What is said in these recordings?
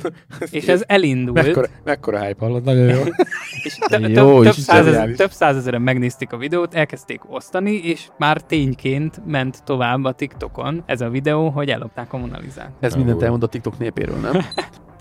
és ez elindult. Mekkora, mekkora hype hallod, nagyon jó. És tö- tö- Jó, több, százezer, több százezeren megnézték a videót, elkezdték osztani, és már tényként ment tovább a TikTokon ez a videó, hogy ellopták a Mona Lisát. Ez Na, mindent elmond a TikTok népéről, nem?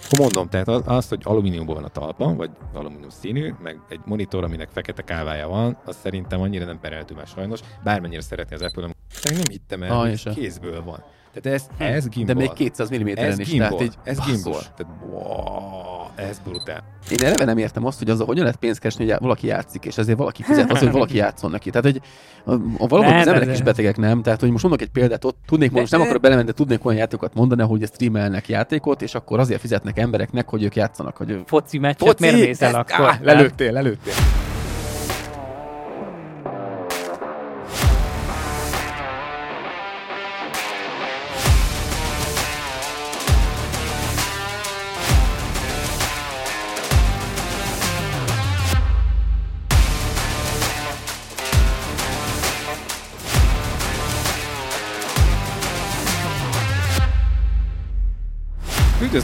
Akkor mondom, tehát az, az, hogy alumíniumból van a talpa, vagy alumínium színű, meg egy monitor, aminek fekete kávája van, az szerintem annyira nem pereltő már sajnos. Bármennyire szeretni az Apple, nem hittem el, Ah, kézből van. Tehát ez, ez gimbal. De még 200 mm-en is. gimbal. Tehát így, ez gimbal. Tehát, wow, ez brutál. Én eleve nem értem azt, hogy az, hogyan lehet pénzt keresni, hogy valaki játszik, és ezért valaki fizet az, hogy valaki játszon neki. Tehát, hogy a, a valahol Ne, az emberek is betegek, nem? Tehát, hogy most mondok egy példát, ott tudnék most, nem akarok belemenni, de tudnék olyan játékokat mondani, hogy streamelnek játékot, és akkor azért fizetnek embereknek, hogy ők játszanak. Hogy. Foci meccset Foci, miért nézel ezt- akkor? Á, lelőttél, lelőttél.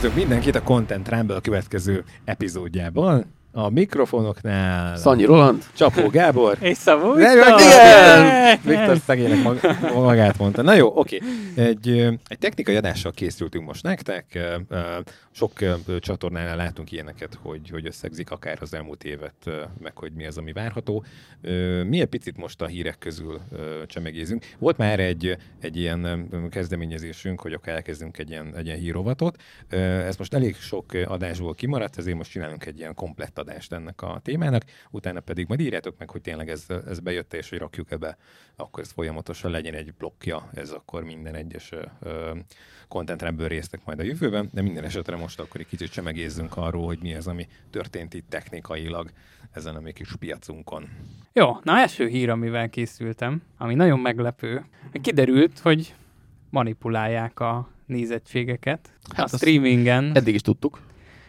Üdvözlök mindenkit a Content Rumble következő epizódjában. A mikrofonoknál Szanyi Roland, Csapó Gábor, És Szabó Viktor! igen! Viktor szegénynek mag, magát mondta. Na jó, oké. Egy, egy technikai adással készültünk most nektek. Sok csatornánál látunk ilyeneket, hogy, hogy összegzik akár az elmúlt évet, meg hogy mi az, ami várható. Mi egy picit most a hírek közül csemegézünk. Volt már egy, egy ilyen kezdeményezésünk, hogy akár elkezdünk egy ilyen, egy ilyen hírovatot. Ez most elég sok adásból kimaradt, ezért most csinálunk egy ilyen komplett adást ennek a témának, utána pedig majd írjátok meg, hogy tényleg ez, ez bejött és hogy rakjuk ebbe, akkor ez folyamatosan legyen egy blokkja, ez akkor minden egyes content ebből résztek majd a jövőben, de minden esetre most akkor egy kicsit csemegézzünk arról, hogy mi az, ami történt itt technikailag ezen a mi kis piacunkon. Jó, na első hír, amivel készültem, ami nagyon meglepő. Kiderült, hogy manipulálják a nézettségeket Hát a streamingen. eddig is tudtuk.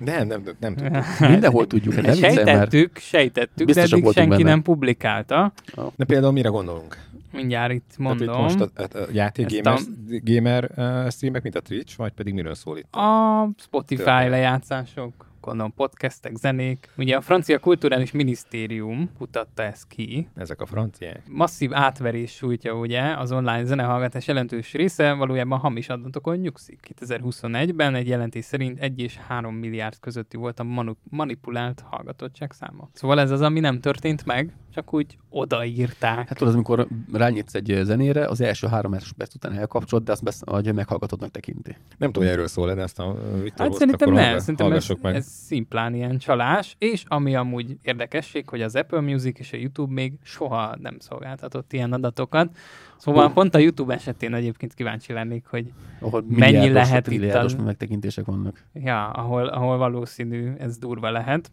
Nem, nem, nem, nem tudjuk. Mindenhol tudjuk, nem viccelj már. Sejtettük, sejtettük, de eddig senki benne. nem publikálta. De például mire gondolunk? Mindjárt itt Tehát, mondom. most a, a, a játék gamer, a- gamer uh, streamek, mint a Twitch, vagy pedig miről szól itt? A Spotify Történet. lejátszások, gondolom podcastek, zenék. Ugye a francia kulturális minisztérium kutatta ezt ki. Ezek a franciák. Masszív átverés sújtja ugye az online zenehallgatás jelentős része valójában hamis adatokon nyugszik. 2021-ben egy jelentés szerint 1 és 3 milliárd közötti volt a manu- manipulált hallgatottság száma. Szóval ez az, ami nem történt meg, csak úgy odaírták. Hát tudod, amikor rányítsz egy zenére, az első három perc után elkapcsolod, de azt besz- vagy meghallgatottnak tekinti. Nem tudom, hogy erről szól, de ezt a Viktor Hát szerintem nem, szerintem ez, meg. ez szimplán ilyen csalás, és ami amúgy érdekesség, hogy az Apple Music és a YouTube még soha nem szolgáltatott ilyen adatokat. Szóval Hú. pont a YouTube esetén egyébként kíváncsi lennék, hogy Ahol Mennyi lehet itt a- megtekintések vannak. ja, ahol, ahol valószínű ez durva lehet.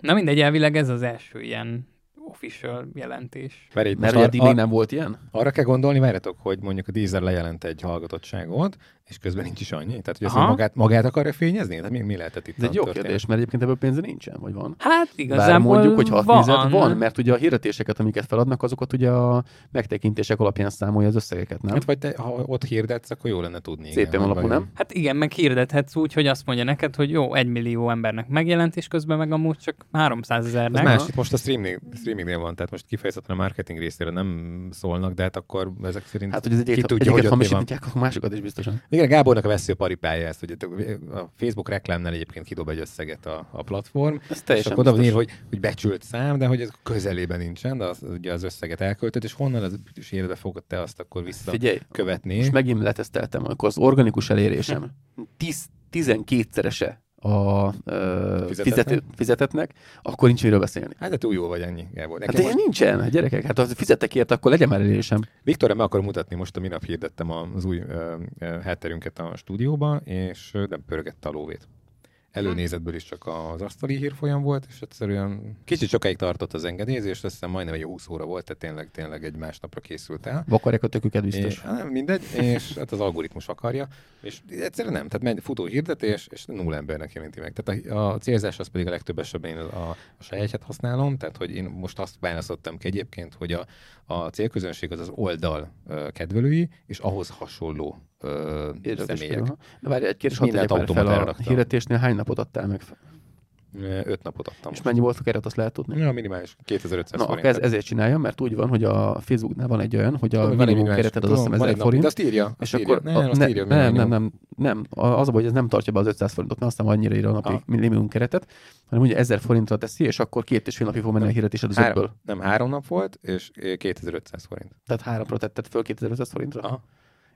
Na mindegy, elvileg ez az első ilyen official jelentés. Várj, itt Mert most ar- még nem volt ilyen? arra kell gondolni, várjatok, hogy mondjuk a Deezer lejelent egy hallgatottságot, és közben nincs is annyi. Tehát, hogy azt magát, magát akarja fényezni? Tehát mi, mi lehetett itt Ez egy jó történet? kérdés, mert egyébként ebből pénze nincsen, vagy van? Hát Bár igazából mondjuk, hogy ha azt van. nézed, van, mert ugye a hirdetéseket, amiket feladnak, azokat ugye a megtekintések alapján számolja az összegeket, nem? Hát vagy te, ha ott hirdetsz, akkor jó lenne tudni. CPM igen, alapú, nem? Hát igen, meg hirdethetsz úgy, hogy azt mondja neked, hogy jó, egy millió embernek megjelent, és közben meg amúgy csak 300 Ez ezernek. más, itt most a streaming, streamingnél van, tehát most kifejezetten a marketing részére nem szólnak, de hát akkor ezek szerint Hát, hogy ez ki egyik, tudja, hogy hamisítják, a másikat is biztosan. Igen, Gábornak a vesző paripája ezt, hogy a Facebook reklámnál egyébként kidob egy összeget a, a platform, Ez és teljesen akkor van biztos. írva, hogy, hogy becsült szám, de hogy ez közelében nincsen, de az, ugye az összeget elköltött, és honnan az is életbe fogod te azt akkor Figyelj, visszakövetni. most megint leteszteltem, amikor az organikus elérésem 10 12-szerese a ö, Fizetetnek? fizet, fizetetnek, akkor nincs miről beszélni. Hát de túl jó vagy ennyi, Gábor. Hát Nekem de most, nincsen, hát gyerekek, hát ha fizettek érte, akkor legyen már elérésem. Viktorra meg akarom mutatni, most a minap hirdettem az új ö, ö, hátterünket a stúdióba, és nem pörgette a lóvét. Előnézetből is csak az asztali hírfolyam volt, és egyszerűen kicsit sokáig tartott az engedélyezés, azt hiszem majdnem egy 20 óra volt, tehát tényleg, tényleg egy másnapra készült el. Vakarják a töküket biztos. És, nem, mindegy, és hát az algoritmus akarja, és egyszerűen nem, tehát megy futó hirdetés, és nulla embernek jelenti meg. Tehát a, a célzás az pedig a legtöbb esetben én a, a sajátját használom, tehát hogy én most azt választottam ki egyébként, hogy a, a célközönség az az oldal kedvelői, és ahhoz hasonló ö, Érdekes, személyek. De várj, egy kérdés, hadd tegyek már fel a hirdetésnél hány napot adtál meg? Öt napot adtam. És most. mennyi volt a keret, azt lehet tudni? Ja, minimális. 2500 Na, forint. ez, ezért csinálja, mert úgy van, hogy a Facebooknál van egy olyan, hogy a Tudom, minimum kereted az azt hiszem van 1000 egy napi, forint. Azt írja. És azt akkor írja. Nem, ne, írja, nem, nem, nem, nem. Az a baj, hogy ez nem tartja be az 500 forintot, mert aztán annyira írja a napi Ah. minimum keretet, hanem ugye 1000 forintra teszi, és akkor két és fél napig fog menni a hirdetésed az ötből. nem, három nap volt, és ö, 2500 forint. Tehát háromra tetted föl 2500 forintra. Aha.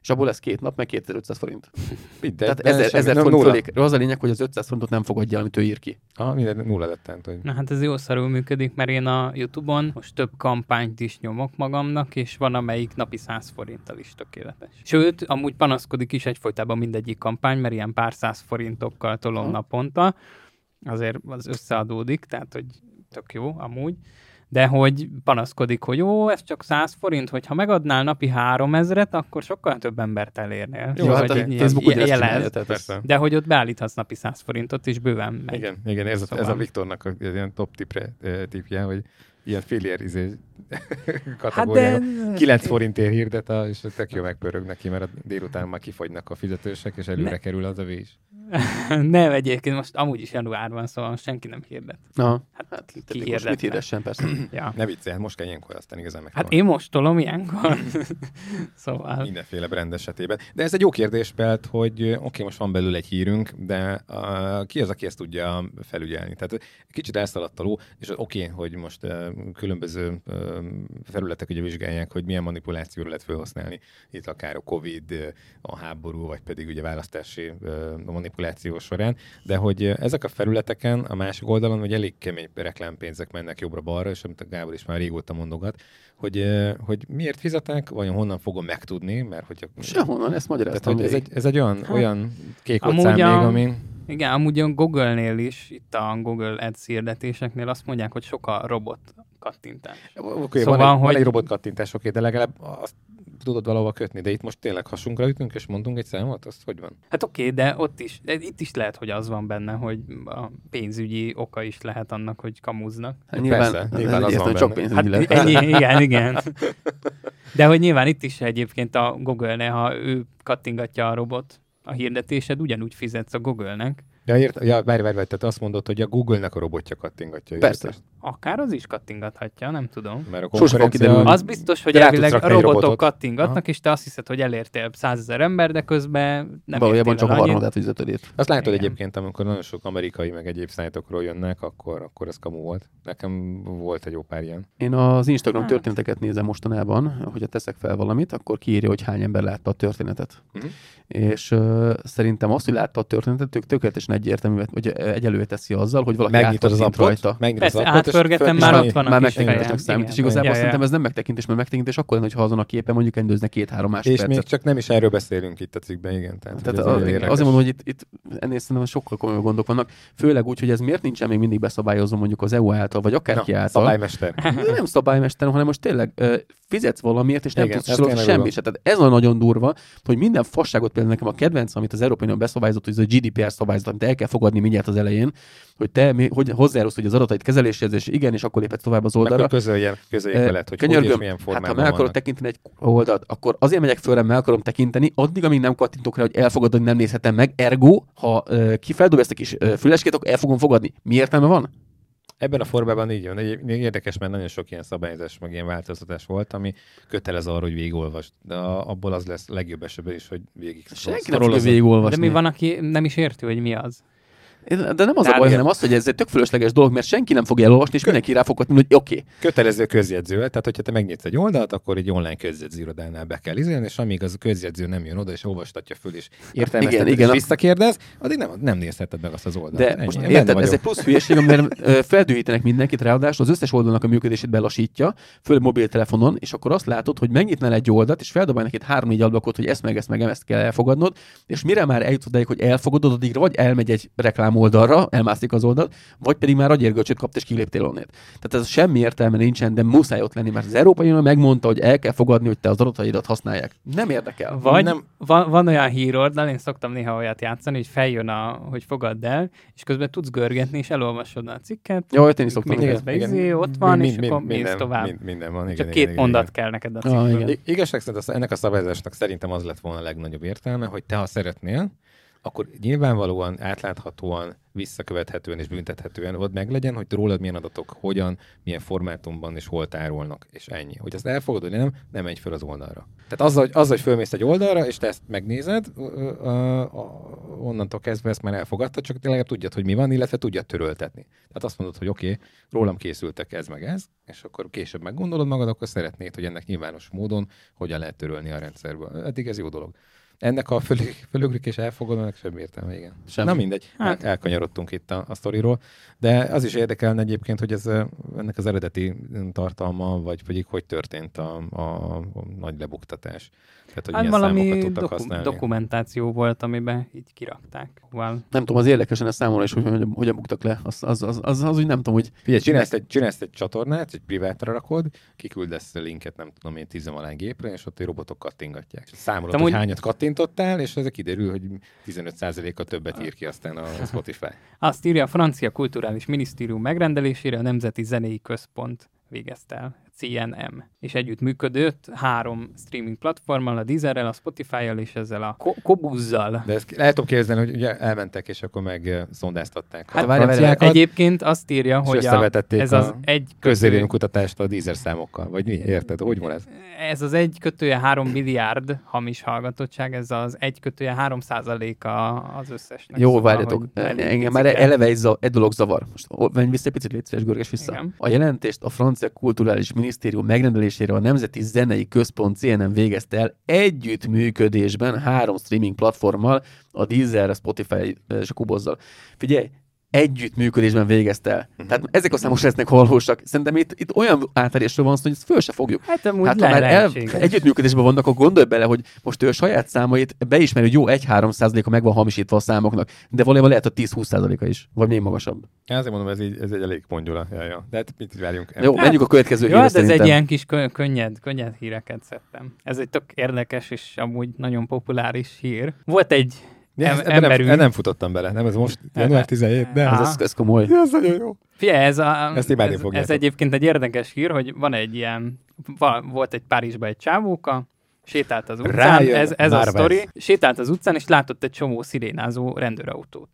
És abból lesz két nap, meg 2500 forint. Mindegy, Tehát de 1000, semmi- 1000 nem, forint fölé. Az a lényeg, hogy az 500 forintot nem fogadja, el, amit ő ír ki. Aha, minden nulla lett tehát, hogy Na hát ez jó szarul működik, mert én a Youtube-on most több kampányt is nyomok magamnak, és van amelyik napi 100 forinttal is tökéletes. Sőt, amúgy panaszkodik is egyfolytában mindegyik kampány, mert ilyen pár száz forintokkal tolom Aha. naponta, azért az összeadódik, tehát hogy tök jó amúgy, de hogy panaszkodik, hogy jó, ez csak 100 forint, hogyha megadnál napi 3000-et, akkor sokkal több embert elérnél. Jó, Jó, hát hát a Facebook ugyanezt jelez. csinálja. De hogy ott beállíthatsz napi 100 forintot, és bőven megy. Igen, igen, ez, a, ez a Szóval- Viktornak a, ilyen top tipre, eh, tipje, hogy ilyen filier izé, Hát kategóriában. de... 9 forintért hirdet, a, és tök jó megpörög neki, mert a délután már kifogynak a fizetősek, és előre Ne. kerül az a vés. nem, egyébként most amúgy is január van, szóval senki nem hirdet. Na, Hát, hát ki most hirdetne? mit hirdessen, persze. Ja. Ne viccelj, most kell ilyenkor aztán igazán meg. Hát én most tolom ilyenkor. szóval... Mindenféle brand esetében. De ez egy jó kérdés, mert hogy oké, okay, most van belőle egy hírünk, de uh, ki az, aki ezt tudja felügyelni? Tehát kicsit elszaladt a ló, és oké, okay, hogy most uh, különböző felületek ugye vizsgálják, hogy milyen manipulációra lehet felhasználni. Itt akár a Covid, a háború, vagy pedig ugye választási manipuláció során, de hogy ezek a felületeken a másik oldalon, hogy elég kemény reklámpénzek mennek jobbra-balra, és amit a Gábor is már régóta mondogat, hogy, hogy miért fizetek, vagy honnan fogom megtudni, mert hogy Sehonnan, ezt tehát, magyaráztam hogy ez egy, ez egy olyan, Hát, olyan kék még, ami... Igen, amúgy a Google-nél is, itt a Google Ads hirdetéseknél azt mondják, hogy sok a robot kattintás. Oké, Szóval, van, egy, hogy- van egy robotkattintás, oké, de legalább azt tudod valahova kötni, de itt most tényleg hasunkra ütünk, és mondunk egy számot, azt hogy van? Hát oké, de ott is, de itt is lehet, hogy az van benne, hogy a pénzügyi oka is lehet annak, hogy kamuznak. Hát nyilván, Persze, ez nyilván az egyértelmű, van benne. pénzügyi Hát lehet. ennyi, igen, igen. De hogy nyilván itt is egyébként a Google-nél, ha ő kattingatja a robot, a hirdetésed, ugyanúgy fizetsz a Google-nek. Ja, ért, ja várj, várj, várj, tehát azt mondod, hogy a Google-nek a robotja kattingatja. a Persze. hirdetést. Akár az is kattingathatja, nem tudom. Mert a konkurencia... Az biztos, hogy elvileg a robotok robotot. kattingatnak, és te azt hiszed, hogy elértél százezer ember, de közben nem Valójában csak a harmadát, az ötödét. Azt látod Igen. egyébként, amikor nagyon sok amerikai, meg egyéb szájtokról jönnek, akkor, akkor ez kamu volt. Nekem volt egy jó pár ilyen. Én az Instagram Hát. történeteket nézem mostanában, hogyha teszek fel valamit, akkor kiírja, hogy hány ember látta a történetet. Mhm. És uh, szerintem azt, hogy látta a történetet, ők tökéletesen egyértelmű, hogy egyelővé teszi azzal, hogy valaki Megnyitod az appot, rajta. megnyitod az Persze, appot, és átpörgetem, föl- már és ott van a Már fejem. számít, és igazából Ja, ja. szerintem ez nem megtekintés, mert megtekintés akkor lenne, hogyha azon a képen mondjuk endőzne két-három És másodpercet. még csak nem is erről beszélünk itt a cikkben, igen. Tehát, Tehát hogy ez a, nagyon azért mondom, hogy itt, itt ennél szerintem sokkal komolyabb gondok vannak, főleg úgy, hogy ez miért nincsen még mindig beszabályozva mondjuk az EU által, vagy akárki Na, által. szabálymester. Nem szabálymester, hanem most tényleg fizetsz valamiért, és nem Igen, tudsz ez sorolni tényleg semmi jó. se. Tehát ez a nagyon durva, hogy minden fasságot például nekem a kedvenc, amit az Európai Unió beszabályozott, hogy ez a GDPR szabályzat, amit el kell fogadni mindjárt az elején, hogy te mi, hogy hozzájárulsz, hogy az adatait kezeléséhez, és igen, és akkor léphetsz tovább az oldalra. hogy közöljen, közöljék Eh, veled, hogy hogy könyörgöm, és milyen Hát formában ha meg akarod vannak. tekinteni egy oldalt, akkor azért megyek föl, meg akarom tekinteni, addig, amíg nem kattintok rá, hogy elfogadod, hogy nem nézhetem meg. Ergo, ha uh, ki feldobja ezt a kis uh, füleskét, akkor el fogom fogadni. Mi értelme van? Ebben a formában így van. Egy, érdekes, mert nagyon sok ilyen szabályozás, meg ilyen változtatás volt, ami kötelez arra, hogy végigolvasd. De abból az lesz legjobb esetben is, hogy végig Senki nem scrollozod. végigolvasni. De mi van, aki nem is érti, hogy mi az? De nem az a Tehát baj, hanem az, hogy ez egy tök fölösleges dolog, mert senki nem fogja elolvasni, és mindenki rá fog kattinni, hogy oké. Okay. Kötelező közjegyző, tehát hogyha te megnyitsz egy oldalt, akkor egy online közjegyző irodánál be kell izélni, és amíg az a közjegyző nem jön oda, és olvastatja föl, és értelmezteted, Igen, és igen. visszakérdez, addig nem, nem nézheted meg azt az oldalt. De Ennyi. most érted, ez egy plusz hülyeség, ö, feldühítenek mindenkit, ráadásul az összes oldalnak a működését belassítja, főleg mobiltelefonon, és akkor azt látod, hogy megnyitnál egy oldalt, és feldobálj neked három-négy ablakot, hogy ezt meg ezt meg ezt kell elfogadnod, és mire már eljutod odáig, hogy elfogadod, addigra vagy elmegy egy reklám spám oldalra, elmászik az oldalt, vagy pedig már agyérgölcsöt kapt és kiléptél onnét. Tehát ez semmi értelme nincsen, de muszáj ott lenni, mert az Európai Unió megmondta, hogy el kell fogadni, hogy te az adataidat használják. Nem érdekel. Vagy Nem- van, van olyan híroldal, én szoktam néha olyat játszani, hogy feljön, a, hogy fogadd el, és közben tudsz görgetni, és elolvasod a cikket. Jó, én is szoktam. Miközben izé, ott van, Mi- és mi- akkor mész minden, tovább. min- Minden van, igen, Csak igen, két igen, mondat igen. kell neked a Ah, cikkből. igen. I- Igazság szerint ennek a szabályozásnak szerintem az lett volna a legnagyobb értelme, hogy te ha szeretnél, akkor nyilvánvalóan, átláthatóan, visszakövethetően és büntethetően ott meglegyen, hogy rólad milyen adatok, hogyan, milyen formátumban és hol tárolnak, és ennyi. Hogy azt elfogadod, hogy nem, nem menj fel az oldalra. Tehát azzal, hogy, azzal, hogy fölmész egy oldalra, és te ezt megnézed, onnantól kezdve ezt már elfogadtad, csak legalább tudjad, hogy mi van, illetve tudjad töröltetni. Tehát azt mondod, hogy oké, okay, rólam készültek ez meg ez, és akkor később meggondolod magad, akkor szeretnéd, hogy ennek nyilvános módon hogyan lehet törölni a rendszerből. Eddig ez jó dolog. Ennek a fölög, fölögrik és elfogadom, ennek semmi értelme, igen. Semmi. Na mindegy, hát. Hát. elkanyarodtunk itt a, a sztoriról, de az is érdekelne egyébként, hogy ez ennek az eredeti tartalma, vagy pedig hogy történt a, a, a nagy lebuktatás. Tehát, hogy Hát milyen valami számokat tudtak doku- használni. dokumentáció volt, amiben így kirakták. Val. Nem tudom, az érdekesen ez számomra is, hogy hogyan, hogyan buktak le. Az, az, az, az, az, úgy nem tudom, hogy Figyelj, csinálsz egy, csinálsz egy csatornát, egy privátra rakod, kiküldesz a linket, nem tudom én, tizenvalány gépre, és ott egy robotok kattingatják. És számolod, hogy amúgy- hányat kattintottál, és ez kiderül, hogy 15%-a többet ír ki aztán a Spotify. Azt írja, a francia kulturális minisztérium megrendelésére a Nemzeti Zenei Központ végezte el, CNM, és együtt működött három streaming platformmal, a Deezerrel, a Spotify-jal és ezzel a Ko- Kobuzzal. De ezt tudom képzelni, hogy ugye elmentek, és akkor meg szondáztatták Hát a várjál, franciákat, Egyébként azt írja, és hogy a, ez a az egy közérvényű kutatást a Deezer számokkal, vagy mi? Érted? Hogy van ez? ez az egy kötője 3 milliárd hamis hallgatottság, ez az egy kötője 3 százaléka az összesnek. Jó, Szóval, várjatok. Engem már eleve egy, za- egy dolog zavar. Most menj vissza egy picit, légy szíves, görges vissza. Igen. A jelentést a francia kulturális minisztérium megrendelésére a Nemzeti Zenei Központ CNM végezte el együttműködésben három streaming platformmal, a Deezer, a Spotify és a Kubozzal. Figyelj, együttműködésben végezte el. Mhm. Tehát ezek a számok lesznek valósak. Szerintem itt, itt olyan átverésről van szó, hogy ezt föl se fogjuk. Hát amúgy Hát hát, ha már el, együttműködésben vannak, akkor gondolj bele, hogy most ő a saját számait beismeri, hogy jó, 1-3 százaléka meg van hamisítva a számoknak, de valójában lehet a 10-20 százaléka is, vagy még magasabb. Én azért mondom, ez, így, ez egy elég mondjula. Ja, ja. De hát mit várjunk? Jó, Hát- menjünk a következő Jó, hírre hát ez egy ilyen kis kö- könnyed, könnyed híreket szedtem. Ez egy tök érdekes és amúgy nagyon populáris hír. Volt egy Ja, em- ebben nem, emberünk- nem futottam bele, nem ez most január 17, de. Ez, ez, ez komoly. Ja, ez nagyon jó. Figyelj, ez, a, Ezt ez, fogjátok. ez egyébként egy érdekes hír, hogy van egy ilyen, volt egy Párizsban egy csávóka, sétált az utcán, Rájön ez, ez a sztori, sétált az utcán, és látott egy csomó szirénázó rendőrautót.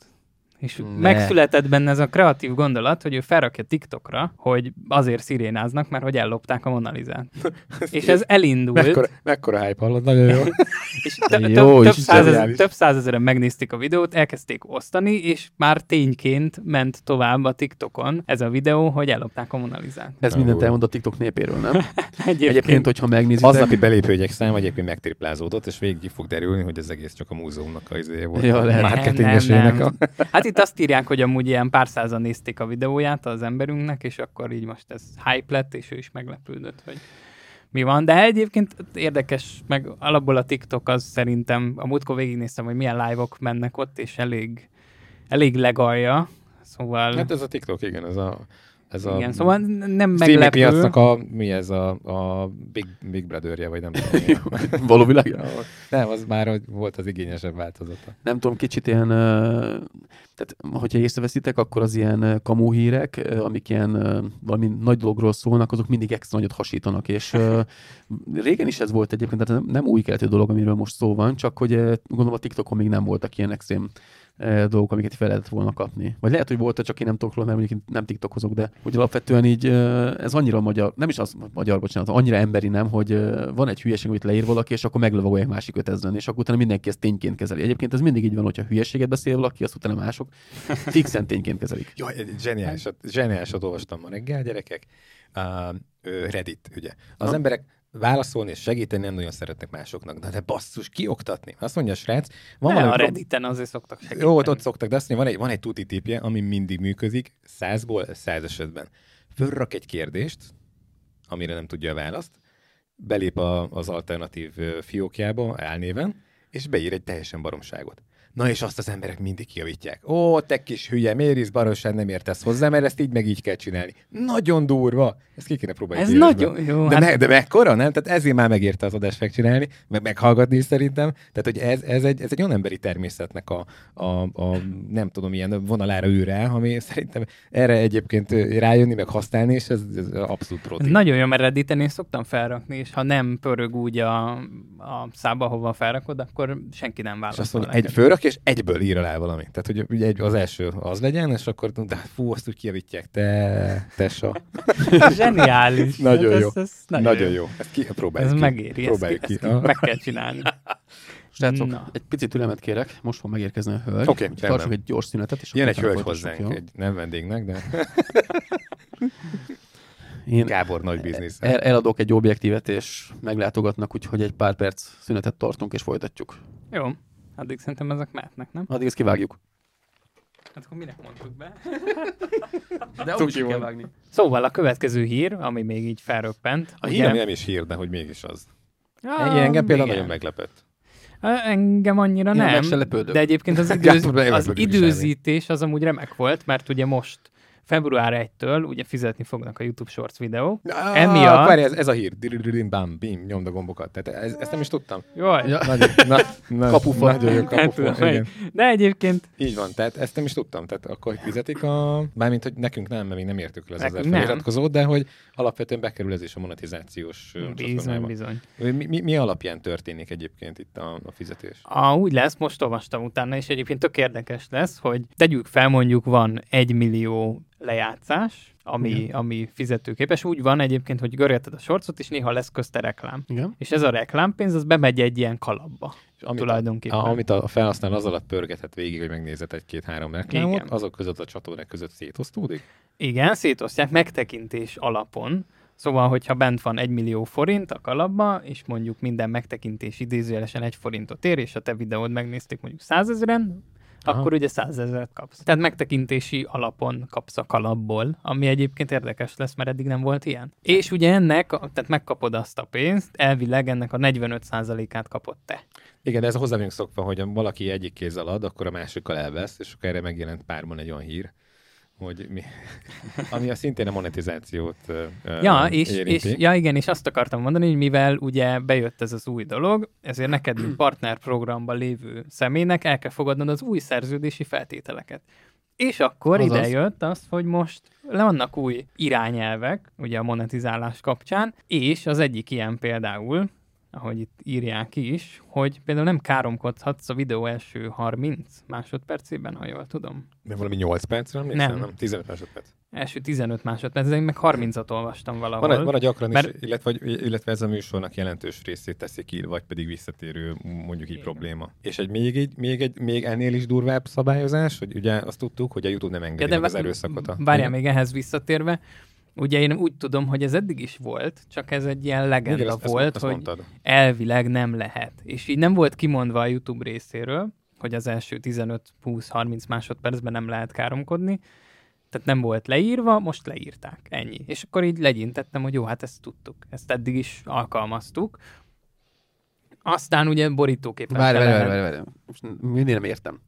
És Ne. megszületett benne ez a kreatív gondolat, hogy ő felrakja TikTokra, hogy azért szirénáznak, mert hogy ellopták a Monalizát. és ez elindult. Mekkora, mekkora hype hallod, nagyon jó. És tö- Jó, több, több, százezer, több százezeren megnézték a videót, elkezdték osztani, és már tényként ment tovább a TikTokon ez a videó, hogy ellopták a Monalizát. Ez Na, mindent elmond a TikTok népéről, nem? Egyébként, Egyébként, hogyha megnézitek... Aznapi belépőjegyek száma egyébként megtriplázódott, és végig fog derülni, hogy ez egész csak a múzeumnak a izéje volt. Ja, lehet. marketingesének. Nem, A... Hát itt azt írják, hogy amúgy ilyen pár százan nézték a videóját az emberünknek, és akkor így most ez hype lett, és ő is meglepődött, hogy mi van. De egyébként érdekes, meg alapból a TikTok az szerintem, a múltkor végignéztem, hogy milyen live-ok mennek ott, és elég, elég legalja. Szóval, Hát ez a TikTok, igen, ez a, ez a igen, szóval nem meglepő. piacnak a, mi ez a, a Big, Big Brother-je, vagy nem tudom. Való világ. Nem, az már hogy volt az igényesebb változata. nem tudom, kicsit ilyen, tehát hogyha észreveszitek, akkor az ilyen ö, kamu hírek, amik ilyen valami nagy dologról szólnak, azok mindig extra nagyot hasítanak, és régen is ez volt egyébként, tehát nem, új keletű dolog, amiről most szó van, csak hogy gondolom a TikTokon még nem voltak ilyen extrém dolgok, amiket fel lehetett volna kapni. Vagy lehet, hogy volt, csak én nem tudok róla, mert mondjuk nem TikTokozok, de hogy alapvetően így ez annyira magyar, nem is az magyar, bocsánat, annyira emberi nem, hogy van egy hülyeség, amit leír valaki, és akkor meglovagolják másik ötezren, és akkor utána mindenki ezt tényként kezeli. Egyébként ez mindig így van, hogyha hülyeséget beszél valaki, azt utána mások fixen tényként kezelik. Jaj, egy zseniálisat, zseniálisat olvastam ma reggel, gyerekek. Uh, Reddit, ugye. Az Ha. emberek válaszolni és segíteni nem nagyon szeretnek másoknak. De, de basszus, kioktatni. Azt mondja a srác, van Ne, a valami... Redditen azért szoktak segíteni. Jó, ott, ott szoktak, de azt mondja, van egy, van egy tuti tipje, ami mindig működik, százból száz esetben. Fölrak egy kérdést, amire nem tudja a választ, belép a, az alternatív fiókjába álnéven, és beír egy teljesen baromságot. Na és azt az emberek mindig kijavítják. Ó, te kis hülye, miért is barosság nem értesz hozzá, mert ezt így meg így kell csinálni. Nagyon durva. Ezt ki kéne próbálni. Ez nagyon jó. De, hát me, de mekkora, nem? Tehát ezért már megérte az adást megcsinálni, meg meghallgatni is szerintem. Tehát, hogy ez, ez, egy, ez egy olyan emberi természetnek a, a, a, nem tudom, ilyen vonalára ül rá, ami szerintem erre egyébként rájönni, meg használni, és ez, ez abszolút proti. nagyon jó, mert Redditen én szoktam felrakni, és ha nem pörög úgy a, a szába, hova felrakod, akkor senki nem És válaszol. azt mondja, egy fölrak, és egyből ír alá valamit. Tehát, hogy ugye egy, az első az legyen, és akkor, de fú, azt úgy kijavítják, te, tessa. Zseniális. Nagyon Hát jó. Ez, ez Nagyon jó. Ezt ki, próbáljuk Ez ki. megéri, ezt, Próbáljuk ki, ki. ezt ki meg kell csinálni. Srácok, Na. egy picit türelmet kérek, most fog megérkezni a hölgy. Oké, rendben. Tartsunk egy gyors szünetet, és Jön egy hölgy hozzánk, jó? egy nem vendégnek, de Én Gábor nagy biznisz. el, eladok egy objektívet, és meglátogatnak, úgyhogy egy pár perc szünetet tartunk, és folytatjuk. Jó, addig szerintem ezek mehetnek, nem? Addig ezt kivágjuk. Hát akkor minek mondtuk be? De úgy is kell vágni. Szóval a következő hír, ami még így felröppent. A hír, nem is hír, de hogy mégis az. Ah, engem például nagyon meglepett. Engem annyira Én nem, de egyébként az, időz, az időzítés az amúgy remek volt, mert ugye most február 1-től ugye fizetni fognak a YouTube Shorts videók. Ah, Emiatt- Várj, ez, ez a hír. Diridirim, bam, bim, nyomd a gombokat. Tehát ez, ezt nem is tudtam. Jaj, Ja. Na, na, Kapufa. Nagyon jó kapufa. igen. de egyébként Így van, tehát ezt nem is tudtam. Tehát akkor fizetik a... Bármint, hogy nekünk nem, mert még nem értük el az ezer feliratkozót, de hogy alapvetően bekerül ez is a monetizációs bizony, bizony. Mi, mi, mi, alapján történik egyébként itt a, a fizetés? A, úgy lesz, most olvastam utána, és egyébként tök érdekes lesz, hogy tegyük fel, mondjuk van egy millió lejátszás, ami, ami fizetőképes. Úgy van egyébként, hogy görgeted a sorcot, és néha lesz közte reklám. Igen. És ez a reklámpénz, az bemegy egy ilyen kalapba. És amit Tulajdonképpen. A, amit a felhasználó az alatt pörgethet végig, hogy megnézett egy-két-három reklámot, Igen. azok között a csatornák között szétosztódik? Igen, szétosztják megtekintés alapon. Szóval, hogyha bent van egy millió forint a kalapba, és mondjuk minden megtekintés idézőjelesen egy forintot ér, és a te videód megnézték mondjuk százezeren, Aha. akkor ugye százezeret kapsz. Tehát megtekintési alapon kapsz a kalapból, ami egyébként érdekes lesz, mert eddig nem volt ilyen. És ugye ennek, tehát megkapod azt a pénzt, elvileg ennek a 45%-át kapod te. Igen, de ez hozzá vagyunk szokva, hogy ha valaki egyik kézzel ad, akkor a másikkal elvesz, és akkor erre megjelent párban egy olyan hír, hogy mi, ami a szintén a monetizációt ö, Ja, és, érinti. és, ja, igen, és azt akartam mondani, hogy mivel ugye bejött ez az új dolog, ezért neked, mint partnerprogramban lévő személynek el kell fogadnod az új szerződési feltételeket. És akkor Azaz. ide jött az, hogy most le vannak új irányelvek, ugye a monetizálás kapcsán, és az egyik ilyen például, ahogy itt írják is, hogy például nem káromkodhatsz a videó első 30 másodpercében, ha jól tudom. Mert valami 8 percre emlékszem? Nem. Nem, 15 másodperc. Első 15 másodperc, én meg 30-at olvastam valahol. Van, van a gyakran Mert- is, illetve, illetve ez a műsornak jelentős részét teszi ki, vagy pedig visszatérő, mondjuk így Igen. probléma. És egy még, egy, még, egy, még ennél is durvább szabályozás, hogy ugye azt tudtuk, hogy a YouTube nem engedi ja, meg az erőszakot. A... Várjál még ehhez visszatérve. Ugye én úgy tudom, hogy ez eddig is volt, csak ez egy ilyen legenda Igen, ezt, ezt, volt, ezt hogy mondtad. elvileg nem lehet. És így nem volt kimondva a YouTube részéről, hogy az első 15-20-30 másodpercben nem lehet káromkodni. Tehát nem volt leírva, most leírták. Ennyi. És akkor így legyintettem, hogy jó, hát ezt tudtuk. Ezt eddig is alkalmaztuk. Aztán ugye borítóképpen Várj, várj, várj, várj. Most mindig nem értem.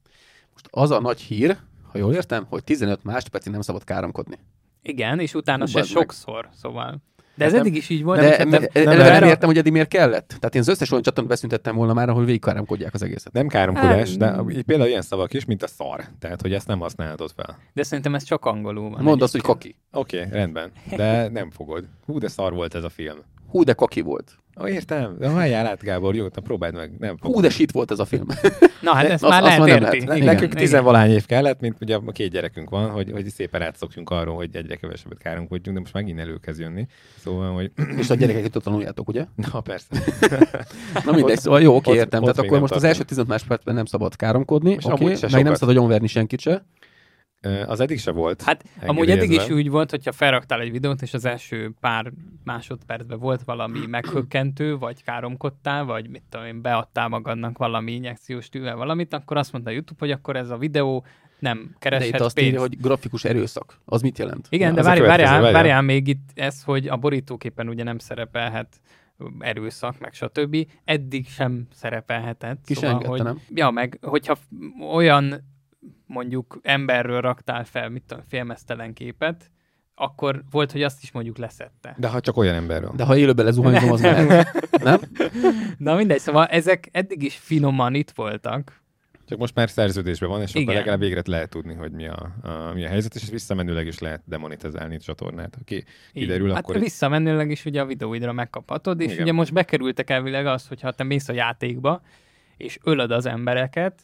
Most az a nagy hír, ha jól értem, hogy 15 másodpercig nem szabad káromkodni. Igen, és utána Hú, se bazd meg. sokszor, szóval. De ez nem- eddig is így volt. De nem, nem, nem, nem, értem, hogy eddig miért kellett. Tehát én az összes olyan csatornát beszüntettem volna már, ahol végigkáromkodják az egészet. Nem káromkodás, de például ilyen szavak is, mint a szar. Tehát, hogy ezt nem használhatod fel. de szerintem ez csak angolul van. Mondd azt, hogy kaki. Oké, okay, rendben. De nem fogod. Hú, de szar volt ez a film. Hú, de kaki volt. Ó, értem. De halljál át, Gábor, jó, na próbáld meg. Nem fogod. Hú, de shit volt ez a film. Na hát De ezt már lehet már nem érti. lehet. Igen, nekünk igen. tizenvalány év kellett, mint ugye a két gyerekünk van, hogy, hogy szépen átszokjunk arról, hogy egyre kevesebbet káromkodjunk, de most megint előkezd jönni. Szóval, hogy És a gyerekek itt tanuljátok, ugye? na persze. Na mindegy, szóval jó, oké, értem. ott Tehát akkor most az tartunk. első 15 másodpercben nem szabad káromkodni, oké, se meg nem szabad agyonverni senkit se. Az eddig se volt. Hát amúgy eddig is úgy volt, hogyha felraktál egy videót, és az első pár másodpercben volt valami meghökkentő, vagy káromkodtál, vagy mit tudom én, beadtál magadnak valami injekciós tűvel valamit, akkor azt mondta a YouTube, hogy akkor ez a videó nem De itt kereshet azt pénzt. írja, hogy grafikus erőszak. Az mit jelent? Igen, Ja, de várjál, várjál. várjál még itt ez, hogy a borítóképpen ugye nem szerepelhet erőszak, meg stb. Eddig sem szerepelhetett. Ki szóval, engedte, hogy, nem? Ja, meg hogyha olyan mondjuk emberről raktál fel, mit tudom, félmeztelen képet, akkor volt, hogy azt is mondjuk leszette. De ha csak olyan emberről. De ha élőben lezuhanyzom, az mehet. Nem? Na mindegy, szóval ezek eddig is finoman itt voltak. Csak most már szerződésben van, és akkor Igen. legalább végre lehet tudni, hogy mi a, a, mi a helyzet, és visszamenőleg is lehet demonetizálni a csatornát. Aki kiderül, hát akkor... visszamenőleg is ugye a videóidra megkaphatod, és Igen. ugye most bekerültek elvileg az, hogy ha te mész a játékba, és ölöd az embereket,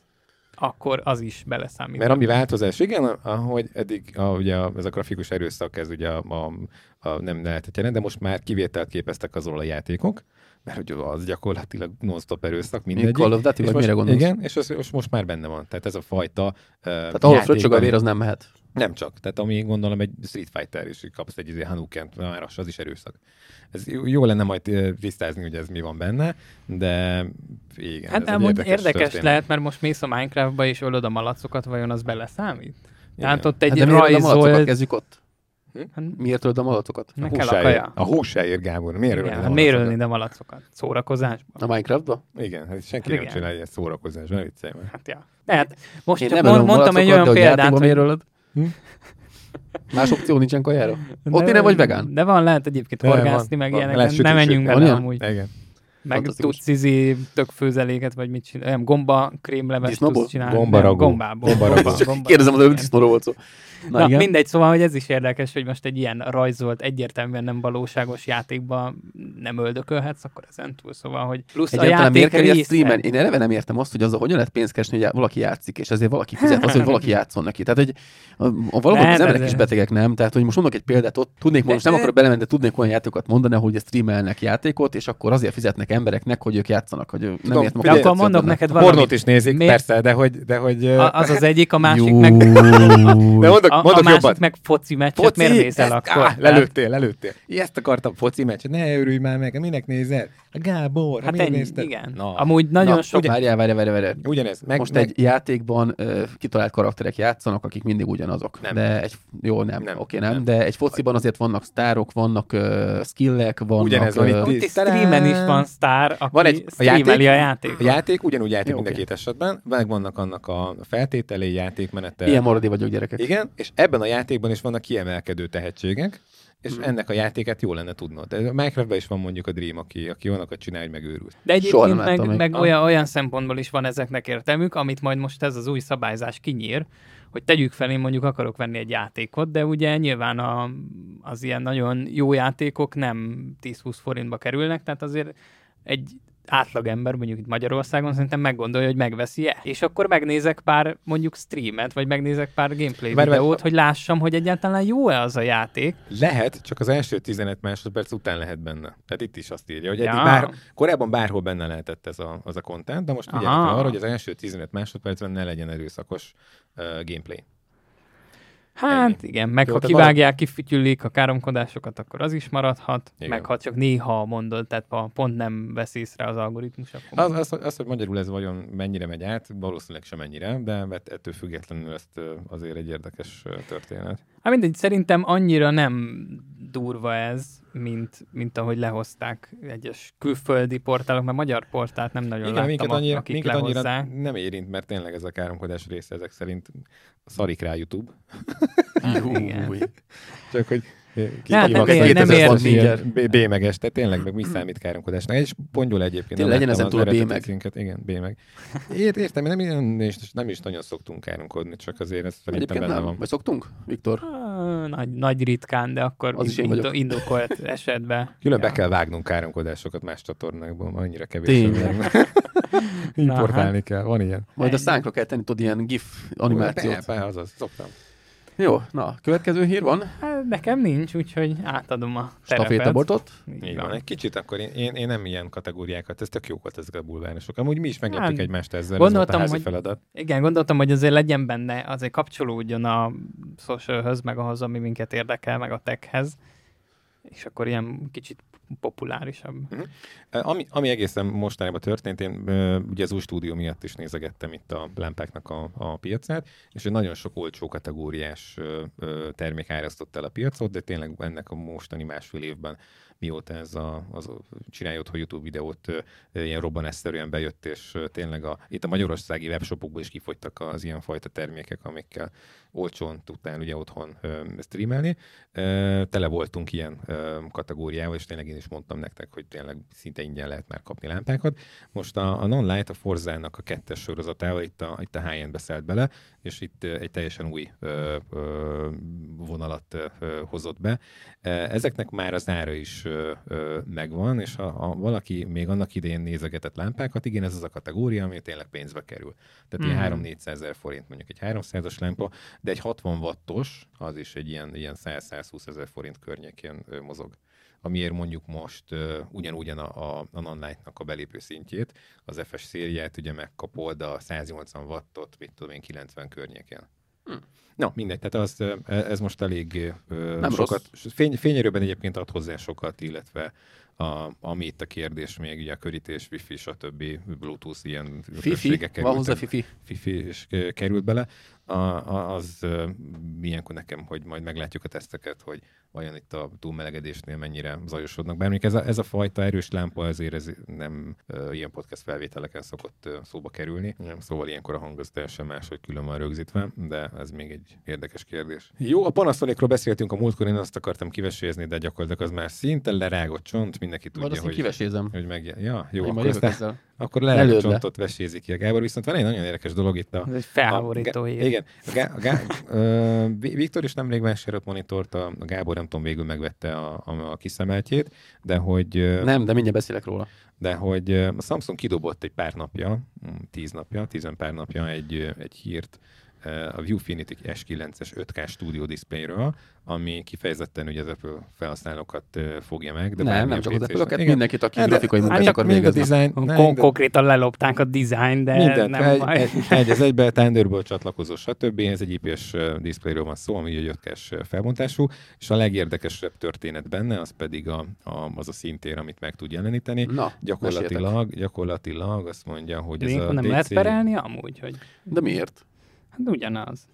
akkor az is beleszámít. Mert ami változás, igen, ahogy eddig a, ugye a, ez a grafikus erőszak, ez ugye a, a, a nem lehetett jelent, de most már kivételt képeztek azról a játékok, mert hogy az gyakorlatilag non-stop erőszak mindegyik. Call of Duty, és vagy most, mire gondolsz? Igen, és az, most, most már benne van. Tehát ez a fajta uh, Tehát ahol fröccsög a vér, az nem mehet. Nem csak. Tehát ami gondolom egy Street Fighter, és kapsz egy izé Hanukkent, már az, az is erőszak. Ez jó lenne majd tisztázni, hogy ez mi van benne, de igen. Hát ez amúgy érdekes, érdekes történet. lehet, mert most mész a Minecraftba és ölöd a malacokat, vajon az beleszámít? Tehát Igen. ott egy Hát de miért öld a malatokat? rajzolt... Kezdjük ott. Hát, Miért öld a malatokat? meg A kell a kaja. A húsáért, Gábor. Miért Igen, ölöd hát a miért malacokat? ölni a malacokat? Szórakozásban? A Minecraftba? Igen, hát senki Hát nem igen. csinálja ilyen szórakozás, ne viccelj már. Hát ja. Tehát most Én csak nem mond, mondtam egy malacokat, olyan példát, hogy... miért ölöd? Hm? Más opció nincsen kajára? Ott nem vagy vegán? De van, lehet egyébként horgászni, meg ilyenek, nem menjünk bele amúgy. Igen. Meg tudsz izi tök főzeléket, vagy mit csinálni, olyan gomba krémleves tudsz csinálni. Gombaragú. Nem, Gombából. Gombaragú. Gomba- Csak gomba- Kérdezem, igen. disznóról volt szó. Na, Na, igen. mindegy, szóval, hogy ez is érdekes, hogy most egy ilyen rajzolt, egyértelműen nem valóságos játékban nem öldökölhetsz, akkor ezen túl, szóval, hogy plusz Egyáltalán a miért játék kell ilyet része. streamen? Én eleve nem értem azt, hogy az, hogyan lehet pénzt keresni, hogy valaki játszik, és ezért valaki fizet az, hogy valaki játszon neki. Tehát, hogy a, a valahol Nem, az emberek is betegek, nem? Tehát, hogy most mondok egy példát, ott tudnék, most nem akarok belemenni, de tudnék olyan játékokat mondani, hogy streamelnek játékot, és akkor azért fizetnek embereknek, hogy ők játszanak, hogy nem értem, De akkor mondok benne. neked A valamit. pornót is nézik, Miért- persze, de hogy... De, hogy A, az az egyik, a másik Jó. meg... de mondok, A, a mondok másik jobbat. meg foci meccset, miért nézel ezt, akkor? Á, lelőttél, lelőttél. Ezt akartam, foci meccset, ne örülj már meg, minek nézel? A Gábor, Hát miért ennyi, nézted? igen. Na, Amúgy nagyon Na, sok... ugye- Várjál, várjál, várjál, várjál. ugyanez. Meg, Most meg, egy játékban ö, kitalált karakterek játszanak, akik mindig ugyanazok. Nem. De egy, jó, nem, Nem. oké, nem. Nem. De egy fociban azért vannak sztárok, vannak uh, skillek, vannak... Ugyanez van itt streamen is van sztár, aki Van egy- a játék- a játékot. A játék ugyanúgy játék Jó, mind a oké. két esetben, meg vannak annak a feltételei, játékmenete. Ilyen maradi vagyok, gyerekek. Igen, és ebben a játékban is vannak kiemelkedő tehetségek, és Hmm. ennek a játékát jó lenne tudnod. De A Minecraftban is van mondjuk a Dream, aki, aki olyanokat csinál, hogy megőrült. De egyébként meg, még. meg olyan, olyan szempontból is van ezeknek értelmük, amit majd most ez az új szabályzás kinyír, hogy tegyük fel, én mondjuk akarok venni egy játékot, de ugye nyilván a, az ilyen nagyon jó játékok nem 10-20 forintba kerülnek, tehát azért egy átlagember, mondjuk itt Magyarországon szerintem meggondolja, hogy megveszi-e. És akkor megnézek pár mondjuk streamet, vagy megnézek pár gameplay várj, videót, a- hogy lássam, hogy egyáltalán jó-e az a játék. Lehet, csak az első 15 másodperc után lehet benne. Tehát itt is azt írja, hogy eddig Ja. bár, korábban bárhol benne lehetett ez a, az a content, de most figyelj arra, hogy az első 15 másodpercben ne legyen erőszakos uh, gameplay. Hát Ennyi. igen, meg Jó, ha kivágják, kifütyülik a káromkodásokat, akkor az is maradhat, Igen. meg ha csak néha mondod, tehát ha pont nem vesz észre az algoritmus, akkor... Az, az, az, hogy magyarul ez vajon mennyire megy át, valószínűleg sem mennyire, de ett- ettől függetlenül ezt azért egy érdekes történet. Hát mindegy, szerintem annyira nem durva ez, mint, mint ahogy lehozták egyes külföldi portálok, mert magyar portált nem nagyon Igen, láttam, minket annyira, akik minket annyira lehozzák. nem érint, mert tényleg ez a káromkodás része ezek szerint szarik rá YouTube. Igen. Új. Csak hogy Hát ki nem van ér- nem ilyen B- B-meges, tehát tényleg meg mi számít káromkodásnak. És pongyol egyébként. Tényleg legyen ezen túl a cikket. Igen. Ért, értem, nem, nem, is, nem is nagyon szoktunk káromkodni, csak azért ez szerintem benne nem. van. Vagy szoktunk, Viktor? Nagy, nagy ritkán, de akkor Az is indo- indokolt esetben. Külön be Ja. kell vágnunk káromkodásokat más csatornákból, annyira kevés. Tényleg. Importálni kell, van ilyen. Majd a szánkra kell tenni, tudod, ilyen GIF animációt. Be, be, azaz, szoktam. Jó, na, következő hír van. Hát nekem nincs, úgyhogy átadom a terepet. Stafétabortot. Így van, egy kicsit akkor én, én, én nem ilyen kategóriákat, ez tök jók volt ezek a bulvárosok. Amúgy mi is megleptük Hát, egymást ezzel, gondoltam, ez volt a házi hogy- feladat. Igen, gondoltam, hogy azért legyen benne, azért kapcsolódjon a socialhöz, meg ahhoz, ami minket érdekel, meg a techhez. És akkor ilyen kicsit populárisabb. Ami, ami egészen mostanában történt, én ugye az új stúdió miatt is nézegettem itt a lámpáknak a, a piacát, és nagyon sok olcsó kategóriás termék árasztott el a piacot, de tényleg ennek a mostani másfél évben mióta ez a, az, csinálja otthon YouTube videót, ilyen robbanásszerűen bejött, és tényleg a, itt a magyarországi webshopokból is kifogytak az ilyenfajta termékek, amikkel olcsón tudtál ugye otthon streamelni. Tele voltunk ilyen kategóriával, és tényleg én is mondtam nektek, hogy tényleg szinte ingyen lehet már kapni lámpákat. Most a, a Non-Light, a Forzának a kettes sorozatával itt a, itt a high-end beszelt bele, és itt egy teljesen új ö, ö, vonalat ö, hozott be. Ezeknek már az ára is ö, ö, megvan, és ha, ha valaki még annak idején nézegetett lámpákat, igen, ez az a kategória, ami tényleg pénzbe kerül. Tehát Mhm. ilyen 3-400 ezer forint mondjuk egy 300-as lámpa, de egy 60 wattos, az is egy ilyen, ilyen 100-120 ezer forint környékén mozog amiért mondjuk most uh, ugyanúgyan a, a, a non-light-nak a belépő szintjét, az FS szériát ugye megkapod a 180 wattot, mit tudom én, 90 környékén. Hm. Na, mindegy, tehát az, ö, ez most elég ö, Nem sokat, fény, fényerőben egyébként ad hozzá sokat, illetve a, ami itt a kérdés még, ugye a körítés, wifi, stb. Bluetooth ilyen Fifi, van hozzá Fifi. fifi is került bele, a, a, az ö, ilyenkor nekem, hogy majd meglátjuk a teszteket, hogy vajon itt a túlmelegedésnél mennyire zajosodnak. Bár ez a, ez a fajta erős lámpa azért ez nem ö, ilyen podcast felvételeken szokott ö, szóba kerülni, nem, szóval ilyenkor a hang az teljesen máshogy külön van rögzítve, de ez még egy érdekes kérdés. Jó, a Panasonicról beszéltünk a múltkor, én azt akartam kivesézni, de gyakorlatilag az már szinte lerágott csont, mindenki tudja, azt én hogy, kivesézem. hogy meg... Ja, jó, Én akkor, aztán, ezzel. Akkor lerágott Előd le. csontot vesézik ki a Gábor, viszont van egy nagyon érdekes dolog itt a, Ez egy felháborító a, hír. Igen. A Gá, a Gá, ö, Vi- Viktor is nemrég vásárolt monitort, a, a Gábor nem tudom, végül megvette a, a, a kiszemeltjét, de hogy, Nem, de mindjárt beszélek róla. de hogy a Samsung kidobott egy pár napja, mm, tíz napja, tizen pár napja egy, egy hírt a Viewfinity S9-es 5K Studio displayről, ami kifejezetten ugye az Apple felhasználókat ö, fogja meg. De nem, nem csak az Apple-öket, Igen. mindenkit, aki Hát de- grafikai hát munkát csak akar végezni. design, Kon- nem, de- konkrétan lelopták a design, de Mindent, nem egy, baj. egy, egy, az egybe Thunderbolt csatlakozó, stb. Ez egy IPS ö, displayről van szó, ami egy 5K-s felbontású, és a legérdekesebb történet benne, az pedig a, a, az a szintér, amit meg tud jeleníteni. Na. Gyakorlatilag, gyakorlatilag azt mondja, hogy ez Ilyenkor a nem DC... lehet perelni amúgy, hogy De miért? Hát ugyanaz.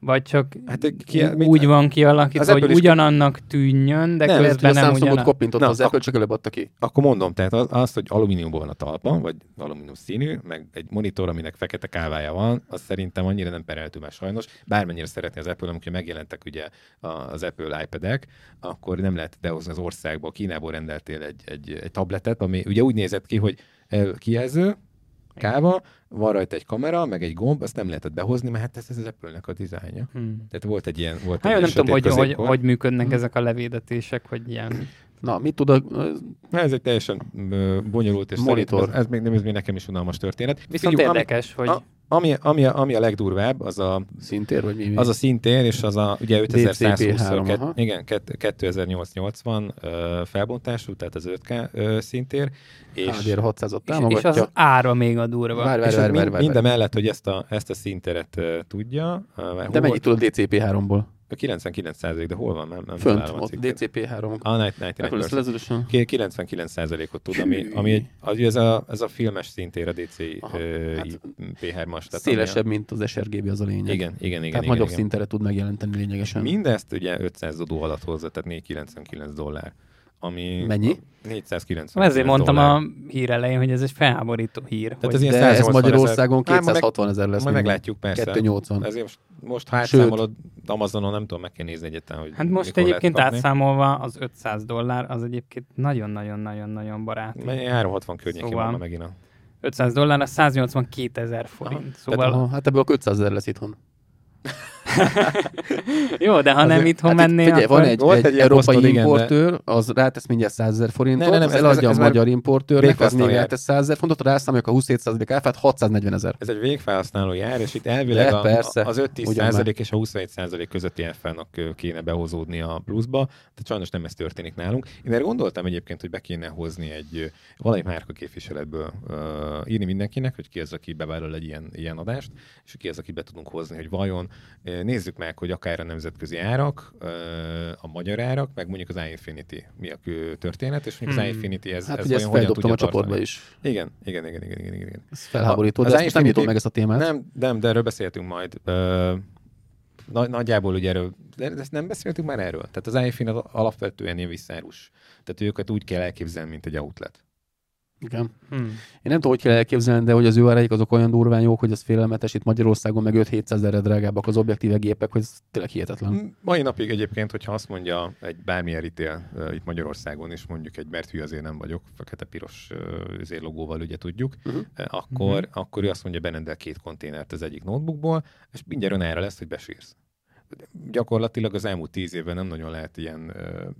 Vagy csak Hát ki, mit- úgy van kialakítva, hogy ugyanannak tűnjön, de Nem, Lehet, hogy közben a nem ugyanaz. kopintott Na, az Apple, csak előbb adta ki. Akkor mondom, tehát az, az, hogy alumíniumból van a talpa, vagy alumínium színű, meg egy monitor, aminek fekete kávája van, az szerintem annyira nem pereltő már sajnos. Bármennyire szeretné az Apple, amikor megjelentek ugye az Apple iPad-ek, akkor nem lehet behozni az országba. Kínából rendeltél egy, egy, egy tabletet, ami ugye úgy nézett ki, hogy el- kijelző, káva, van rajta egy kamera, meg egy gomb, azt nem lehetett behozni, mert hát ez, ez az Apple-nek a dizájnja. Hmm. Tehát volt egy ilyen... Volt Hát egy jó, nem tudom, hogy, hogy, hogy működnek Hmm. ezek a levédetések, hogy ilyen... Na, mit tud a... Ez egy teljesen bonyolult, és Monitor. ez, ez, még nem, ez még nekem is unalmas történet. Viszont ami- érdekes, hogy... a- Ami, ami, a, ami a legdurvább, az a, Szintér, vagy mi? mi? az a szintér, és az a ugye 5120 DCP3, aha. igen, kett- 2880 ö, felbontású, tehát az 5K ö, szintér, és, HDR 600-at és, az ára még a durva. Várj, várj, és várj, ez várj, mind, várj. minden mellett, hogy ezt a, ezt a szinteret tudja. De mennyit tud a DCP3-ból? A 99% de hol van? Nem, nem Fönt, ott cikket. DCP3. A 99 Apple Resolution. 99%-ot tud, ami, ami egy, az, ez, a, ez a filmes szintér a Aha, ö, hát i- P3-as. tehát Szélesebb, mint az sRGB az a lényeg. Igen, igen, igen. Tehát igen, nagyobb igen. szintere tud megjelenteni lényegesen. Mindezt ugye 500 dodó alatt hozza, tehát 499 dollár. Ami Mennyi? 490 Ezért mondtam dollár. a hír elején, hogy ez egy felháborító hír. Tehát hogy ez ilyen De ez 180 Magyarországon ezer. Hát, majd meg- 260 ezer lesz. Majd meglátjuk persze. 280. Ezért most, most ha átszámolod Amazonon, nem tudom, meg kell nézni egyetlen, hogy Hát most egyébként kapni. átszámolva az 500 dollár, az egyébként nagyon-nagyon-nagyon-nagyon. Mennyi 360 környékén Szóval- van megint a... 500 dollár, az 182 ezer forint. Tehát, Szóval aha, hát ebből 500 ezer lesz itthon. Jó, de ha nem itthon Hát itt, mennél, figyelj, akkor... van egy, Volt egy, egy európai posztod, igen, de- importőr, az rátesz mindjárt 100 ezer forintot, Ne, ne, nem, az ez- eladja ez a magyar importőrnek, az még rátesz 100 ezer fontot, rászámoljuk a 27% áfát, 640 ezer. Ez egy végfelhasználó jár, és itt elvileg De a, persze, az 5-10 ugyan százalék és a 27 százalék közötti áfának kéne behozódni a pluszba, tehát sajnos nem ez történik nálunk. Én erre gondoltam egyébként, hogy be kéne hozni egy ö, valamelyik márka képviseletből uh, írni mindenkinek, hogy ki az, aki bevállal egy ilyen, ilyen adást, és ki az, aki be tudunk hozni, hogy vajon nézzük meg, hogy akár a nemzetközi árak, a magyar árak, meg mondjuk az iInfinity mi a történet, és mondjuk hmm. az iInfinity ez, hát ez ugye ezt feldobtam a csoportba is. Igen, igen, igen, igen, igen, igen. Ez felháborító, a, de ezt nem jutott meg ezt a témát. Nem, nem, de erről beszéltünk majd. Nagy, nagyjából ugye erről, de ezt nem beszéltünk már erről. Tehát az iPhone alapvetően ilyen visszárus. Tehát őket úgy kell elképzelni, mint egy outlet. Igen. Hmm. Én nem tudom, hogy kell elképzelni, de hogy az ő áraik azok olyan durván jók, hogy az félelmetes. Itt Magyarországon meg 5-700 ezerre drágábbak az objektíve gépek, hogy ez tényleg hihetetlen. Mai napig egyébként, hogyha azt mondja egy bármilyen ritél uh, itt Magyarországon is, mondjuk egy, mert hű azért nem vagyok, fekete-piros uh, logóval ugye tudjuk, uh-huh. uh, akkor, uh-huh. akkor ő azt mondja, berendel két konténert az egyik notebookból, és mindjárt erre lesz, hogy besírsz gyakorlatilag az elmúlt tíz évben nem nagyon lehet ilyen,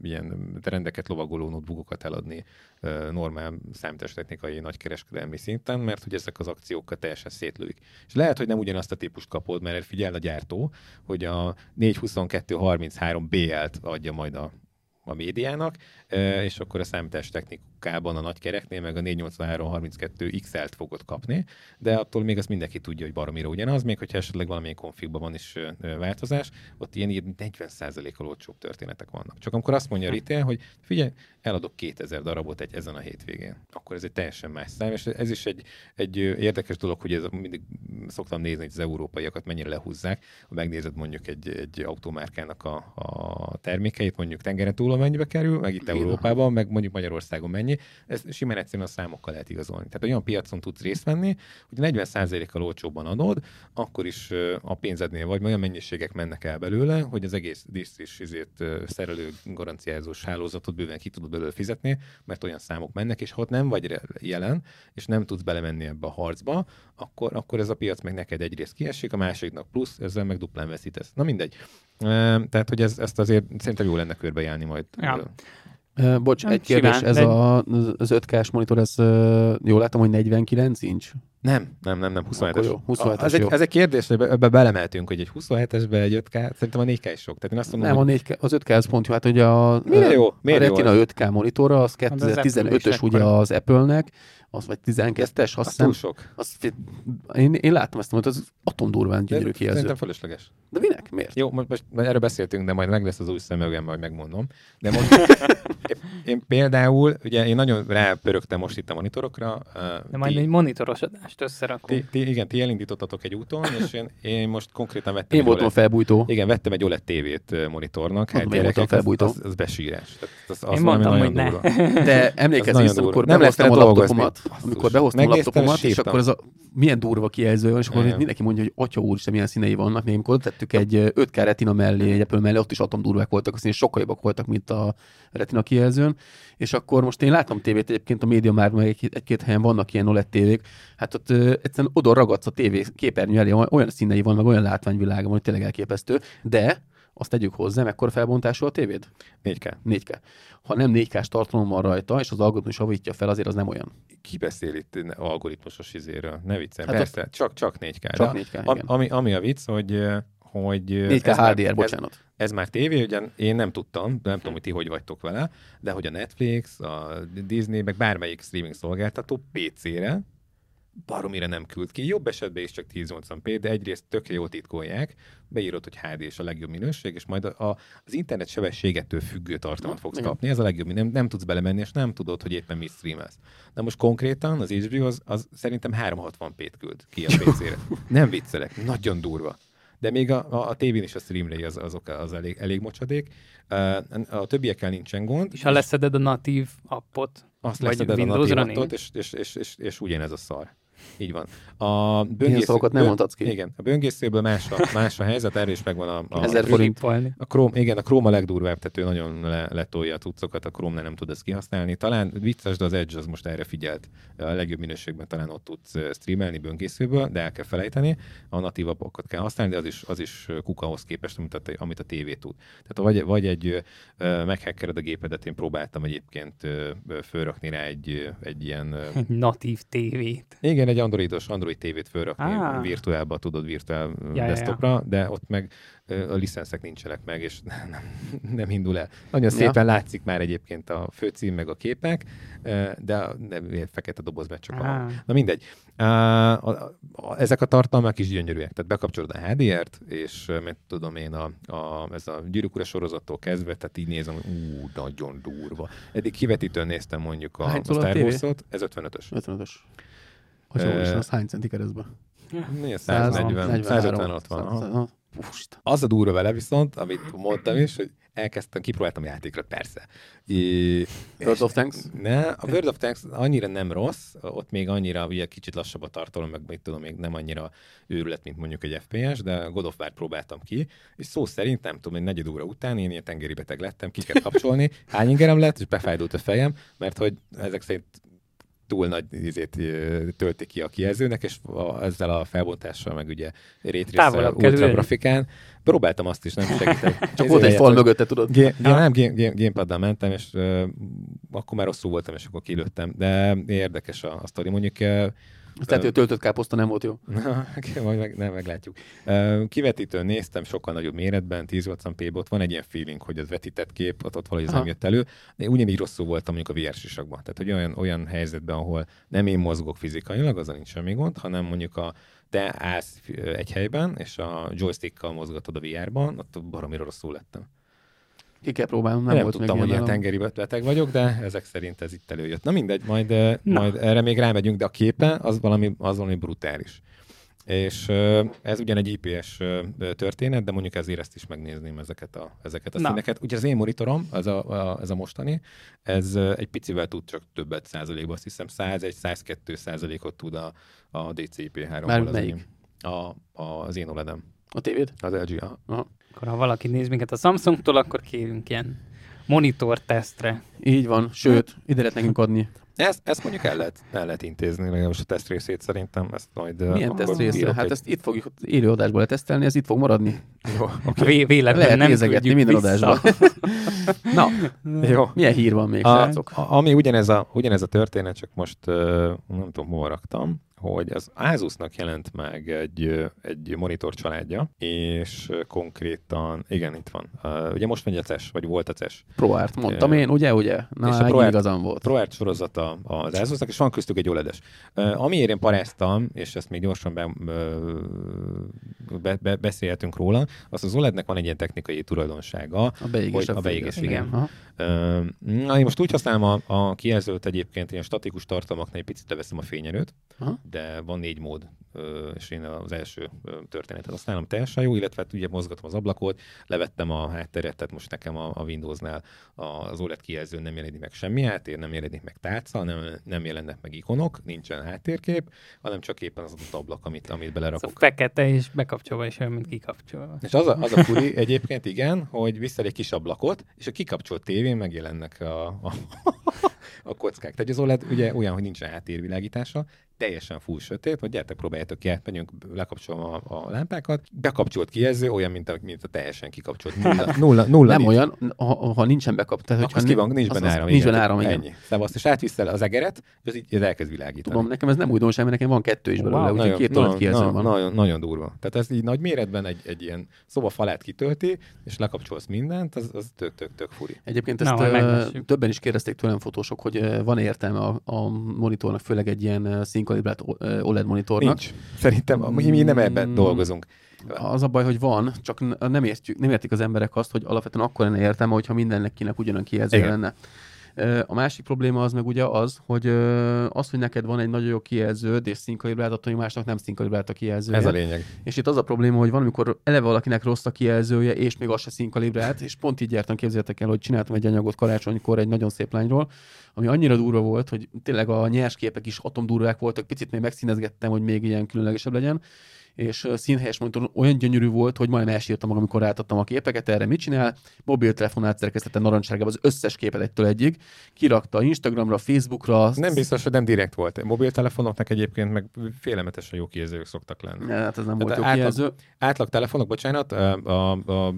ilyen rendeket lovagoló notebookokat eladni normál számítástechnikai nagykereskedelmi szinten, mert hogy ezek az akciókat teljesen szétlőik. És lehet, hogy nem ugyanazt a típust kapod, mert figyel a gyártó, hogy a 42233 BL-t adja majd a a médiának, és akkor a számítás technikában a nagy kereknél meg a 48332 XL-t fogod kapni, de attól még azt mindenki tudja, hogy baromira ugyanaz, még hogyha esetleg valamilyen konfigban van is változás, ott ilyen, ilyen 40%-kal olcsóbb történetek vannak. Csak amikor azt mondja a retail, hogy figyelj, eladok 2000 darabot egy ezen a hétvégén, akkor ez egy teljesen más szám, és ez is egy, egy érdekes dolog, hogy ez mindig szoktam nézni, hogy az európaiakat mennyire lehúzzák, ha megnézed mondjuk egy, egy automárkának a, a termékeit, mondjuk tengeren túl mennyibe kerül, meg itt Európában, meg mondjuk Magyarországon mennyi. Ez simán egyszerűen a számokkal lehet igazolni. Tehát olyan piacon tudsz részt venni, hogy 40%-kal olcsóbban adod, akkor is a pénzednél vagy olyan mennyiségek mennek el belőle, hogy az egész disztris izét szerelő garanciázós hálózatot bőven ki tudod belőle fizetni, mert olyan számok mennek, és ha ott nem vagy jelen, és nem tudsz belemenni ebbe a harcba, akkor, akkor ez a piac meg neked egyrészt kiesik, a másiknak plusz, ezzel meg duplán veszítesz. Na mindegy. Tehát, hogy ez, ezt azért szerintem jó lenne körbejárni majd. Ja. Uh, bocs, egy kérdés, ez a, az 5K-s monitor, ez uh, jól látom, hogy 49 inch? Nem, nem, nem, nem, 27-es. Jó, 27 ez, egy, ez egy kérdés, hogy ebbe belemeltünk, hogy egy 27-esbe egy 5K, szerintem a 4K is sok. Tehát én azt mondom, nem, hogy... a 4K, az 5K az pont jó, hát ugye a, Mire jó? Miért a Retina jó 5K monitora, az 2015-ös hát ugye az Apple-nek, az vagy 12-es, azt hiszem. sok. Az, én, én láttam ezt, hogy az atomdurván gyönyörű kijelző. Szerintem fölösleges. De minek? Miért? Jó, most, most erről beszéltünk, de majd meg lesz az új szemüvegem, majd megmondom. De most én, én, például, ugye én nagyon rápörögtem most itt a monitorokra. De majd ti, egy monitoros adást összerakunk. Ti, ti, igen, ti elindítottatok egy úton, és én, én most konkrétan vettem Én voltam a felbújtó. Igen, vettem egy OLED tévét monitornak. Hát gyerekek, felbújtó. Az, az, az besírás. Az, az én mondtam, hogy ne. De emlékezz amikor nem lesz a laptopomat, amikor behoztam a laptopomat, és akkor ez a milyen durva kijelző, és akkor mindenki mondja, hogy atya úr, milyen színei vannak. Még amikor tettük egy 5K retina mellé, egy Apple mellé, ott is atomdurvák voltak, azt sokkal jobbak voltak, mint a retina kijelzőn. És akkor most én látom tévét egyébként a média már meg egy-két helyen vannak ilyen OLED tévék, hát ott ö, egyszerűen oda ragadsz a tévé képernyő elé, olyan színei van, meg olyan látványvilága van, hogy tényleg elképesztő, de azt tegyük hozzá, mekkora felbontású a tévéd? 4K. 4K. Ha nem 4K-s tartalom van rajta, és az algoritmus javítja fel, azért az nem olyan. Ki beszél itt algoritmusos izéről? Ne viccelj. Hát Persze, a... csak, csak 4K. Csak 4K, a, ami, ami a vicc, hogy hogy 4K ez HDR, már, bocsánat. Ez, ez már tévé, ugyan én nem tudtam, nem tudom, hogy ti hogy vagytok vele, de hogy a Netflix, a Disney, meg bármelyik streaming szolgáltató PC-re baromira nem küld ki. Jobb esetben is csak 1080p, de egyrészt tök jól titkolják, beírod, hogy HD és a legjobb minőség, és majd a, a, az internet sebességettől függő tartalmat fogsz igen. kapni. Ez a legjobb, nem, nem tudsz belemenni, és nem tudod, hogy éppen mit streamelsz. De most konkrétan az HBO az, az szerintem 360p-t küld ki a PC-re. nem viccelek, nagyon durva. De még a, a, tévén is a streamre az, azok az elég, elég mocsadék. A többiekkel nincsen gond. És ha leszeded a natív appot, azt leszeded a natív appot, és, és, és, és, és ugyanez a szar. Így van. A böngésző, nem mondhatsz ki. Igen, a böngészőből más a, más a helyzet, erről is megvan a... a Ezer forint. A Chrome, igen, a Chrome a legdurvább, tehát ő nagyon le, letolja a cuccokat, a Chrome nem tud ezt kihasználni. Talán vicces, de az Edge az most erre figyelt. A legjobb minőségben talán ott tudsz streamelni böngészőből, de el kell felejteni. A natív appokat kell használni, de az is, az is kukahoz képest, amit a, amit a tévé tud. Tehát vagy, vagy egy meghackered a gépedet, én próbáltam egyébként fölrakni rá egy, egy ilyen... Natív tévét. Igen, egy androidos, android tévét fölrakni Á. virtuálba, tudod, virtuál ja, ja. desktopra, de ott meg a licenszek nincsenek meg, és nem, nem indul el. Nagyon Ja. szépen látszik már egyébként a főcím, meg a képek, de nem, fekete dobozban csak a Á. Na mindegy. A, a, a, ezek a tartalmak is gyönyörűek. Tehát bekapcsolod a HDR-t, és mert tudom én, a, a, ez a gyűrűk sorozattól kezdve, tehát így nézem, hogy ú, nagyon durva. Eddig kivetítőn néztem mondjuk a, Hány a a Star? Wars-ot, ez 55-ös. 55-ös. Hogy Ö, uh, az hány centi keresztbe? Mi a 140, 150 ott van. Az a durva vele viszont, amit mondtam is, hogy elkezdtem, kipróbáltam a játékra, persze. I, World of Tanks? Ne, a World of Tanks annyira nem rossz, ott még annyira ugye kicsit lassabb a tartalom, meg mit tudom, még nem annyira őrület, mint mondjuk egy FPS, de God of War-t próbáltam ki, és szó szerint, nem tudom, egy negyed óra után én ilyen tengeri beteg lettem, ki kell kapcsolni, hány ingerem lett, és befájdult a fejem, mert hogy ezek szerint túl nagy izét tölti ki a kijelzőnek, és a, ezzel a felbontással, meg ugye rétrészsel, ultra grafikán. Próbáltam azt is, nem segített. Csak volt egy fal mögötte, tudod? Gé- ja, nem, game, gamepaddal mentem, és uh, akkor már rosszul voltam, és akkor kilőttem. De érdekes a, a sztori. Mondjuk uh, Azt lehet, hogy a töltött káposzta nem volt jó. majd meg, nem, meglátjuk. Kivetítőn néztem sokkal nagyobb méretben, 1080p, ott van egy ilyen feeling, hogy az vetített kép, ott, ott valahogy Aha. nem jött elő. De ugyanígy rosszul voltam mondjuk a VR sisakban. Tehát, hogy olyan, olyan helyzetben, ahol nem én mozgok fizikailag, azzal nincs semmi gond, hanem mondjuk a te állsz egy helyben, és a joystickkal mozgatod a VR-ban, ott baromira rosszul lettem. Ki kell próbálnom, nem, Nem, volt tudtam, még hogy ilyen tengeri beteg vagyok, de ezek szerint ez itt előjött. Na mindegy, majd, eh, Na. majd erre még rámegyünk, de a képe az valami, az valami brutális. És eh, ez ugyan egy IPS eh, történet, de mondjuk ezért ezt is megnézném ezeket a, ezeket a Na. színeket. Ugye az én monitorom, ez a, a, ez a mostani, ez egy picivel tud csak többet százalékban, azt hiszem 101-102 százalékot tud a, a DCI-P3-ból. Már az melyik? A, a, az én OLED-em. A tévéd? Az LG. aha. Akkor ha valaki néz minket a Samsungtól, akkor kérünk ilyen monitor tesztre. Így van, sőt, ide lehet nekünk adni. Ezt, ezt mondjuk el lehet, el lehet intézni, legalábbis a teszt részét szerintem. Ezt majd, Milyen teszt része? Hát egy- ezt itt fogjuk élő adásból letesztelni, ez itt fog maradni. Jó, Vé- véletlenül Lehet nem nézegetni minden vissza. adásban. Na, jó. milyen hír van még, A, srácok? a, ami ugyanez a, ugyanez a történet, csak most uh, nem tudom, hova raktam, hogy az Asusnak jelent meg egy, egy monitor családja, és konkrétan, igen, itt van. Uh, ugye most megy a CES, vagy volt a CES. ProArt, mondtam Ö, én, ugye, ugye? Na, és a ProArt- igazam volt. ProArt sorozata az Asusnak, és van köztük egy OLED-es. Uh, amiért én paráztam, és ezt még gyorsan be, be, be, beszélhetünk róla, az az OLED-nek van egy ilyen technikai tulajdonsága, A beégés. hogy a beégés, igen. Ö, Na, én most úgy használom a, a kijelzőt egyébként, ilyen statikus tartalmaknál egy picit leveszem a fényerőt, Aha. de van négy mód, és én az első történetet használom teljesen jó, illetve hát ugye mozgatom az ablakot, levettem a hátteret, tehát most nekem a, a Windowsnál az OLED kijelzőn nem jelenik meg semmi háttér, nem jelenik meg tárca, nem, nem jelennek meg ikonok, nincsen háttérkép, hanem csak éppen az adott ablak, amit, amit belerakok. fekete és bekapcsolva is olyan, mint kikapcsolva. És az a, az a furi egyébként igen, hogy vissza egy kis ablakot, és a kikapcsolt tévén megjelennek a, a, a kockák. Tehát az OLED ugye olyan, hogy nincsen háttérvilágítása, teljesen full sötét, hogy gyertek, próbáljátok ki, átmegyünk, lekapcsolom a, a lámpákat, bekapcsolt kijelző, olyan, mint a, mint a teljesen kikapcsolt. Nulla, nulla, nulla Nem nincs. olyan, ha, ha nincsen backup. Tehát, Akkor hogyha ki van, nincs benne áram. Nincs benne áram, igen. Ennyi. Szóval azt is átviszel az egeret, és az így ez elkezd világítani. Tudom, nekem ez nem újdonság, mert nekem van kettő is belőle, Wow, úgyhogy két nagyon, nagyon, van. nagyon, nagyon durva. Tehát ez így nagy méretben egy, egy ilyen szoba falát kitölti, és lekapcsolsz mindent, az, az tök, tök, tök furi. Egyébként Na, ezt meglássuk. többen is kérdezték tőlem fotósok, hogy van értelme a, a monitornak, főleg egy ilyen ö, ö, OLED monitornak. Nincs. Szerintem mi, mi nem ebben Mm. dolgozunk. Az a baj, hogy van, csak nem, értjük, nem értik az emberek azt, hogy alapvetően akkor lenne értelme, hogyha mindennek kinek ugyanolyan kijelzője Igen. lenne. A másik probléma az meg ugye az, hogy az, hogy neked van egy nagyon jó kijelződ, és színkalibrált, attól másnak nem színkalibrált a kijelzője. Ez a lényeg. És itt az a probléma, hogy van, amikor eleve valakinek rossz a kijelzője, és még az se színkalibrált, és pont így jártam, képzeljétek el, hogy csináltam egy anyagot karácsonykor egy nagyon szép lányról, ami annyira durva volt, hogy tényleg a nyers képek is atomdurvák voltak, picit még megszínezgettem, hogy még ilyen különlegesebb legyen, és színhelyes monitoron olyan gyönyörű volt, hogy majdnem elsírtam magam, amikor rátadtam a képeket, erre mit csinál? Mobiltelefon átszerkesztette narancssárgába az összes képet egytől egyig, kirakta Instagramra, Facebookra, Nem biztos, hogy nem direkt volt. Mobiltelefonoknak egyébként meg félelmetesen jó kijelzők szoktak lenni. Hát ez nem Tehát volt jó átlag- kijelző. Átlag telefonok, bocsánat, a, a, a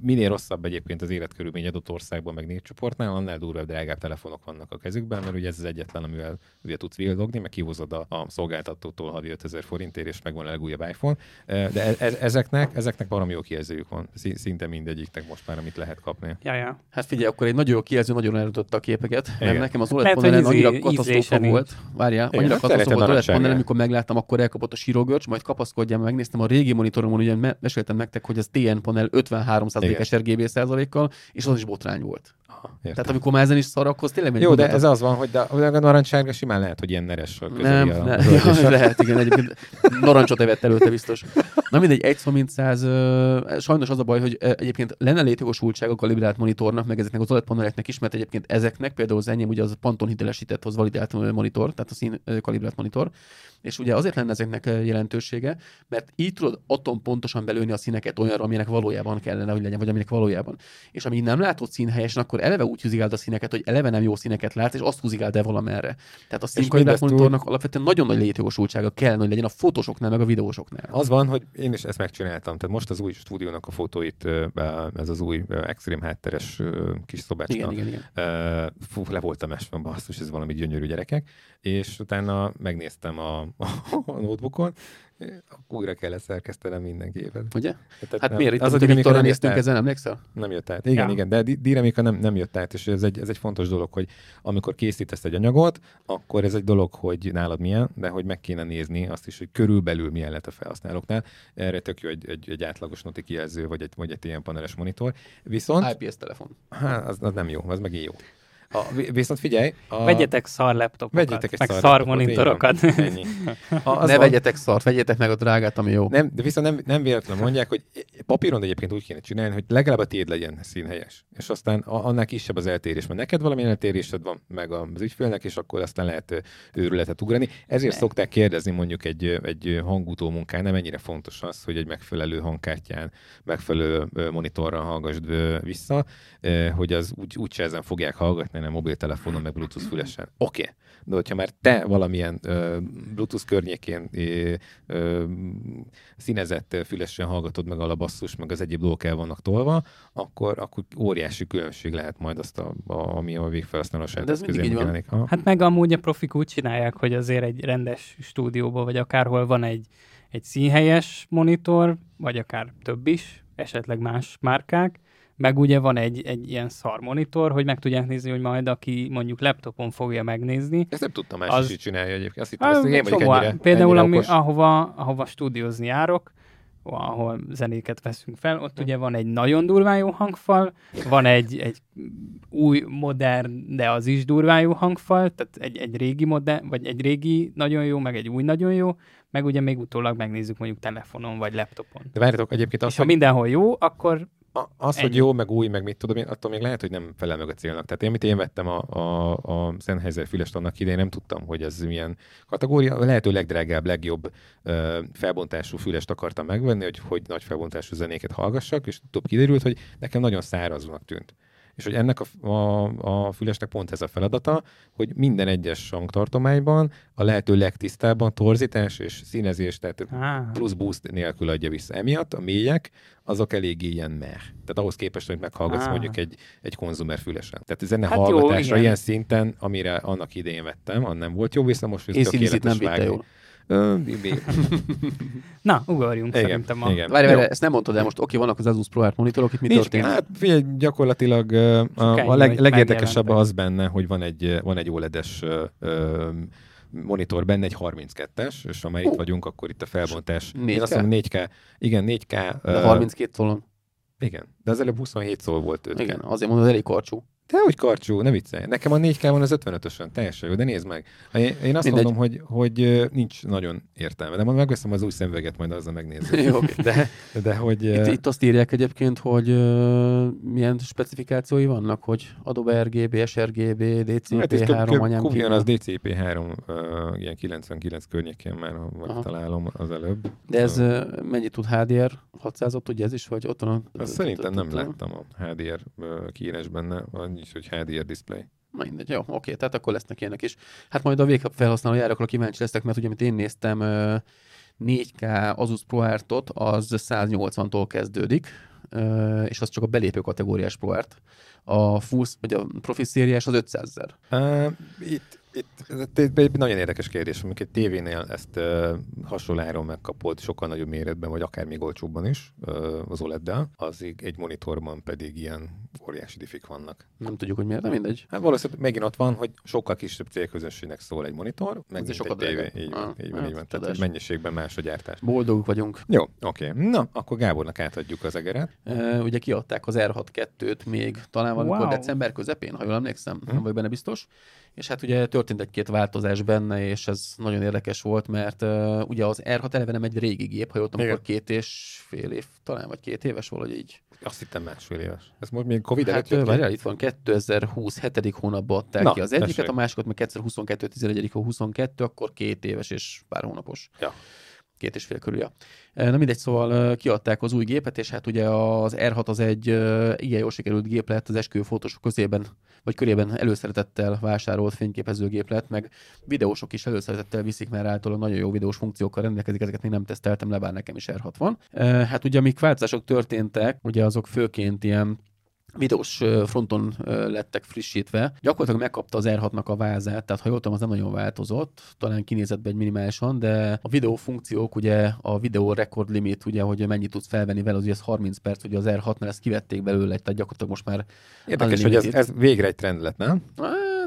minél rosszabb egyébként az életkörülmény adott országban, meg népcsoportnál, annál durvább, drágább telefonok vannak a kezükben, mert ugye ez az egyetlen, amivel ugye tudsz vildogni, meg kihozod a, a szolgáltatótól havi 5000 forintért, és megvan a legújabb iPhone. De e, e, ezeknek, ezeknek valami jó kijelzőjük van. Szinte mindegyiknek most már, amit lehet kapni. Ja, ja. Hát figyelj, akkor egy nagyon jó kijelző nagyon elütötte a képeket, mert Igen. nekem az OLED panelen izé- annyira katasztrófa volt. Várjál, Igen, annyira hát katasztrófa volt az OLED panelen, amikor megláttam, akkor elkapott a sírogörcs, majd kapaszkodjam, megnéztem a régi monitoromon, ugye me- meséltem nektek, hogy az TN panel 53%-es RGB százalékkal, és az is botrány volt. Értem. Tehát amikor már ezen is szar, akkor tényleg Jó, de ez az van, hogy de, de a narancsárga simán lehet, hogy ilyen neres nem, a, öltös. ja, lehet, igen, egyébként narancsot evett előtte biztos. Na mindegy, egy szó mint száz, sajnos az a baj, hogy egyébként lenne létjogosultság a kalibrált monitornak, meg ezeknek az OLED paneleknek is, mert egyébként ezeknek, például az enyém ugye az Panton hitelesített, az validált monitor, tehát a szín kalibrált monitor, és ugye azért lenne ezeknek jelentősége, mert így tudod atom pontosan belőni a színeket olyanra, amilyenek valójában kellene, hogy legyen, vagy aminek valójában. És ami nem látod színhelyesen, akkor eleve úgy húzigáld a színeket, hogy eleve nem jó színeket látsz, és azt húzigáld el valamerre. Tehát a úgy- monitornak alapvetően nagyon nagy létjogosultsága kellene, hogy legyen a fotósoknál, meg a videósoknál. Az van, hogy én is ezt megcsináltam. Tehát most az új stúdiónak a fotóit, ez az új extrém hátteres kis szobácska. Igen, igen, igen. Fú, le voltam esve, basszus, ez valami gyönyörű gyerekek. És utána megnéztem a, a notebookon, újra kell szerkesztenem minden képet. Ugye? Tehát Hát nem- miért? Itt az dinamika Viktorra néztünk ezen, emlékszel? Nem jött át. Igen, Ja. igen, de di- dinamika nem, nem jött át, és ez egy, ez egy fontos dolog, hogy amikor készítesz egy anyagot, akkor ez egy dolog, hogy nálad milyen, de hogy meg kéne nézni azt is, hogy körülbelül milyen lett a felhasználóknál. Erre tök jó egy, egy, egy átlagos noti kijelző, vagy egy, vagy egy ilyen paneles monitor. Viszont, IPS telefon. hát, az, az, nem jó, az meg jó. A, vi- viszont figyelj, a, Vegyetek szar laptopokat, vegyetek egy meg szar szar monitorokat. így van. Ennyi. A, az ne van- vegyetek szart, vegyetek meg a drágát, ami jó. Nem, de viszont nem, nem véletlenül mondják, hogy papíron egyébként úgy kéne csinálni, hogy legalább a tiéd legyen színhelyes. És aztán annál kisebb az eltérés, mert neked valamilyen eltérésed van, meg az ügyfélnek, és akkor aztán lehet őrületet ugrani. Ezért Ne. szokták kérdezni mondjuk egy, egy hangutó munkánál, mennyire fontos az, hogy egy megfelelő hangkártyán, megfelelő ö, monitorral hallgassd vissza, hogy az úgy, úgy ezen fogják hallgatni, hanem mobiltelefonon, meg Bluetooth fülesen. Oké, okay. de hogyha már te valamilyen ö, Bluetooth környékén ö, ö, színezett fülesen hallgatod meg a basszus, meg az egyéb dolgok el vannak tolva, akkor, akkor óriási különbség lehet majd azt, a, a, ami a végfelhasználó saját De ez mindig így van. Hát meg amúgy a profik úgy csinálják, hogy azért egy rendes stúdióban, vagy akárhol van egy, egy színhelyes monitor, vagy akár több is, esetleg más márkák, meg ugye van egy, egy ilyen szar monitor, hogy meg tudják nézni, hogy majd aki mondjuk laptopon fogja megnézni. Ezt nem tudtam más Az- is csinálja egyébként. Azt hittem, Ah, ezt én vagyok ennyire, Például ennyire ami, ahova, ahova stúdiózni járok, ahol zenéket veszünk fel, ott ugye van egy nagyon durván jó hangfal, van egy, egy új, modern, de az is durván jó hangfal, tehát egy, egy régi modern, vagy egy régi nagyon jó, meg egy új nagyon jó, meg ugye még utólag megnézzük mondjuk telefonon vagy laptopon. De várjatok, egyébként És azt, ha hogy, mindenhol jó, akkor az, hogy ennyi. jó, meg új, meg mit tudom én, attól még lehet, hogy nem felel meg a célnak. Tehát én, amit én vettem a, a, a Sennheiser fülest annak idején, nem tudtam, hogy ez milyen kategória. A lehető legdrágább, legjobb ö, felbontású fülest akartam megvenni, hogy, hogy nagy felbontású zenéket hallgassak, és utóbb kiderült, hogy nekem nagyon száraznak tűnt. És hogy ennek a, a, a fülesnek pont ez a feladata, hogy minden egyes hangtartományban a lehető legtisztábban torzítás és színezés, tehát á, plusz boost nélkül adja vissza. Emiatt a mélyek, azok eléggé ilyen meh. Tehát ahhoz képest, hogy meghallgatsz Ah. mondjuk egy, egy konzumer fülesen. Tehát zene Hát jó, hallgatásra igen. ilyen szinten, amire annak idején vettem, az nem volt jó, viszont most nem tökéletes vitte vágni. Na, ugorjunk Igen, szerintem a... igen. Várj, várj, ezt nem mondtad el most, oké, vannak az Asus Pro Art monitorok, itt mi Nincs, történik? hát figyelj, gyakorlatilag a, a leg, legérdekesebb az benne, hogy van egy, van egy OLED-es monitor benne, egy 32-es, és ha már itt Ó. vagyunk, akkor itt a felbontás. 4K? Én azt mondom 4K. Igen, 4K. De ö, 32 tolon. Igen, de az előbb 27 szó volt 5K. Igen, azért mondod, elég karcsú. De hogy karcsú, ne viccelj. Nekem a 4K van az 55-ösen, teljesen jó, de nézd meg. Én, én azt Mindegy. mondom, hogy, hogy nincs nagyon értelme, de majd megveszem az új szemüveget, majd azzal megnézzük. Jó. De, de hogy... Itt, itt azt írják egyébként, hogy uh, milyen specifikációi vannak, hogy Adobe RGB, sRGB, Hát ez DCP3, anyám kb. kívül. az DCP3, uh, ilyen 99 környékén már ha megtalálom az előbb. De ez uh, mennyit tud HDR 600-ot, tudja ez is, vagy ott van? szerintem nem láttam a HDR kiírás benne, is, hogy HDR display. Na Mindegy, jó, oké, tehát akkor lesznek ilyenek is. Hát majd a végfelhasználó járakra kíváncsi leszek, mert ugye, amit én néztem, ö, 4K Asus ProArt-ot, az 180-tól kezdődik, és az csak a belépő kategóriás ProArt. A full, vagy a profi szériás az 500 ezer. Uh, itt, itt ez egy, egy nagyon érdekes kérdés, amikor egy tévénél ezt uh, hasonló áron megkapod, sokkal nagyobb méretben, vagy akár még olcsóbban is uh, az OLED-del, az egy monitorban pedig ilyen óriási diffik vannak. Nem tudjuk, hogy miért, de mindegy. Hát valószínűleg megint ott van, hogy sokkal kisebb célközönségnek szól egy monitor, meg egy tévé. Így van, Ah, így van, hát, így van. Tehát hogy mennyiségben más a gyártás. Boldogok vagyunk. Jó, oké. Na, akkor Gábornak átadjuk az egeret. Uh, ugye kiadták az R6-2-t még talán valamikor Wow. december közepén, ha jól emlékszem, Hm. nem vagyok benne biztos. És hát ugye történt egy-két változás benne, és ez nagyon érdekes volt, mert uh, ugye az R6 eleve nem egy régi gép, ha jól tudom, akkor két és fél év, talán vagy két éves valahogy így. Azt hittem másfél éves. Ez most még Covid Hát előtt jött itt van 2020 7. hónapban adták Na, ki az egyiket, tessék. a másikat meg 2022 11. hó 22, akkor két éves és pár hónapos. Ja. Két és fél körül, ja. Na mindegy, szóval kiadták az új gépet, és hát ugye az R6 az egy igen jól sikerült gép lett, az esküvő fotósok közében, vagy körében előszeretettel vásárolt fényképezőgép lett, meg videósok is előszeretettel viszik, mert általában nagyon jó videós funkciókkal rendelkezik, ezeket még nem teszteltem le, bár nekem is R6 van. Hát ugye amik változások történtek, ugye azok főként ilyen videós fronton lettek frissítve. Gyakorlatilag megkapta az R6-nak a vázát, tehát ha jól tudom, az nem nagyon változott, talán kinézetben egy minimálisan, de a videó funkciók, ugye a videó record limit, ugye, hogy mennyit tudsz felvenni vele, az ugye ez 30 perc, ugye az R6-nál ezt kivették belőle, tehát gyakorlatilag most már Érdekes, hogy ez, ez végre egy trend lett, nem?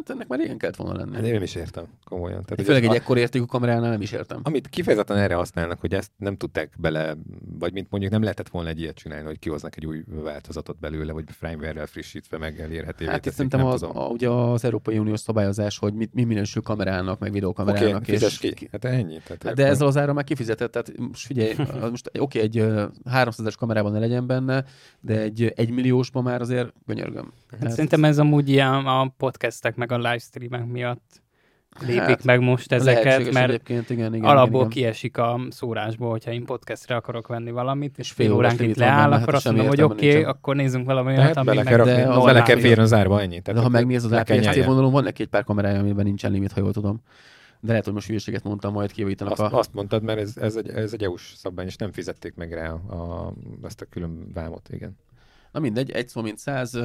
Hát ennek már régen kellett volna lenni. Hát én nem is értem, komolyan. Tehát, Főleg egy a- ekkor értékű kameránál nem is értem. Amit kifejezetten erre használnak, hogy ezt nem tudták bele, vagy mint mondjuk nem lehetett volna egy ilyet csinálni, hogy kihoznak egy új változatot belőle, vagy firmware-rel frissítve meg elérhetővé Hát itt teszik, szerintem az, tudom. a, ugye az Európai Uniós szabályozás, hogy mit, mi minősül kamerának, meg videókamerának. okay, fizes ki. Hát ennyi. Tehát Hát de ezzel az ára már kifizetett, tehát most figyelj, most oké, egy ö, 300-es kamerában ne legyen benne, de egy egy milliósban már azért gönyörgöm. Tehát Szerintem ez amúgy ilyen a podcastek meg a livestreamek miatt lépik Hát, meg most ezeket, mert egyébként, igen, igen, alapból igen, igen. kiesik a szórásból, hogyha én podcastre akarok venni valamit, és fél limit van leáll, benne, akkor hát azt mondom, hogy oké, okay, akkor nézzünk valami olyat, ami bele kell, de az bele kell férni az árba, ennyi. Tehát De ha megnézed az nyelje. vonalon, van neki egy pár kamerája, amiben nincsen limit, ha jól tudom. De lehet, hogy most hülyeséget mondtam, majd kijavítanak Azt, a... azt mondtad, mert ez, ez, egy, ez egy EU-s szabvány, és nem fizették meg rá a, ezt a külön vámot, igen. Na mindegy, egy szó mint száz,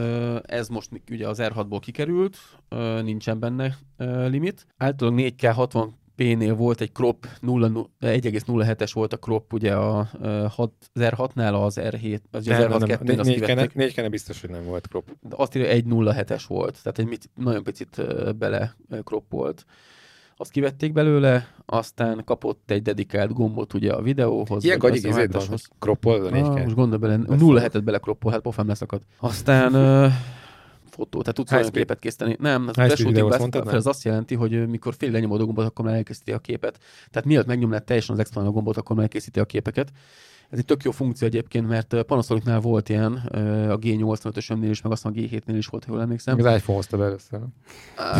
ez most ugye az R6-ból kikerült, nincsen benne limit. Általában 4K 60 P-nél volt egy crop, 0, 1,07-es volt a crop, ugye a, az R6-nál az R7, az, az Nem, R6 nem, 2 azt négy, négy kene biztos, hogy nem volt crop. De azt írja, 1.07-es volt, tehát egy mit, nagyon picit bele ö, kroppolt. Azt kivették belőle, aztán kapott egy dedikált gombot ugye a videóhoz. Ilyen vagy gagyig a izéd van, számításhoz. hogy croppol a négy Ah, most gondolj bele, Lesz 0 szakadt. hetet bele kroppol, hát pofám leszakadt. Aztán ö, fotó, tehát tudsz olyan képet készíteni. Nem, az shooting ez azt jelenti, hogy mikor fél lenyomod a gombot, akkor már elkészíti a képet. Tehát mielőtt megnyomnád teljesen az external gombot, akkor már elkészíti a képeket. Ez egy tök jó funkció egyébként, mert Panasonicnál volt ilyen, a G85-ösömnél is, meg azt a G7-nél is volt, ha jól emlékszem. Az iPhone hozta be először.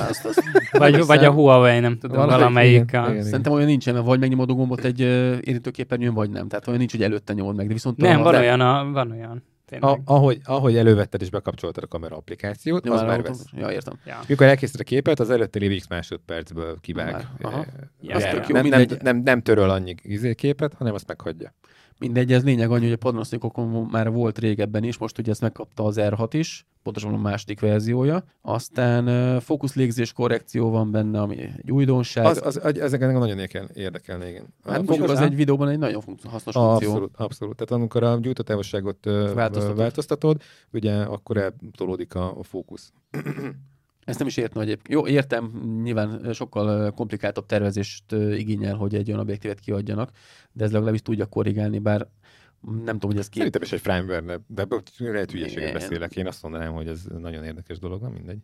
Azt, azt, Vagy, vagy a Huawei, nem tudom, Valami- valamelyik. igen, a- igen. Szerintem olyan nincsen, mert vagy megnyomod a gombot egy érintőképernyőn, vagy nem. Tehát olyan nincs, hogy előtte nyomod meg. De viszont Nem, van az- olyan, a, van olyan. Tényleg. A, ahogy, ahogy elővetted és bekapcsoltad a kamera applikációt, Ja, az már vesz. Ja, értem. Ja. Mikor elkészíted a képet, az előtte lévő x másodpercből kivág. Már, aha. Ja, Az ja, tök jó, nem, nem, nem, nem töröl annyi izé képet, hanem azt meghagyja. Mindegy, ez lényeg annyi, hogy a Panasonicokon már volt régebben is, most ugye ezt megkapta az R6 is, pontosan a második verziója. Aztán fókuszlégzés korrekció van benne, ami egy újdonság. Az, az, az, ezek engem nagyon érdekel, érdekelne, igen. hát mondjuk az egy videóban egy nagyon hasznos funkció. Abszolút, abszolút. Tehát amikor a gyújtótávolságot Változtatod. változtatod, ugye akkor eltolódik a, a fókusz. Ezt nem is értem egyébként. Jó, értem, nyilván sokkal komplikáltabb tervezést igényel, hogy egy olyan objektívet kiadjanak, de ez legalábbis tudja korrigálni, bár nem tudom, hogy ez ki... Szerintem is egy firmware, de lehet hülyeséget beszélek. Én azt mondanám, hogy ez nagyon érdekes dolog, nem mindegy.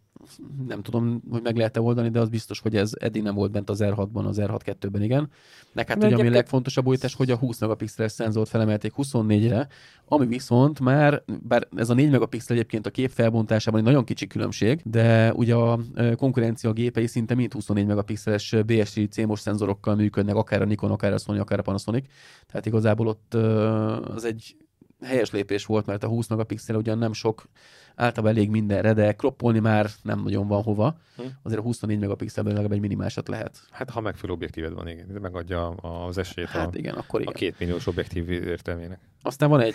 nem tudom, hogy meg lehet-e oldani, de az biztos, hogy ez eddig nem volt bent az R6-ban, az R6 2-ben, igen. Nek hát ami a legfontosabb újítás, hogy a 20 megapixeles szenzort felemelték 24-re, ami viszont már, bár ez a 4 megapixel egyébként a kép felbontásában egy nagyon kicsi különbség, de ugye a konkurencia gépei szinte mind 24 megapixeles BSI CMOS szenzorokkal működnek, akár a Nikon, akár a Sony, akár a Panasonic. Tehát igazából ott az egy helyes lépés volt, mert a 20 megapixel ugyan nem sok, általában elég mindenre, de kroppolni már nem nagyon van hova. Hm. Azért a 24 megapixelben legalább egy minimálisat lehet. Hát ha megfelelő objektíved van, igen. Megadja az esélyt Hát a, igen, akkor a igen. két milliós objektív értelmének. Aztán van egy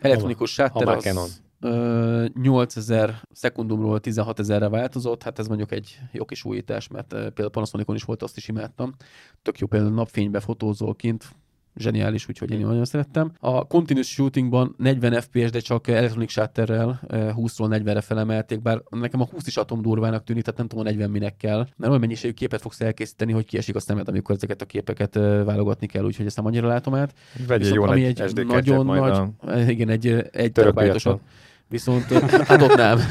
Elektronikus sátter az Canon. ö, 8000 szekundumról 16 ezerre változott, hát ez mondjuk egy jó kis újítás, mert például Panasonicon is volt, azt is imádtam. Tök jó például napfénybe fotózol kint, zseniális, úgyhogy én nagyon szerettem. A Continuous Shootingban 40 FPS, de csak Electronic Shutterrel ö, 20-ról 40-re felemelték, bár nekem a 20 is atom durvának tűnik, tehát nem tudom, a 40 minek kell. Mert olyan mennyiségű képet fogsz elkészíteni, hogy kiesik a szemed, amikor ezeket a képeket ö, válogatni kell, úgyhogy ezt nem annyira látom át. Vegyél jó ami egy SD nagyon nagy, a igen, egy, egy piacon. Viszont hát ott nem.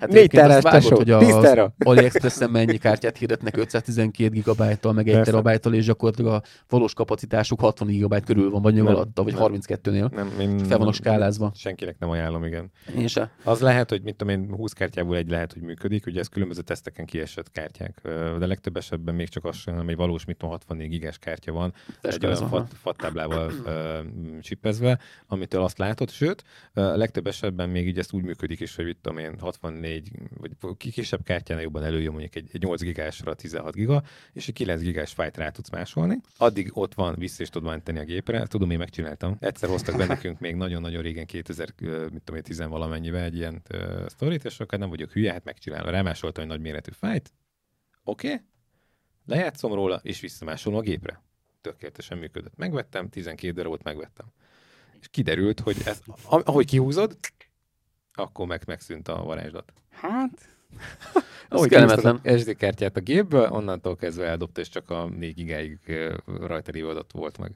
Hát Négy terás, vágod, tesó, hogy a tíz tera. AliExpress-en mennyi kártyát hirdetnek 512 gigabájttal, meg 1 Persze. terabájttal, és gyakorlatilag a valós kapacitásuk 60 gigabyte körül van, vagy alatta, vagy nem. 32-nél. Nem, én Fel vannak skálázva. Senkinek nem ajánlom, igen. Én se. Az lehet, hogy mit tudom én, 20 kártyából egy lehet, hogy működik, ugye ez különböző teszteken kiesett kártyák, de legtöbb esetben még csak az sem, hanem egy valós, mit tudom, 64 gigás kártya van, egy olyan fat, fattáblával ö, csipezve, amitől azt látod, sőt, legtöbb esetben még így ezt úgy működik is, hogy tudom én, 64, vagy ki- kisebb kártyánál jobban előjön mondjuk egy, egy 8 gigásra 16 giga, és egy 9 gigás fájt rá tudsz másolni. Addig ott van, vissza is tudod menteni a gépre, tudom, én megcsináltam. Egyszer hoztak be nekünk még nagyon-nagyon régen, 2000, ö, mit tudom én, 10 valamennyivel egy ilyen ö, sztorit, és akkor nem vagyok hülye, hát megcsinálom. Rámásoltam egy nagy méretű fájt, oké, okay. lejátszom róla, és visszamásolom a gépre. Tökéletesen működött. Megvettem, 12 darabot megvettem. És kiderült, hogy ez, ah- ahogy kihúzod, akkor meg megszűnt a varázslat. Hát, Az kellemetlen. kihúztad a SD kártyát a gépből, onnantól kezdve eldobta, és csak a 4 gigáig rajta lévő adat volt meg.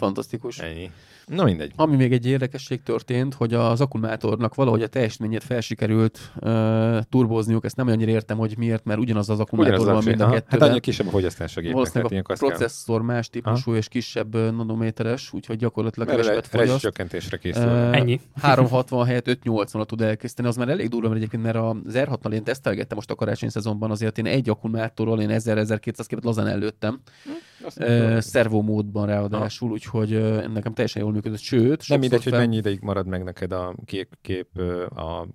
Fantasztikus. Ennyi. Na mindegy. Ami még egy érdekesség történt, hogy az akkumulátornak valahogy a teljesítményét felsikerült uh, turbózniuk, ezt nem annyira értem, hogy miért, mert ugyanaz az akkumulátor van mind a kettőben. Hát annyi kisebb a fogyasztás a gépnek. A kell- processzor más típusú és kisebb nanométeres, úgyhogy gyakorlatilag Mert kevesebbet fogyaszt. csökkentésre készül. Ö, ennyi. 360 helyett 580 tud elkészíteni, az már elég durva, mert egyébként, mert az R6-nal én tesztelgettem most a karácsony szezonban, azért én egy akkumulátorról én 1000-1200 képet lazán előttem, Azt ö, szervó módban ráadásul, úgyhogy ö, nekem teljesen jól működött, sőt, Nem mindegy, hogy fel- mennyi ideig marad meg neked a kép, kép a,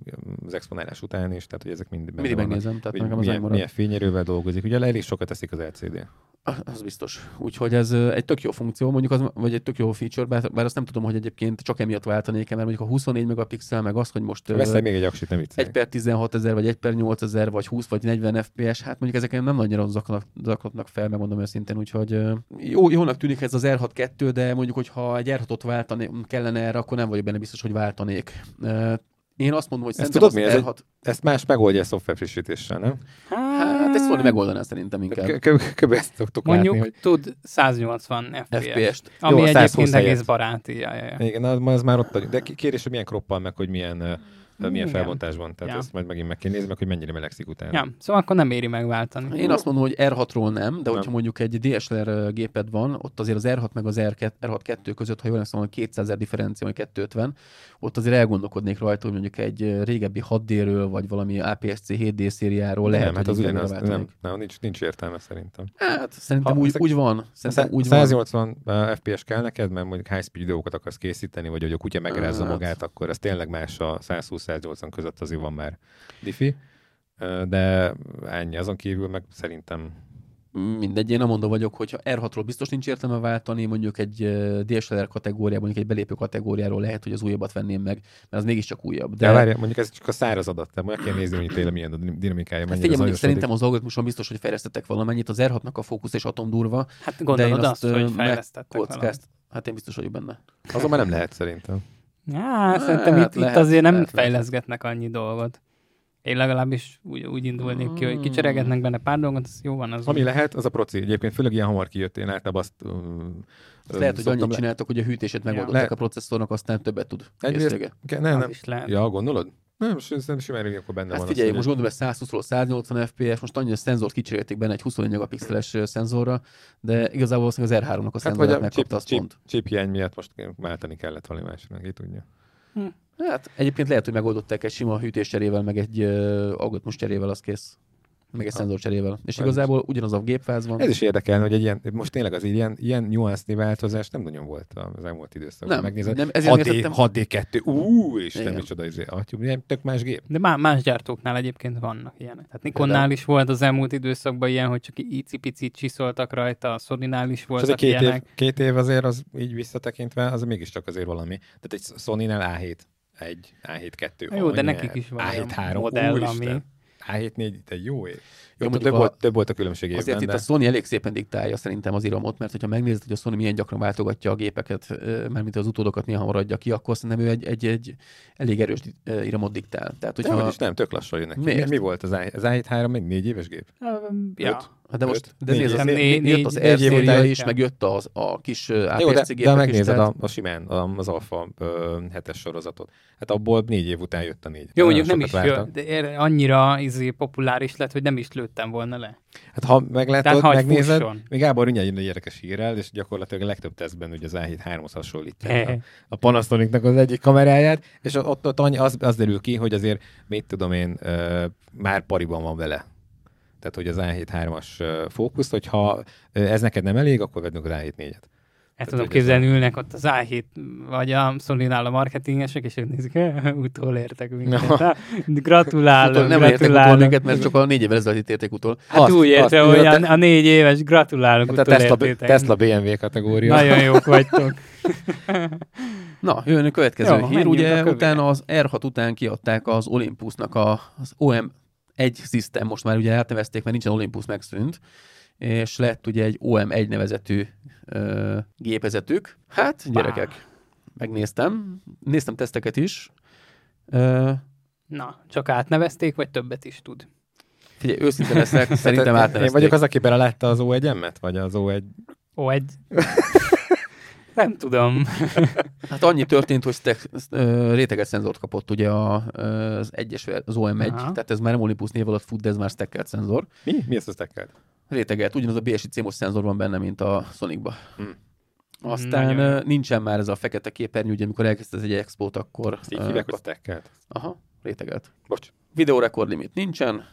az exponálás után is, tehát hogy ezek mind benne mindig megnézem, tehát Hogy nekem az milyen, megmarad. milyen fényerővel dolgozik. Ugye elég sokat teszik az LCD. Ah, Az biztos. Úgyhogy ez egy tök jó funkció, mondjuk az, vagy egy tök jó feature, bár, bár azt nem tudom, hogy egyébként csak emiatt váltanék mert mondjuk a 24 megapixel, meg az, hogy most Veszel még egy aksit, nem 1 viccelj. per 16 ezer, vagy 1 per 8 ezer, vagy 20 vagy 40 FPS, hát mondjuk ezeken nem nagyon zaklatnak fel, megmondom őszintén, úgyhogy ö, jó, jónak tűnik ez az R6 2, de mondjuk, hogyha egy R6-ot váltani kellene erre, akkor nem vagyok benne biztos, hogy váltanék. Én azt mondom, hogy Ezt szerintem tudod az mi? Ez R6, Ezt más megoldja a szoftver frissítéssel, nem? hát ezt volna megoldaná szerintem inkább. K- k- Kb. ezt szoktuk Mondjuk látni, hogy tud 180 FPS. FPS-t. Ami Jó, 120 egyébként egész baráti. Ja, ja, ja. igen, az, az már ott, de kérdés, hogy milyen kroppal, meg hogy milyen, ö, milyen Igen. felbontásban. Tehát Ja. ezt majd megint meg kell nézni, meg hogy mennyire melegszik utána. ja. Szóval akkor nem éri megváltani. Én azt mondom, hogy R6-ról nem, de hogyha Nem. mondjuk egy DSLR géped van, ott azért az R6 meg az R2, R6 2 között, ha jól emlékszem, hogy 200 ezer differencia, vagy 250, ott azért elgondolkodnék rajta, hogy mondjuk egy régebbi 6D-ről, vagy valami APS-C 7D szériáról lehet, nem, hát az ugyanaz, nem, nem, nincs, nincs értelme szerintem. Hát szerintem Ha úgy, ezek- úgy van. Szerintem úgy van. 180 uh, FPS kell neked, mert mondjuk high speed videókat akarsz készíteni, vagy hogy a kutya megrázza Hát. magát, akkor ez tényleg más a 120-180 között azért van már diffi. De ennyi, azon kívül meg szerintem Mindegy, én nem mondom vagyok, hogy R6-ról biztos nincs értelme váltani, mondjuk egy DSLR kategóriában, mondjuk egy belépő kategóriáról lehet, hogy az újabbat venném meg, mert az mégiscsak újabb. De, de várj, mondjuk ez csak a száraz adat, tehát meg kell nézni, hogy tényleg milyen a dinamikája, Hát figyelj, mondjuk szerintem az algoritmuson biztos, hogy fejlesztettek valamennyit. Az R6-nak a fókusz és atomdurva, Hát de én gondolod azt azt, hogy fejlesztettek. Hát én biztos vagyok benne. Azon már nem lehet szerintem. Ja, szerintem Hát itt, lehet, itt azért nem lehet, lehet. fejleszgetnek annyi dolgot. Én legalábbis úgy, úgy indulnék ki, hogy kicseregetnek benne pár dolgot, az jó van. Az Ami úgy. lehet, az a proci. Egyébként főleg ilyen hamar kijött, én általában azt Azt lehet, hogy annyit le- csináltak, hogy a hűtését megoldották Lehet. a processzornak, aztán többet tud. Egyrészt-. Ke- Nem, nem. is lehet. Ja, gondolod? Nem, szerintem simán akkor benne Hát van. figyelj, az, most gondolom, hogy 120-ról 180 FPS, most annyi a szenzort kicserélték benne egy 24 megapixeles szenzorra, de igazából az R3-nak a Hát szenzorát a chip, megkapta, azt chip, pont. chip hiány miatt most váltani kellett valami másra, ki tudja. Hát egyébként lehet, hogy megoldották egy sima hűtéscserével, meg egy uh, algoritmus cserével, az kész. Meg egy szenzorcserével. És igazából ugyanaz a gépfáz van. Ez is érdekelne, hogy egy ilyen, most tényleg az ilyen, ilyen nuansznyi változás nem nagyon volt az elmúlt időszakban. Nem, Megnézed, nem, ezért 6D, értettem. 6D2, ú, és nem micsoda, izé, atyú, ilyen tök más gép. De má- más gyártóknál egyébként vannak ilyenek. Tehát Nikonnál is volt az elmúlt időszakban ilyen, hogy csak icipicit csiszoltak rajta, a Sony-nál is voltak azért két év, ilyenek. két év azért az így visszatekintve, az mégiscsak azért valami. Tehát egy Sony-nál A7, egy A7 2. Jó, de nekik is van A7 olyan 3, modell, úristen. ami- A7 4, egy jó év. Jó, több, mondjuk a- volt, több volt a különbség évben, Azért itt de... a Sony elég szépen diktálja szerintem az iramot, mert hogyha megnézed, hogy a Sony milyen gyakran váltogatja a gépeket, ö, mármint az utódokat milyen hamar adja ki, akkor szerintem ő egy, egy, egy elég erős iramot diktál. Tehát, Hogyha... hogyha, is nem, tök lassan jönnek. ki. Mi, Miért? mi volt az, A- az A7 3, még négy éves gép? Um, Ja. Öt? Hát de most, de Négy nézd, az, Négy- né- jött az négy- R négy széria is, meg jött az, a kis de, de gépek is, megnézed a, a simán, a, az Alfa ö, hetes sorozatot. Hát abból négy év után jött a négy. Jó, mondjuk nem is de annyira izé, populáris lett, hogy nem is lőttem volna le. Hát ha meglátod, Tehát megnézed, fusson. még Gábor mindjárt jön egy érdekes hírrel, és gyakorlatilag a legtöbb tesztben ugye az A7 3-hoz hasonlítják a, Eh. a Panasonicnak az egyik kameráját, és ott, ott az, az derül ki, hogy azért, mit tudom én, már pariban van vele. Tehát, hogy az A7 3-as ö, fókusz, hogyha ez neked nem elég, akkor vedd meg az A7 4-et. El tudom képzelni, ülnek ott az A7 vagy a Sony-nál a marketingesek, és ők nézik, "Eh, utolértek minket. Hát, Gratulálok, Utol, nem értek utol gratulálok. minket, mert csak a négy évvel ezelőtt érték utol. Hát Azt- úgy érte, azt, hogy a a, te- a négy éves gratulálok, Hát a Tesla. Tesla BMW kategória. Nagyon jók vagytok. Na, jön a következő Jó, hír. Ugye utána az R6 után kiadták az Olympusnak a, az OM egy System, most már ugye átnevezték, mert nincsen Olympus megszűnt, és lett ugye egy OM1 nevezetű ö, gépezetük. Hát, gyerekek, megnéztem, néztem teszteket is. Ö, Na, csak átnevezték, vagy többet is tud? figyelj, őszinte leszek, szerintem Én átnevezték. vagyok az, aki belelátta az O1-emet? Vagy az O1... Ó, egy... Nem tudom. Hát annyi történt, hogy ö, réteges szenzort kapott ugye az egyes, az OM1, Aha. tehát ez már nem Olympus név alatt fut, de ez már stackelt szenzor. Mi? Mi ezt a stackelt? réteget, ugyanaz a BSI CMOS szenzor van benne, mint a Sonicba. Hm. Aztán Nagyon nincsen már ez a fekete képernyő, ugye amikor elkezdted egy expót, akkor... Ezt így hívják, hogy stackelt? Aha, rétegelt. Bocs, Videórekord limit nincsen,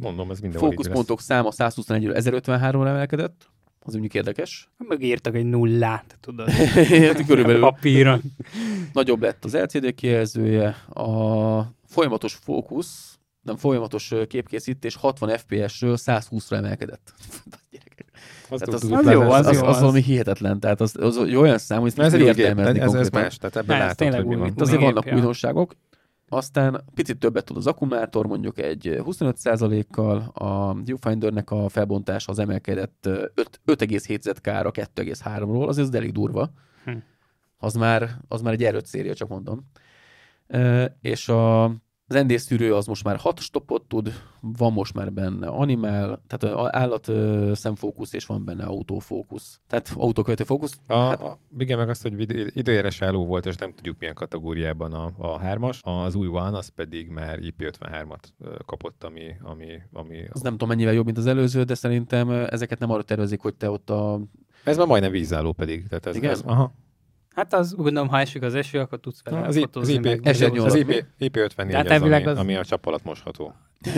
mondom, ez lesz. fókuszpontok száma 121-ről 1053-ra emelkedett, az mondjuk érdekes. Megírtak egy nullát, tudod. Hát Körülbelül Papíron. nagyobb lett az LCD kijelzője, a folyamatos fókusz, nem folyamatos képkészítés 60 FPS-ről 120-ra emelkedett. Az, Tehát az, jó, az, az jó, az, az. valami hihetetlen, tehát az, az olyan szám, hogy ez értelmezni ez, ez konkrétan. más, tehát ebben Ez látod, tényleg hogy mi van. Itt azért vannak újdonságok. Aztán picit többet tud az akkumulátor, mondjuk egy 25%-kal, a Viewfindernek a felbontása az emelkedett ö, öt- 5,7 ZK-ra 2,3-ról, azért ez elég durva. Hm. Az már, az már egy R5 széria, csak mondom. És a, az ND szűrő az most már 6 stoppot tud, van most már benne animál, tehát állat ö, szemfókusz, és van benne autófókusz. Tehát autókövető fókusz. A, Hát- a, igen, meg azt, hogy időjárás álló volt, és nem tudjuk milyen kategóriában a, a hármas. Az új One, az pedig már IP53-at ö, kapott, ami, ami, ami Az nem tudom mennyivel jobb, mint az előző, de szerintem ezeket nem arra tervezik, hogy te ott a ez már majdnem vízálló pedig. Tehát ez, Igen? ez, aha. Hát az, gondolom, ha esik az eső, akkor tudsz vele Az, az. IP, az, S1 az mi? IP, IP54 Tehát az, ami, az- ami a csap alatt mosható.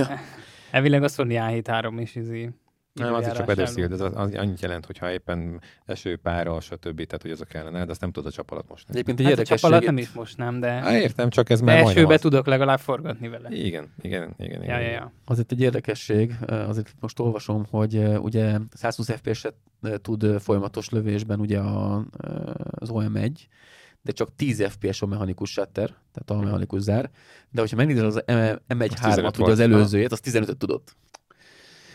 Elvileg a Sony A7 is izé. Nem, az is csak shield, ez az, az annyit jelent, hogyha éppen eső, pára, stb. Tehát, hogy azok kellene, de azt nem tudod a csap alatt mosni. Egyébként egy Hát a csap alatt érdekesség. nem is mosnám, de, Há, értem, csak ez de már esőbe az. tudok legalább forgatni vele. Igen, igen, igen. Ja, igen. ja, ja. Azért egy érdekesség, ö, azért most olvasom, hogy ö, ugye 120 FPS-et ö, tud folyamatos lövésben ugye az OM1, de csak 10 FPS a mechanikus shutter, tehát a mechanikus zár. De hogyha megnézed az M1 15 3-at, ugye az előzőjét, az 15 tudott.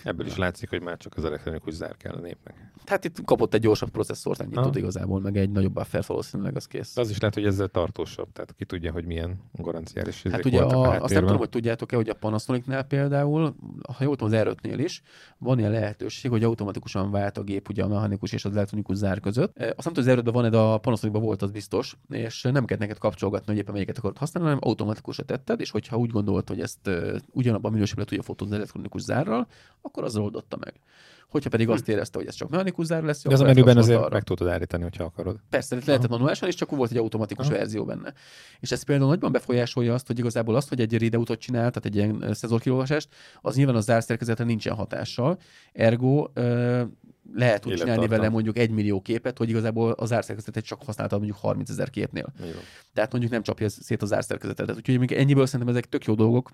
Ebből is látszik, hogy már csak az elektronikus zár kell a népnek. Tehát itt kapott egy gyorsabb processzort, ennyit Aha. tud igazából, meg egy nagyobb buffer valószínűleg az kész. De az is lehet, hogy ezzel tartósabb, tehát ki tudja, hogy milyen garanciális Hát ugye, voltak a, azt nem tudom, hogy tudjátok-e, hogy a Panasonicnál például, ha jól tudom, az R5-nél is van ilyen lehetőség, hogy automatikusan vált a gép ugye a mechanikus és az elektronikus zár között. Azt nem tudom, hogy az R5-ben van, de a Panasonicban volt, az biztos, és nem kellett neked kapcsolgatni, hogy éppen melyiket akarod használni, hanem automatikusan tetted, és hogyha úgy gondolt, hogy ezt ugyanabban a minőségben tudja fotózni az elektronikus zárral, akkor azzal oldotta meg. Hogyha pedig azt érezte, hogy ez csak mechanikus záró lesz, De az a menüben azért arra. meg tudod állítani, hogyha akarod. Persze, itt lehetett manuálisan, és csak volt egy automatikus Aha. verzió benne. És ez például nagyban befolyásolja azt, hogy igazából azt, hogy egy redeutot csinál, tehát egy ilyen ö, szezorkilolvasást, az nyilván az zárszerkezetre nincsen hatással. Ergo lehet úgy csinálni vele mondjuk egy millió képet, hogy igazából az zárszerkezetet csak használtad mondjuk 30 ezer képnél. Van. Tehát mondjuk nem csapja szét az árszerkezetet. Úgyhogy még ennyiből szerintem ezek tök jó dolgok.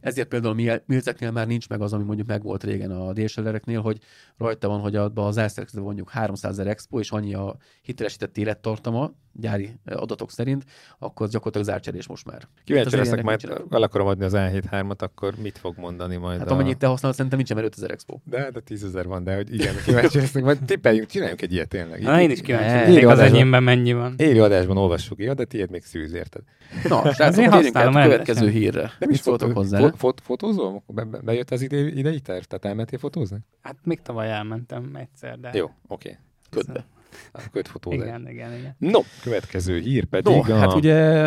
Ezért például mi Milceknél már nincs meg az, ami mondjuk megvolt régen a DSLR-eknél, hogy rajta van, hogy abban az árszerkezetben mondjuk 300 ezer expo, és annyi a hitelesített élettartama, gyári adatok szerint, akkor az gyakorlatilag zárcserés most már. Kíváncsi leszek, majd el akarom adni az A7-3-at, akkor mit fog mondani majd Hát a... amennyit te használod, szerintem nincsen már 5000 expo. De, de 10 ezer van, de hogy igen, kíváncsi leszek, majd tippeljünk, csináljunk egy ilyet tényleg. Na, én is kíváncsi még az enyémben mennyi van. Élő adásban olvassuk, jó, de tiéd még szűz, érted? Na, srácok, térjünk át a következő hírre. Nem is szóltok hozzá? fo- fot- Fotózol? Be, be, bejött az ide, idei terv? Tehát elmentél fotózni? Hát még tavaly elmentem egyszer, de... Jó, oké. Ködbe. A kötfotózás. Igen, igen, igen. No, következő hír pedig No, a... hát ugye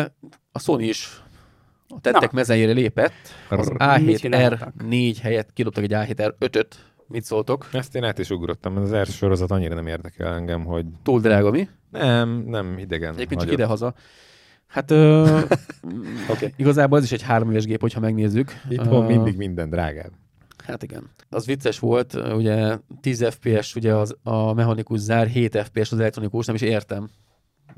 a Sony is a tettek Na. mezejére lépett. Az Mit csináltak? A7R4 helyett kidobtak egy A7R5-öt. Mit szóltok? Ezt én át is ugrottam, az első sorozat annyira nem érdekel engem, hogy Túl drága, mi? nem, nem idegen. Egyébként csak ide-haza. Hát ö, Oké. igazából ez is egy három éves gép, hogyha megnézzük. Itthon Ö, mindig minden drágább. Hát igen. Az vicces volt, ugye 10 FPS ugye az, a mechanikus zár, 7 FPS az elektronikus, nem is értem.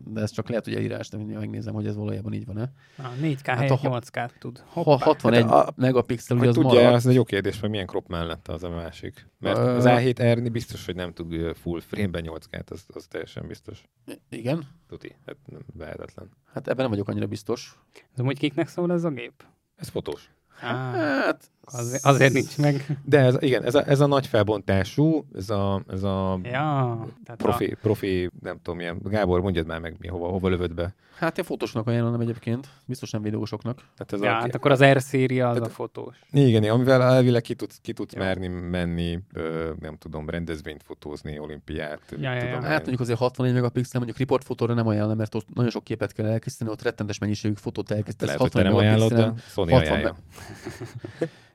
De ez csak lehet, hogy elírás, de mindjárt megnézem, hogy ez valójában így van-e. Na, 4K Hát helyett a ha- 8K tud. Hoppá. 61 Hát a- megapixel, ugye Hogy az tudja, marad. az egy jó kérdés, hogy milyen crop mellett az a másik. Mert az A7R biztos, hogy nem tud full frame-ben 8 k az, az teljesen biztos. Igen? Tuti, hát nem lehetetlen. Hát ebben nem vagyok annyira biztos. Ez amúgy kiknek szól ez a gép? Ez fotós. Hát, azért, azért nincs meg. De ez, igen, ez a, ez a nagy felbontású, ez a, ez a Ja, profi, profi, nem tudom, milyen, Gábor, mondjad már meg, mi, hova, hova lövöd be. hát én fotósnak ajánlom egyébként, biztos nem videósoknak. Tehát ez A, ja, a, hát akkor az R széria az Tehát- a fotós. Igen, amivel elvileg ki tudsz, ki tudsz Ja. merni menni, ö, nem tudom, rendezvényt fotózni, olimpiát. Ja, ja, ja. Hát mondjuk azért 61 megapixel, mondjuk riportfotóra nem ajánlom, mert ott nagyon sok képet kell elkészíteni, ott rettentes mennyiségű fotót elkészíteni. Lehet, hogy te nem ajánlod, de Sony 60 ajánlja.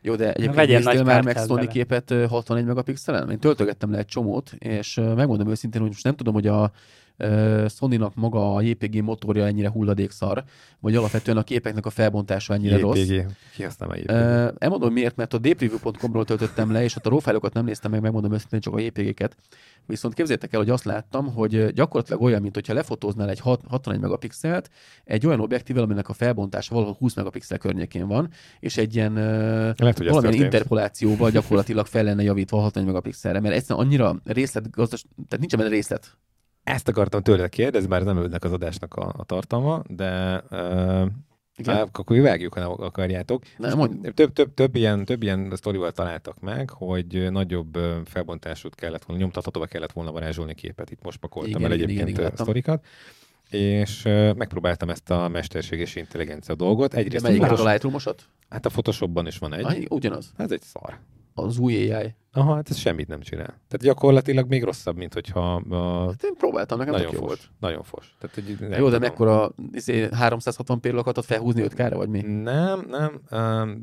Jó, de egyébként vegyen nagy már meg Sony bele. képet ö, 61 megapixelen? Én töltögettem le egy csomót, és megmondom őszintén, hogy most nem tudom, hogy a ö, Sony-nak maga a JPG motorja ennyire hulladékszar, vagy alapvetően a képeknek a felbontása ennyire rossz. JPG. Ki használ a JPG? Uh, elmondom miért, mert a dpreview.com-ról töltöttem le, és ott a raw fájlokat nem néztem meg, megmondom őszintén csak a JPG-ket. Viszont képzeljétek el, hogy azt láttam, hogy gyakorlatilag olyan, mint hogyha lefotóznál egy hat- 61 megapixelt, egy olyan objektívvel, aminek a felbontása valahol 20 megapixel környékén van, és egy ilyen uh, Lehet, hogy valamilyen interpolációval gyakorlatilag fel lenne javítva a 61 megapixelre, mert egyszerűen annyira részletgazdas, tehát nincsen benne részlet. Ezt akartam tőled kérdezni, bár nem önnek az adásnak a, a tartalma, de uh, Igen? hát, akkor vágjuk, ha nem akarjátok. Nem, mondj. Több, több, több, ilyen, több ilyen sztorival találtak meg, hogy nagyobb felbontásút kellett volna, nyomtathatóvá kellett volna varázsolni képet. Itt most pakoltam Igen, el igen, egyébként igen, igen, igen, sztorikat. És ö, megpróbáltam ezt a mesterséges intelligencia dolgot. De Egyrészt a melyiket a Photoshop, Lightroom-osat? hát a Photoshopban is van egy. Ah, ugyanaz. Ez egy szar. Az új AI. Aha, hát ez semmit nem csinál. Tehát gyakorlatilag még rosszabb, mint hogyha a... Hát én próbáltam, nekem nagyon jó fos. volt. Nagyon fos. Tehát, hogy nem Jó, de tudom. mekkora izé, 360 p akartad felhúzni 5 kára, vagy mi? Nem, nem,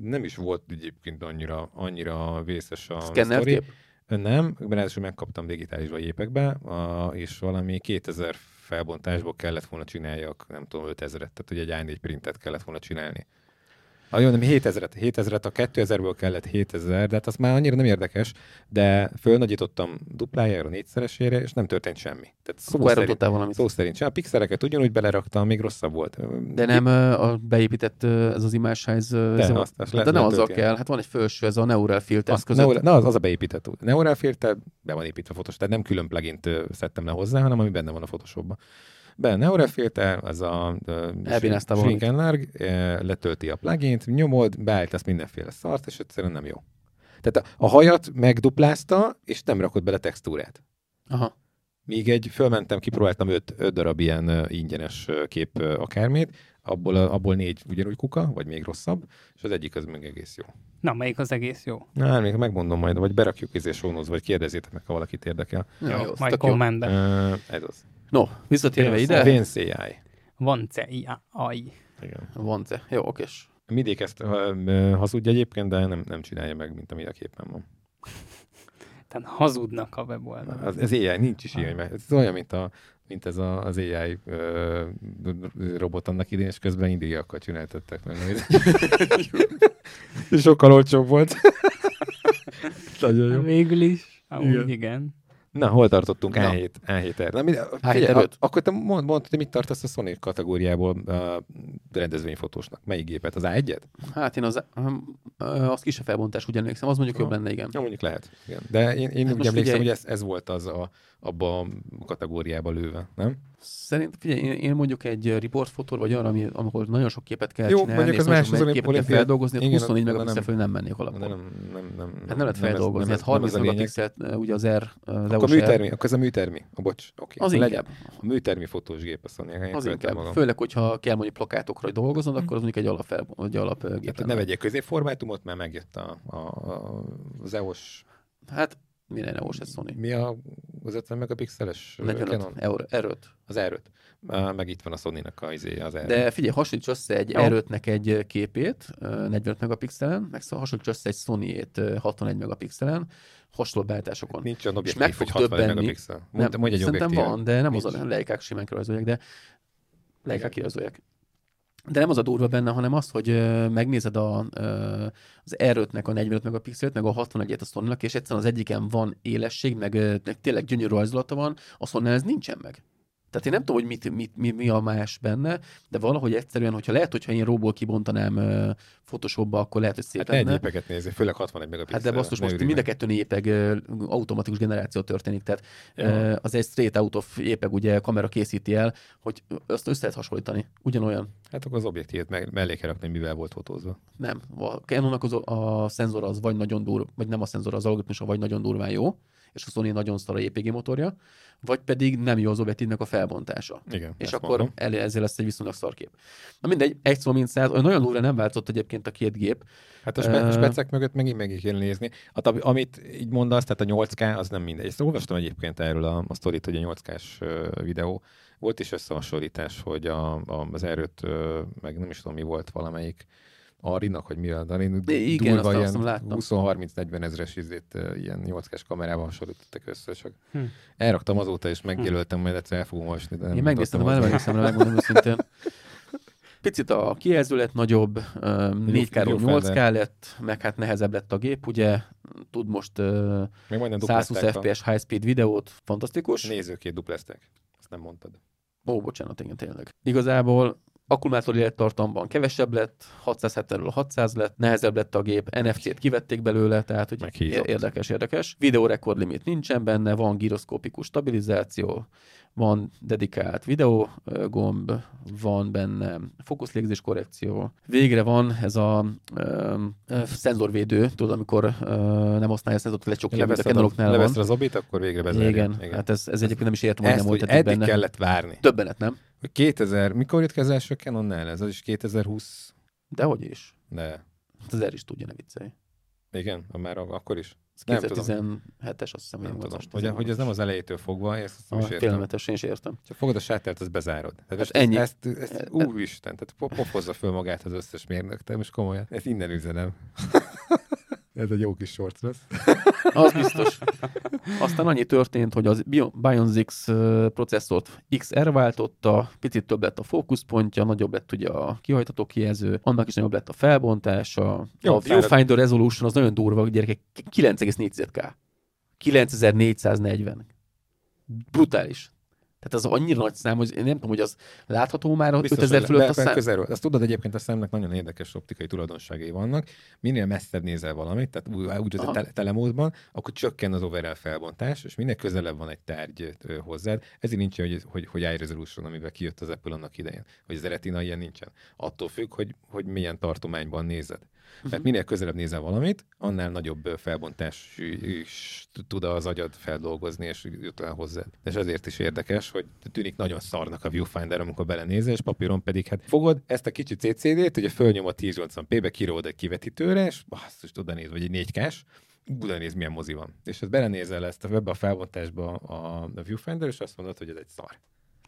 nem is volt egyébként annyira, annyira vészes a Szkennelt sztori. Nem, ráadásul megkaptam digitálisba gépekbe, a, és valami 2000 felbontásból kellett volna csináljak, nem tudom, 5000-et, tehát hogy egy A4 printet kellett volna csinálni. A jó, nem 7000-et, 7000-et, a 2000-ből kellett 7000, de hát az már annyira nem érdekes, de fölnagyítottam duplájára, négyszeresére, és nem történt semmi. Tehát szó Akkor szerint, valamit. szó szerint sem. A pixeleket ugyanúgy beleraktam, még rosszabb volt. De nem a beépített ez az image size, ö, ez De, a, azt- azt de le- nem letölti azzal el. kell. Hát van egy felső, ez a neural filter Az, között. Neural, na, az, az a beépített. Neural filter be van építve a Photoshop, tehát nem külön plugin szedtem le hozzá, hanem ami benne van a Photoshopban. Be Neural filter, az a uh, shrink large, uh, letölti a plugint, nyomod, beállítasz mindenféle szart, és egyszerűen nem jó. Tehát a, a hajat megduplázta, és nem rakott bele textúrát. Aha. Míg egy, fölmentem, kipróbáltam öt, öt darab ilyen uh, ingyenes uh, kép uh, akármit, abból, abból négy ugyanúgy kuka, vagy még rosszabb, és az egyik az még egész jó. Na, melyik az egész jó? Na, még megmondom majd, vagy berakjuk izé sónóz, vagy kérdezzétek meg, ha valakit érdekel. Jó, majd jó. kommentbe. Uh, ez az. No, visszatérve ide. Vince AI. Van AI. Igen. Van te. Jó, okés. Mindig ezt hazudja egyébként, de nem, nem csinálja meg, mint ami a képen van. Tehát hazudnak a weboldalon. Az, az AI nincs is ilyen, mert ez olyan, mint, a, mint ez a, az AI ö, robot annak idén, és közben indiaiakkal csináltattak meg. Sokkal olcsóbb volt. Nagyon jó. Végül is. Amúgy Igen. igen. Na, hol tartottunk? Na. A7, A7R. Na, mi, A7R figyelj, a- akkor te mond, mondd, hogy mit tartasz a Sony kategóriából uh, rendezvényfotósnak. Melyik gépet? Az A1-et? Hát én az, az kisebb felbontás úgy emlékszem, az mondjuk jobb Aha. lenne, igen. Ja, mondjuk lehet. Igen. De én, én Hát úgy emlékszem, figyelj- hogy ez, ez volt az a, abba a kategóriába lőve, nem? Szerint, figyelj, én, én mondjuk egy riportfotó, vagy arra, ami, amikor nagyon sok képet kell Jó, csinálni, mondjuk és az más, az képet kell olimpiai- feldolgozni, igen, igen, 24 oda megapixel nem- fölé nem mennék alapból. nem, nem, nem, Hát nem lehet feldolgozni, hát nem 30 ez a lényeg. megapixelt, ugye az R, az Akkor műtermi, akkor ez a műtermi. A bocs, oké. az legyen. A műtermi fotós gép a Sony. az inkább. Főleg, hogyha kell mondjuk plakátokra, hogy dolgoznod, akkor az mondjuk egy alap, vagy alap Hát ne vegyél középformátumot, mert megjött a, a, a, az EOS. Hát minden EOS ez Sony. Mi a, az 50 megapixeles ö, 45 Canon? euro, R5. Az R5. Uh, meg itt van a Sony-nak a, izé, az R5. De figyelj, hasonlíts össze egy Jó. R5-nek egy képét ö, 45 megapixelen, meg szóval hasonlíts össze egy Sony-ét ö, 61 megapixelen, hasonló beállításokon. Nincs olyan objektív, meg fog hogy 60 döbbenni. megapixel. Mondj, mondj egy szerintem objektív. van, de nem az Nincs. a leikák simán kirajzolják, de leikák Igen. kirajzolják. De nem az a durva benne, hanem az, hogy megnézed a, ö, az R5-nek a 45 megapixelt, meg a 61-et a sony és egyszerűen az egyiken van élesség, meg, ö, meg tényleg gyönyörű rajzolata van, a sony ez nincsen meg. Tehát én nem tudom, hogy mit, mit, mi, mi a más benne, de valahogy egyszerűen, hogyha lehet, hogyha én róból kibontanám uh, Photoshopba, akkor lehet, hogy szép Hát lenne. gépeket nézzél, főleg 61 megapixel. Hát de basszus, most mind a meg. kettőn épeg automatikus generáció történik, tehát Ja. az egy straight out of épeg, ugye kamera készíti el, hogy azt össze lehet hasonlítani. Ugyanolyan. Hát akkor az objektívet meg, mellé kell rakni, mivel volt fotózva. Nem. A Canonnak az, a szenzor az vagy nagyon dur, vagy nem a szenzor, az algoritmusa vagy nagyon durván jó, és a Sony nagyon szar a JPG motorja, vagy pedig nem jó az objektívnek a felbontása. Igen. És akkor mondom. el, ezzel lesz egy viszonylag szarkép. Na mindegy, egy szó mint száz, olyan nagyon durva nem változott egyébként a két gép. Hát a, spe- Ö, specek mögött megint meg kell nézni. Hát, ami- amit így mondasz, tehát a 8K, az nem mindegy. Ezt olvastam egyébként erről a, a sztorit, hogy a 8K-s ö, videó. Volt is összehasonlítás, hogy a, a, az erőt, meg nem is tudom mi volt valamelyik Arinak, hogy mi a Darin, Igen, azt ilyen láttam. 20-30-40 ezres izét, ilyen 8K-s kamerával hasonlítottak össze, csak Hm. elraktam azóta, és megjelöltem, majd egyszer el fogom olvasni. De Én megnéztem, már emlékszem rá, megmondom őszintén. Picit a kijelző lett nagyobb, 4K-ról viewfinder. 8K lett, meg hát nehezebb lett a gép, ugye tud most majdnem 120 duplázták a FPS high speed videót, fantasztikus. nézőkét duplázták. Ezt nem mondtad. Ó, bocsánat, igen, tényleg. Igazából akkumulátor élettartamban kevesebb lett, 670-ről 600 lett, nehezebb lett a gép, NFC-t kivették belőle, tehát hogy Meghízott. érdekes, érdekes. Videó rekord limit nincsen benne, van gyroszkópikus stabilizáció, van dedikált videó ö, gomb, van benne fókuszlégzés korrekció. Végre van ez a ö, ö, szenzorvédő, tudod, amikor ö, nem használja a szenzort, lecsukja, mint a Canonoknál van. az obit, akkor végre bezárja. Igen, hát ez, ez egyébként nem is értem, hogy nem volt eddig benne. kellett várni. Döbbenet, nem? Hogy 2000, mikor jött ki az első Canonnál? Ez az is 2020, Dehogy is. de Hát az er is tudja, ne viccelj. igen, már ak- akkor is. Ez Nem 2017-es, azt hiszem, Nem tudom. 8-as, Hogy, hogy ez nem az elejétől fogva, ezt azt nem is értem. félelmetes, én is értem. Csak fogod a sátert, azt bezárod. Tehát Hát ennyi. Ezt, ezt, ezt úristen, tehát po- pofozza föl magát az összes mérnök, te most komolyan. Ezt innen üzenem. ez egy jó kis short lesz. Az biztos. Aztán annyi történt, hogy az Bio- Bionzix ö, processzort XR váltotta, picit több lett a fókuszpontja, nagyobb lett ugye a kihajtató kijelző, annak is nagyobb lett a felbontása. Jó, a. Viewfinder Resolution az nagyon durva, gyerekek, 9,4K. 9440. Brutális. Tehát az annyira nagy szám, hogy én nem tudom, hogy az látható már Biztos, 5000 hogy fölött be- a szám. Közelről. Azt tudod egyébként a szemnek nagyon érdekes optikai tulajdonságai vannak. Minél messzebb nézel valamit, tehát úgy, a tele, telemódban, akkor csökken az overall felbontás, és minél közelebb van egy tárgy hozzád. Ezért nincs, hogy, hogy, hogy eye resolution, amivel kijött az Apple annak idején. Hogy az retina ilyen nincsen. Attól függ, hogy, hogy milyen tartományban nézed. Mhm. Mert minél közelebb nézel valamit, annál nagyobb felbontás is tud az agyad feldolgozni, és jut el hozzád. És ezért is érdekes, hogy tűnik nagyon szarnak a viewfinder, amikor belenézel, és papíron pedig hát fogod ezt a kicsi CCD-t, ugye fölnyom a 1080p-be, kirólod egy kivetítőre, és basszus, oda néz, vagy egy 4K-s, oda néz, milyen mozi van. És ezt belenézel ezt a webbe a felbontásba a, a viewfinder, és azt mondod, hogy ez egy szar.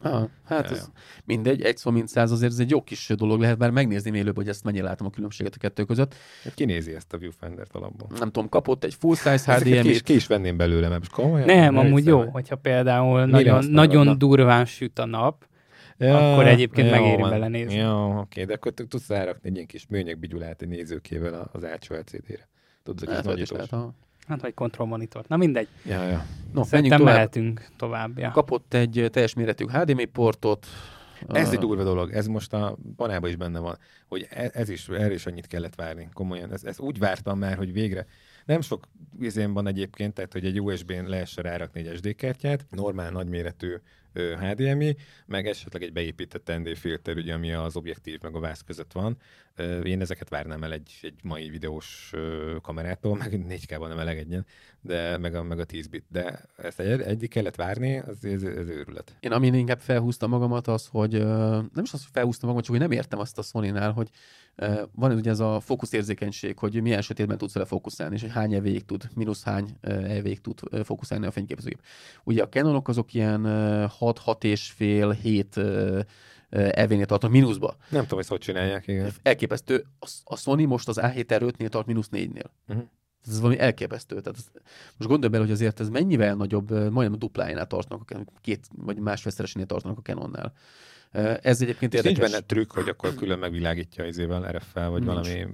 Ah, hát Ja, ez ja. mindegy, egy szó mint száz, azért ez egy jó kis dolog lehet, bár megnézni élőbb, hogy ezt mennyire látom a különbséget a kettő között. Hát Kinézi ezt a viewfinder-t alapból. Nem tudom, kapott egy full size Ezeket ki, is, HDMI-t, ki is venném belőle, mert most komolyan. Nem, Ne amúgy jó, hogyha például Mire nagyon, nagyon Na. durván süt a nap, Akkor egyébként megéri vele nézni. Jó, oké, de akkor tudsz rárakni egy ilyen kis műanyag bigyulát egy nézőkével az átsó LCD-re. Tudod, hogy ez nagyítós. Hát vagy kontrollmonitor. Na mindegy, Ja, ja. No, menjünk szerintem tovább. mehetünk tovább. Ja. Kapott egy teljes méretű HDMI portot. Ez egy durva dolog, ez most a panában is benne van, hogy e- ez is, erre is annyit kellett várni, komolyan. Ez, ez úgy vártam már, hogy végre nem sok izén van egyébként, tehát hogy egy USB-n lehessen rárakni egy SD kártyát, normál nagyméretű HDMI, meg esetleg egy beépített ND filter, ugye, ami az objektív meg a vász között van. Én ezeket várnám el egy, egy mai videós kamerától, meg 4K-ban nem elegedjen, de meg a, meg a 10 bit. De ezt egy, egyik kellett várni, az, ez, ez őrület. Én amin inkább felhúztam magamat az, hogy nem is az, hogy felhúztam magamat, csak hogy nem értem azt a Sony-nál, hogy van ugye ez a fókuszérzékenység, hogy milyen sötétben tudsz vele fókuszálni, és hogy hány elvéig tud, mínusz hány ö, elvéig tud fókuszálni a fényképezőgép. Ugye a Canonok azok ilyen 6-6 és fél 7 elvénél tartanak mínuszba. Nem tudom, hogy hogy csinálják, igen. Elképesztő. A, a Sony most az A7R5-nél tart mínusz 4-nél. Uh-huh. Ez valami elképesztő. Tehát ez, most gondolj bele, hogy azért ez mennyivel nagyobb, majdnem a duplájánál tartanak, a két vagy másfélszeresénél tartanak a Canonnál. Ez egyébként És nincs érdekes. benne trükk, hogy akkor külön megvilágítja izével, RF-fel, vagy Nincs. valami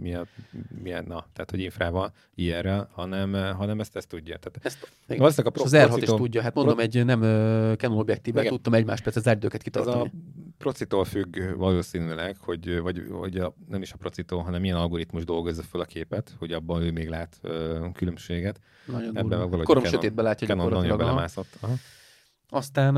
milyen, milyen, na, tehát hogy infrával, IR-rel, hanem, hanem ezt, ezt tudja. Tehát Ezt, valószínűleg a pro- az R6 is tudja, hát mondom, egy nem ö, Canon objektívvel Igen. tudtam egy máspercet az erdőket ez kitartani. a procitól függ valószínűleg, hogy, vagy, vagy a, nem is a procitól, hanem milyen algoritmus dolgozza föl a képet, hogy abban ő még lát ö, különbséget. Nagyon Ebben durva. Korom sötétben látja Canon nagyon belemászott. Aha. Aztán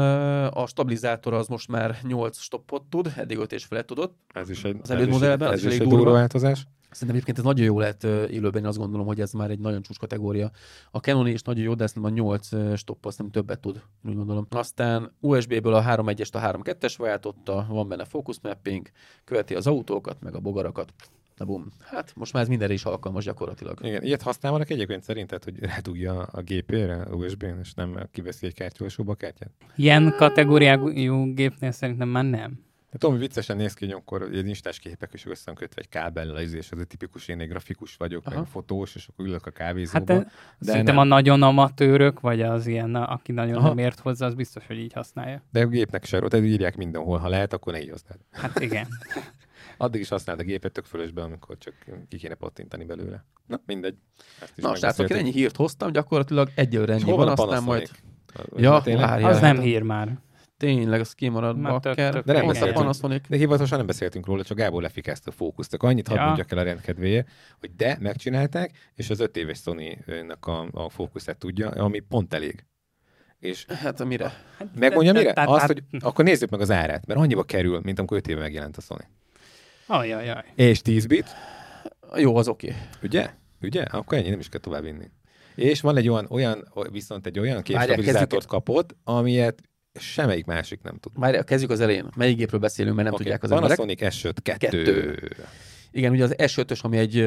a stabilizátor az most már 8 stoppot tud, eddig 5 és felett tudott. Ez is egy, Az elődmodellben, az ez is is elég egy durva. változás. Szerintem egyébként ez nagyon jó lehet ö, élőben, én azt gondolom, hogy ez már egy nagyon csúcs kategória. A Canon is nagyon jó, de ezt a 8 ö, stopp, azt nem többet tud, úgy gondolom. Aztán USB-ből a 3.1-est a 3.2-es váltotta, van benne focus mapping, követi az autókat, meg a bogarakat. Na bum. Hát most már ez mindenre is alkalmas gyakorlatilag. Igen, ilyet használnak egyébként szerinted, hogy rádugja a gépére USB-n, és nem kiveszi egy kártyolsóba a kártyát? Ilyen kategóriájú gépnél szerintem már nem. De tudom, hogy viccesen néz ki, hogy akkor egy instás képek is össze van kötve egy kábellel, izé, és az egy tipikus, én egy grafikus vagyok, Aha. meg fotós, és akkor ülök a kávézóba. Hát de, de szerintem nem. a nagyon amatőrök, vagy az ilyen, aki nagyon Aha. nem ért hozzá, az biztos, hogy így használja. De a gépnek se, tehát írják mindenhol, ha lehet, akkor ne így használd. Hát igen. Addig is használd a gépet tök fölösbe, amikor csak ki kéne pattintani belőle. Na, mindegy. Ezt is Na, srácok, én ennyi hírt hoztam, gyakorlatilag egyelőre ennyi van, aztán majd? Ja, várjál. Az nem hát- hír már. tényleg az kimarad bakker. De nem Pont a beszéltünk. Panasonic. De hivatalosan nem beszéltünk róla, csak Gábor lefikázta a fókuszt. Csak annyit hadd Ja. mondjak el a rendkedvéért, hogy de, megcsinálták, és az öt éves Sony-nak a, a fókuszát tudja, ami pont elég. És Hát mire? Hát, megmondja de- de- mire? Azt, tehát- hogy akkor nézzük meg az árát, mert annyiba kerül, mint amikor 5 éve megjelent a Sony. Ajajaj. És 10 bit, Jó, az oké. ugye? Ugye? Akkor ennyi, nem is kell tovább vinni. És van egy olyan, olyan viszont egy olyan képstabilizátort kapott, amilyet semmelyik másik nem tud. Már kezdjük az elején. Melyik gépről beszélünk, mert nem Oké, tudják az emberek. Panasonic S5 2. Kettő. Igen, ugye az S5-ös, ami egy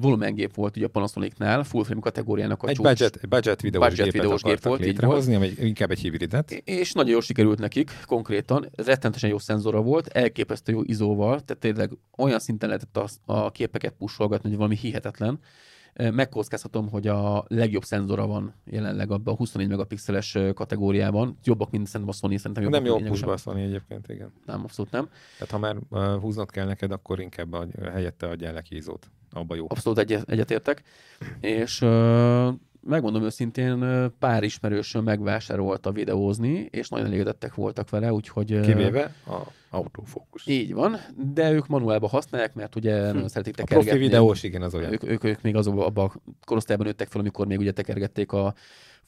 volumengép volt ugye a Panasonicnál, full frame kategóriának a Egy csúcs. budget, budget videós Budget gépet videós gép volt, létrehozni, ami inkább egy hibridet. És nagyon jól sikerült nekik, konkrétan. Rettenetesen jó szenzora volt, elképesztő jó izóval, tehát tényleg olyan szinten lehetett a, a képeket pusolgatni, hogy valami hihetetlen. Ö, Megkockáztatom, hogy a legjobb szenzora van jelenleg abban a 24 megapixeles kategóriában. Jobbak, mint szerintem a Sony, szerintem jobbak. Nem jó pushba a Sony egyébként, igen. Nem, abszolút nem. Tehát ha már uh, húznod kell neked, akkor inkább a, helyette adjál neki ízót. Abba jó. Abszolút egy, egyetértek. És ö, megmondom őszintén, pár ismerősöm megvásárolta videózni, és nagyon elégedettek voltak vele, úgyhogy... Kivéve a autofókusz. Így van, de ők manuálba használják, mert ugye nagyon szeretik Hm. A profi tekergetni. videós, igen, az olyan. Ők, ők, ők még azokban abban a korosztályban nőttek fel, amikor még ugye tekergették a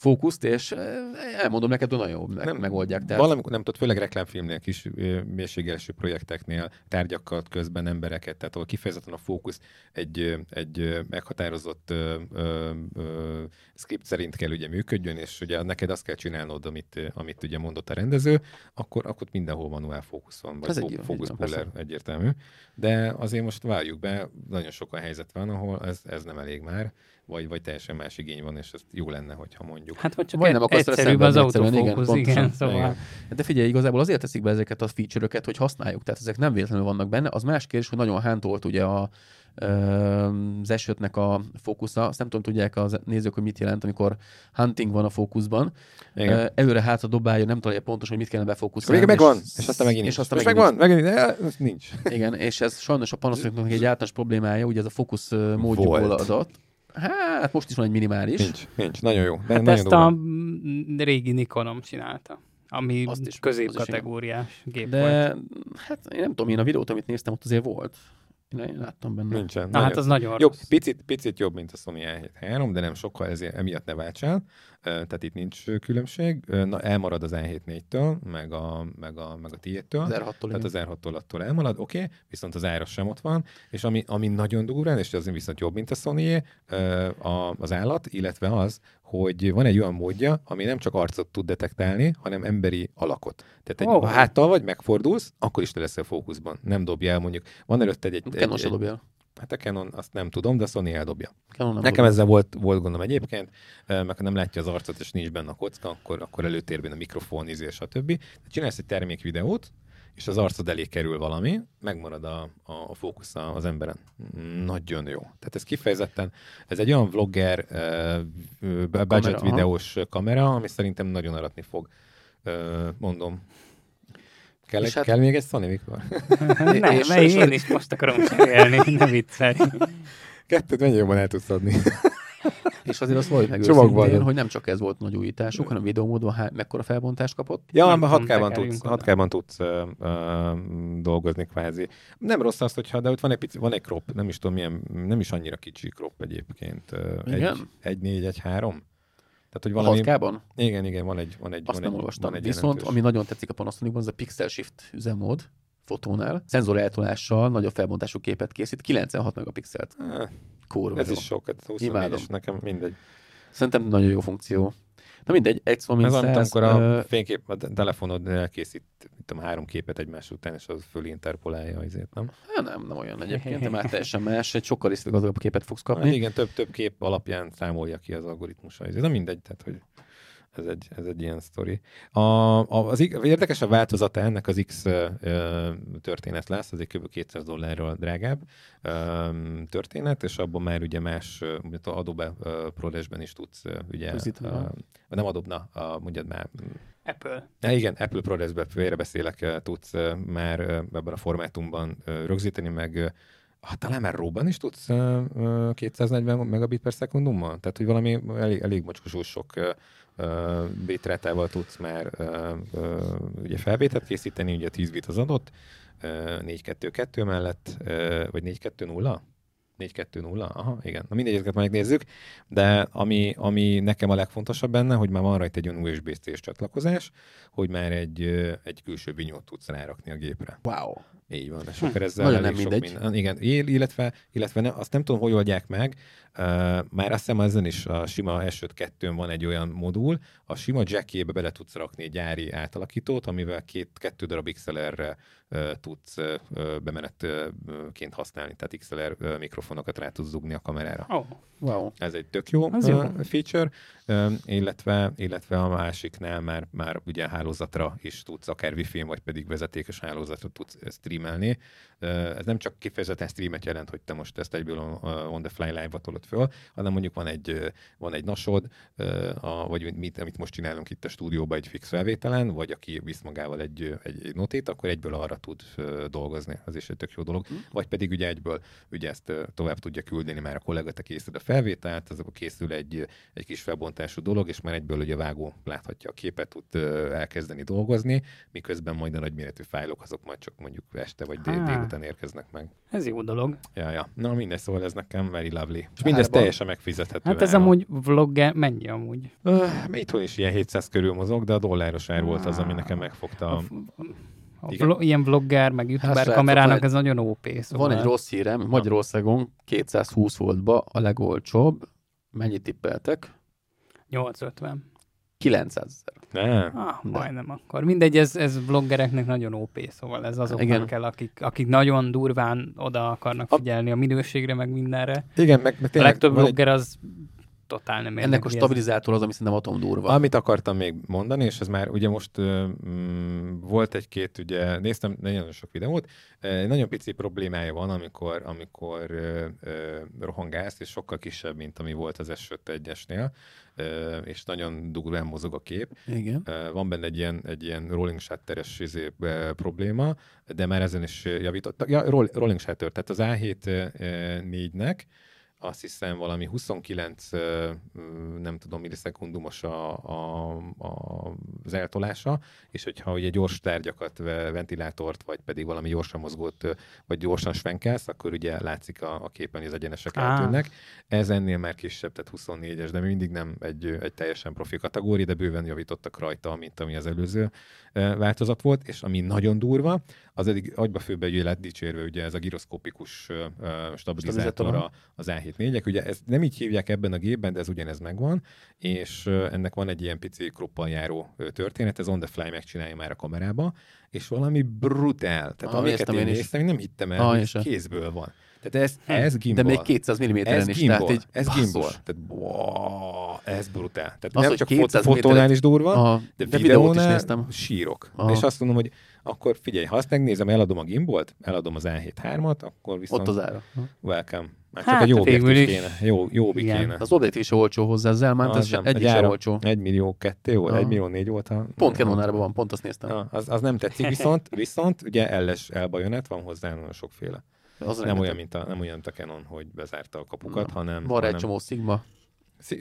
fókuszt, és eh, elmondom neked, hogy nagyon jó meg, nem, megoldják. Tehát Valamikor, nem tudod, főleg reklámfilmnél, kis mélységelső projekteknél, tárgyakkal közben embereket, tehát ahol kifejezetten a fókusz egy, egy meghatározott ö, ö, ö, script szerint kell ugye működjön, és ugye neked azt kell csinálnod, amit, amit ugye mondott a rendező, akkor, akkor mindenhol manuál fókusz van. Van, vagy Ez fókusz van, puller egyértelmű. De azért most várjuk be, nagyon sok olyan helyzet van, ahol ez, ez nem elég már, vagy, vagy teljesen más igény van, és ez jó lenne, hogyha mondjuk. Hát vagy csak Vagy nem akarsz egyszerűbb az igen, autofókusz, igen, pontosan. szóval. Igen. De figyelj, igazából azért teszik be ezeket a feature-öket, hogy használjuk. Tehát ezek nem véletlenül vannak benne. Az más kérdés, hogy nagyon hántolt ugye a, az esőtnek a fókusza. Azt nem tudom, tudják az nézők, hogy mit jelent, amikor hunting van a fókuszban. Igen. Ö, Előre hátra dobálja, nem tudja pontosan, hogy mit kellene befókuszálni. végig megvan, és aztán megint és aztán megvan, megint, nincs. Igen, és ez sajnos a Panasonicnak egy általános problémája, ugye ez a fókusz módjukból Volt. adott. Hát most is van egy minimális. Nincs, nincs. Nagyon jó. De Hát nagyon ezt durva. a mm, régi Nikonom csinálta, ami Azt is- középkategóriás gép volt. De hát én nem tudom, én a videót, amit néztem, ott azért volt. Én, láttam benne. Nincsen. Na hát az nagyon Jobb, rossz. picit, picit jobb, mint a Sony A7 de nem sokkal, ezért emiatt ne váltsál. Tehát itt nincs különbség. Na, elmarad az A7 4-től, meg a, meg a, meg a tiédtől. Az R6-tól, Tehát az R6-tól attól elmarad, oké, okay, viszont az ára sem ott van, és ami, ami nagyon durván, és az viszont jobb, mint a sony az állat, illetve az, hogy van egy olyan módja, ami nem csak arcot tud detektálni, hanem emberi alakot. Tehát egy, Oh. ha háttal vagy, megfordulsz, akkor is te leszel fókuszban. Nem dobja el mondjuk. Van előtte egy... egy, Canon egy, se dobja. Hát a Canon azt nem tudom, de a Sony eldobja. Canon nem Nekem dobja. ezzel volt, volt gondom egyébként, meg ha nem látja az arcot, és nincs benne a kocka, akkor, akkor előtérben a mikrofon, izé, stb. De csinálsz egy termékvideót, és az arcod elé kerül valami, megmarad a, a, a fókusz az emberen. Nagyon jó. Tehát ez kifejezetten, ez egy olyan vlogger, uh, budget Kamera, aha. videós kamera, ami szerintem nagyon aratni fog. Uh, mondom. Kell, hát- kell még egy Sony, Viktor? Nem, és- és- én is most akarom cserélni, ne viccelj. Kettőt mennyi jobban el tudsz adni? És azért azt valljuk meg őszintén, van. hogy nem csak ez volt nagy újításuk, hanem videómódban há- mekkora felbontást kapott. Ja, Nem mert tudom, 6K-ban tekerjünk tudsz, oda. 6K-ban tudsz uh, uh, dolgozni kvázi. Nem rossz az, hogyha, de ott van egy, pici, van egy crop, nem is tudom milyen, nem is annyira kicsi crop egyébként. Igen? Egy, egy négy, egy három. Tehát, hogy valami... 6K-ban? Igen, igen, van egy, van egy, Azt van nem egy, olvastam. Van egy Viszont, jelentős. ami nagyon tetszik a Panasonicban, az a Pixel Shift üzemmód fotónál. Szenzor eltolással nagyobb felbontású képet készít, 96 megapixelt. Kurva Ez jó. is sok, hát Imádom. 24 es nekem mindegy. Szerintem nagyon jó funkció. Na mindegy, egy szó, mint Ez száz, amikor ö, a fénykép, a telefonod elkészít mit tudom, három képet egymás után, és az föl interpolálja azért, nem? Hát nem, nem olyan egyébként, de már teljesen más, egy sokkal részletgazdagabb képet fogsz Hát kapni. igen, több, több kép alapján számolja ki az algoritmusa. Ez nem mindegy, tehát hogy ez egy, ez egy ilyen sztori. A, a, az érdekes a változata ennek az X történet lesz, az egy kb. 200 dollárról drágább ö, történet, és abban már ugye más, mint a Adobe ö, ProRes-ben is tudsz ugye, aha. nem Adobe, a, mondjad már, Apple. Ja, igen, Apple ProRes-be félre beszélek, ö, tudsz már ebben a formátumban rögzíteni, meg ah, talán már RAW-ban is tudsz ö, ö, 240 megabit per szekundummal? Tehát, hogy valami elég, elég mocskosó sok bitrátával tudsz már ugye felvételt készíteni, ugye 10 bit az adott, ö, 4-2-2 mellett, vagy 4-2-0? 4-2-0? Aha, igen. Na mindegy, ezeket megnézzük. De ami, ami nekem a legfontosabb benne, hogy már van rajta egy olyan USB-C csatlakozás, hogy már egy, egy külső vinyót tudsz rárakni a gépre. Wow. Így van, és akkor ezzel Nagyon nem sok mindegy. Minden, igen, illetve, illetve ne, azt nem tudom, hogy oldják meg, uh, már azt hiszem ezen is a sima s 2 van egy olyan modul, a sima jackébe bele tudsz rakni egy gyári átalakítót, amivel két, kettő darab XLR-re uh, tudsz uh, bemenetként használni, tehát XLR uh, mikrofonokat rá tudsz zugni a kamerára. Oh, Wow. Ez egy tök jó, Az jó. uh, feature, uh, illetve, illetve a másiknál már, már ugye hálózatra is tudsz, akár wifi vagy pedig vezetékes hálózatra tudsz streamelni. Ez nem csak kifejezetten streamet jelent, hogy te most ezt egyből on, the fly live tolod föl, hanem mondjuk van egy, van egy nasod, a, vagy mit, amit most csinálunk itt a stúdióban egy fix felvételen, vagy aki visz magával egy, egy, egy notét, akkor egyből arra tud dolgozni. Ez is egy tök jó dolog. Vagy pedig ugye egyből ugye ezt tovább tudja küldeni már a kollega, te készíted a felvételt, az akkor készül egy, egy kis felbontású dolog, és már egyből ugye a vágó láthatja a képet, tud elkezdeni dolgozni, miközben majd a nagyméretű fájlok azok majd csak mondjuk este vagy dél, Á. délután érkeznek meg. ez jó dolog. Ja, ja. Na mindegy, szóval ez nekem very lovely. És mindez Árban? teljesen megfizethető. Hát ez áron. amúgy vlogger, mennyi amúgy? Uh, itthon is ilyen 700 körül mozog, de a dolláros ár volt az, ami nekem megfogta. A, A... vlog, ilyen vlogger, meg youtuber srácok, kamerának egy- ez nagyon OP. Szóval Van egy rossz hírem, Magyarországon 220 voltba a legolcsóbb, mennyit tippeltek? 850. 900 ezer. Nem. Ah, majdnem akkor. Mindegy, ez, ez bloggereknek nagyon OP, szóval ez azoknak Igen. kell, akik, akik nagyon durván oda akarnak figyelni a minőségre, meg mindenre. Igen, meg, meg A tényleg legtöbb van egy- blogger az totál nem Ennek a stabilizátor az, ami szerintem atomdurva. Amit akartam még mondani, és ez már ugye most mm, volt egy-két, ugye néztem nagyon sok videót, egy nagyon pici problémája van, amikor, amikor ö, ö, rohangálsz, és sokkal kisebb, mint ami volt az S5-1-esnél, ö, és nagyon durván mozog a kép. Igen. Van benne egy ilyen, egy ilyen rolling shutteres izé, probléma, de már ezen is javítottak. Ja, roll- rolling shutter, tehát az A7 4-nek azt hiszem valami 29, ö, mm, nem tudom, millisekundumos a, a, a, az eltolása, és hogyha ugye gyors tárgyakat, ve- ventilátort, vagy pedig valami gyorsan mozgót, vagy gyorsan svenkelsz, akkor ugye látszik a, a képen, hogy az egyenesek Á. eltűnnek. Ez ennél már kisebb, tehát 24-es, de mindig nem egy, egy teljesen profi kategória, de bőven javítottak rajta, mint ami az előző változat volt, és ami nagyon durva, az eddig agyba főbe ugye lett dicsérve ugye ez a ö, stabilizátor Stabilizátor, a, az A7 4 Ugye ezt nem így hívják ebben a gépben, de ez ugyanez megvan, és ennek van egy ilyen pici kroppal járó történet, ez on the fly megcsinálja már a kamerába, és valami brutál. Tehát Ah, amiket én, én néztem, nem hittem el, Ah, hogy kézből van. Tehát ez, Hm. ez De gimbal. még 200 mm-en is, gimbal. tehát így ez basszus. gimbal. Tehát, wow, ez brutál. Tehát Az, nem csak 200 fot- fotónál is durva, Aha, de, de videót is videónál néztem. sírok. Aha. És azt mondom, hogy akkor figyelj, ha azt megnézem, eladom a gimbolt, eladom az A7 3-at, akkor viszont Ott az ára. welcome. Már csak Hát, egy jó objektív is. kéne. Jó, jó Igen. kéne. Az objektív is olcsó hozzá, az elmánt, Az ez nem. sem, egyik Egy sem olcsó. Egy millió kettő volt, egy millió négy volt. A, Pont Canon árban van, pont azt néztem. Az, az, nem tetszik, viszont, viszont ugye LS elbajonet van hozzá nagyon sokféle. Az nem olyan, mint a, nem olyan, mint a Canon, hogy bezárta a kapukat, Na. hanem... Van egy csomó Sigma.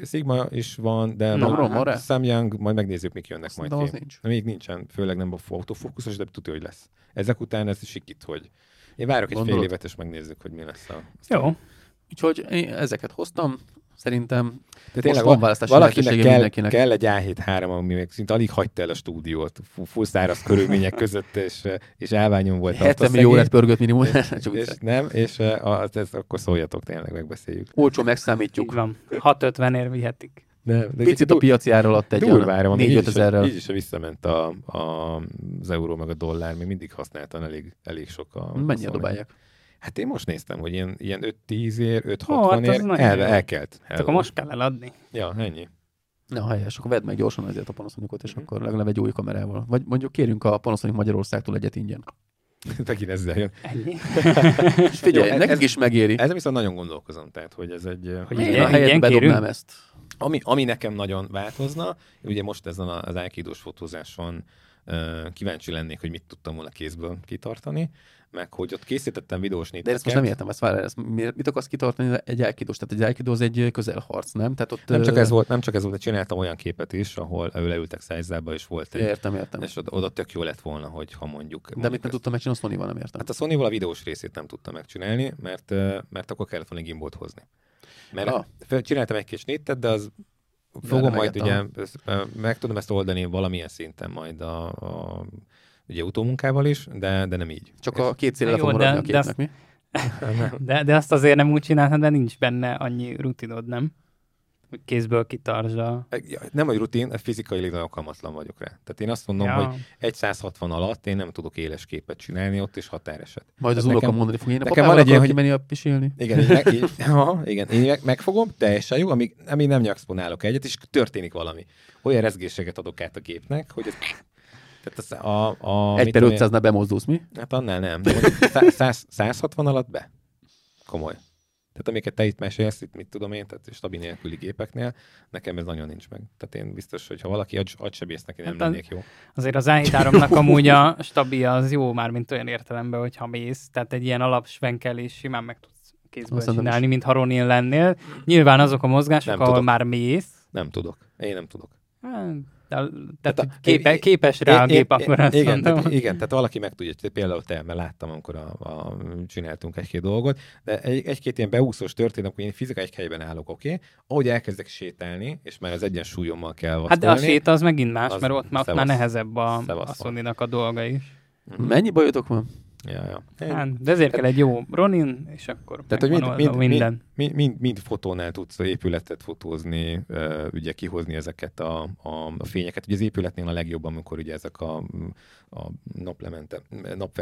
Sigma is van, de rá? Samyang, majd megnézzük, mik jönnek majd De az ki. nincs. Még nincsen, főleg nem a autofókuszos, de tudja, hogy lesz. Ezek után ez sikít, hogy én várok egy fél évet, és megnézzük, hogy mi lesz a... Jó. Úgyhogy én ezeket hoztam. Szerintem De Most van választási valakinek kell, mindenkinek. kell egy A7-3, ami még szinte alig hagyta el a stúdiót, fu- full száraz körülmények között, és, és elványon volt. 70 millió lett pörgött minimum. Csak és, nem, és eh, az, ez, akkor szóljatok, tényleg megbeszéljük. Olcsó Így megszámítjuk. van. 650 ér vihetik. De, de Picit a piaci ár alatt egy durvára van, még így 4-5 is, ezerrel. így is visszament a, a, az euró meg a dollár, még mindig használtan elég, elég sok a... Mennyire a dobálják? Hát én most néztem, hogy ilyen, ilyen 5-10 ér, 5-60 Ó, hát ér, el, elkelt. Hát akkor most kell eladni. Ja, ennyi. Na, helyes, akkor vedd meg gyorsan ezért a Panasonicot, és Mhm. akkor legalább egy új kamerával. Vagy mondjuk kérjünk a Panasonic Magyarországtól egyet ingyen. Megint ezzel jön. Ennyi. És figyelj, Jó, ez- nekik ez- is megéri. Ezen viszont nagyon gondolkozom, tehát, hogy ez egy... Hogy Én ilyen- a helyet bedobnám kérünk? ezt. Ami, ami nekem nagyon változna, ugye most ezen a- az Aikidós fotózáson kíváncsi lennék, hogy mit tudtam volna kézből kitartani, meg hogy ott készítettem videós De én ezt most néteket. nem értem, ezt várj, ezt mit akarsz kitartani egy elkidós? Tehát egy elkidó az egy közelharc, nem? Tehát ott, Nem csak ez volt, nem csak ez volt, de csináltam olyan képet is, ahol leültek szájzába, és volt egy, Értem, értem. és oda, oda tök jó lett volna, hogy ha mondjuk... De mondjuk mit nem ezt- tudtam megcsinálni, a Sony-val nem értem. Hát a sony a videós részét nem tudtam megcsinálni, mert, mert akkor kellett volna gimbalt hozni. Mert Ah. csináltam egy kis snittet, de az De fogom majd ugye, ezt, meg tudom ezt oldani valamilyen szinten majd a, a ugye utómunkával is, de, de nem így. Csak a két célra fog de- maradni a de képnek, azt- mi? De, de azt azért nem úgy csináltad, de nincs benne annyi rutinod, nem? Hogy kézből kitartsd a... Ja, Nem, hogy rutin, fizikailag nagyon alkalmatlan vagyok rá. Tehát én azt mondom, ja. hogy egy 160 alatt én nem tudok éles képet csinálni, ott is határeset. Majd az nekem- mondani fog, én a nekem van egy ilyen, akarok kimenni a pisilni. Igen, meg, így, aha, igen, én meg, megfogom, teljesen jó, amíg, amíg nem nyakszponálok egyet, és történik valami. Olyan rezgéseket adok át a gépnek, hogy ez... Tehát az a, a, Egy per tudom én- 500-nál bemozdulsz, mi? Hát annál nem. De mondjuk szá- száz- 160 alatt be. Komoly. Tehát amiket te itt mesélsz, itt mit tudom én, tehát stabil nélküli gépeknél, nekem ez nagyon nincs meg. Tehát én biztos, hogy ha valaki agy, agysebésznek, én nem Hát lennék jó. Azért az i3-nak amúgy a stabil az jó már, mint olyan értelemben, hogyha mész. Tehát egy ilyen alapsvenkelés simán meg tudsz kézből Azt csinálni, mint ha Ronin lennél. Nyilván azok a mozgások, Nem ahol tudok. már mész. Nem tudok. Én nem tudok. Hát, Tehát tehát a- hogy képe, képes rá a gép, akkor azt igen, mondom. tehát, igen, tehát valaki meg tudja, hogy például te, mert láttam, amikor a, a, csináltunk egy-két dolgot, de egy, egy-két ilyen beúszós történet, amikor én fizikai egy helyben állok, oké, okay? ahogy elkezdek sétálni, és már az egyensúlyommal kell Hát de a séta az megint más, az mert ott, már, ott már nehezebb a, Szevasz a a dolga is. Mennyi bajotok van? Ja, ja. Hát, de ezért kell egy jó Ronin, és akkor Tehát, hogy mind, mind, minden. mind, mind, mind fotónál tudsz épületet fotózni, ugye kihozni ezeket a, a, a fényeket. Ugye az épületnél a legjobb, amikor ugye ezek a, a naplemente,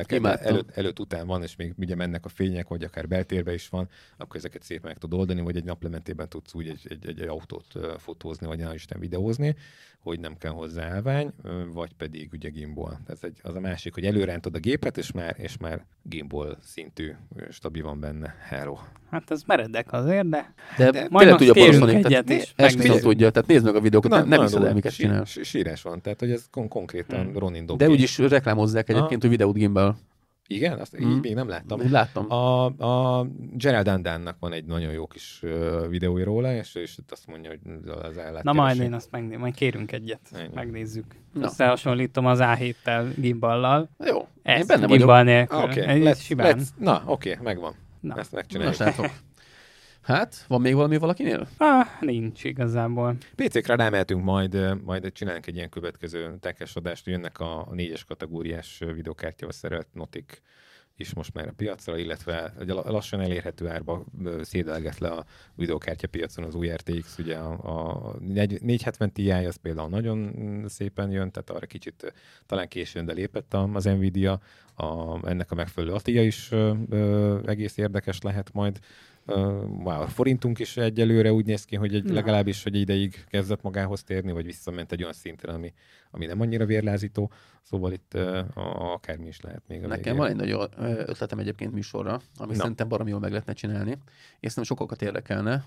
Imádtam. előtt, előtt, után van, és még ugye mennek a fények, vagy akár beltérbe is van, akkor ezeket szépen meg tudod oldani, vagy egy naplementében tudsz úgy egy, egy, egy, autót fotózni, vagy nem Isten videózni, hogy nem kell hozzá állvány, vagy pedig ugye gimbal. Ez egy, az a másik, hogy előrántod a gépet, és már, és már gimbal szintű stabil van benne. Hello. Hát ez meredek azért, de De, de majd tudja egyet, tehát megnézzük. tudja, tehát nézd meg a videókat, nem, nem hiszed el, miket Sí- csinál. sí- Sírás van, tehát hogy ez kon- konkrétan Hmm. Ronin dob De úgyis reklámozzák egyébként, Aha. hogy videót gimbal. Igen, azt Mm. így még nem láttam. Én láttam. A, a Gerald Dandannak van egy nagyon jó kis videója róla, és, és azt mondja, hogy az ellátás. na majd én azt megnézem, majd kérünk egyet, Ennyi. megnézzük. Na. Összehasonlítom az A7-tel gimballal. Jó, én Ezt benne vagyok. gimbal nélkül. Oké, Egy let's, simán. let's, na oké, okay, megvan. Na. Ezt Na, megcsináljuk. srácok. Hát, van még valami valakinél? Ah, nincs igazából. PC-kre rámehetünk majd, majd csinálunk egy ilyen következő tekes adást, jönnek a, négyes kategóriás videokártyával szerelt notik is most már a piacra, illetve egy la- lassan elérhető árba szédelget le a videokártya piacon az új RTX, ugye a, a negy- 470 Ti az például nagyon szépen jön, tehát arra kicsit talán későn, de lépett a- az Nvidia, a, ennek a megfelelő Atia is ö, egész érdekes lehet majd. Wow, a forintunk is egyelőre úgy néz ki, hogy egy, legalábbis hogy ideig kezdett magához térni, vagy visszament egy olyan szintre, ami, ami nem annyira vérlázító. Szóval itt uh, akármi is lehet még a Nekem végén. van egy nagy ö, ötletem egyébként műsorra, ami Na. szerintem baromi jól meg lehetne csinálni, és nem sokakat érdekelne.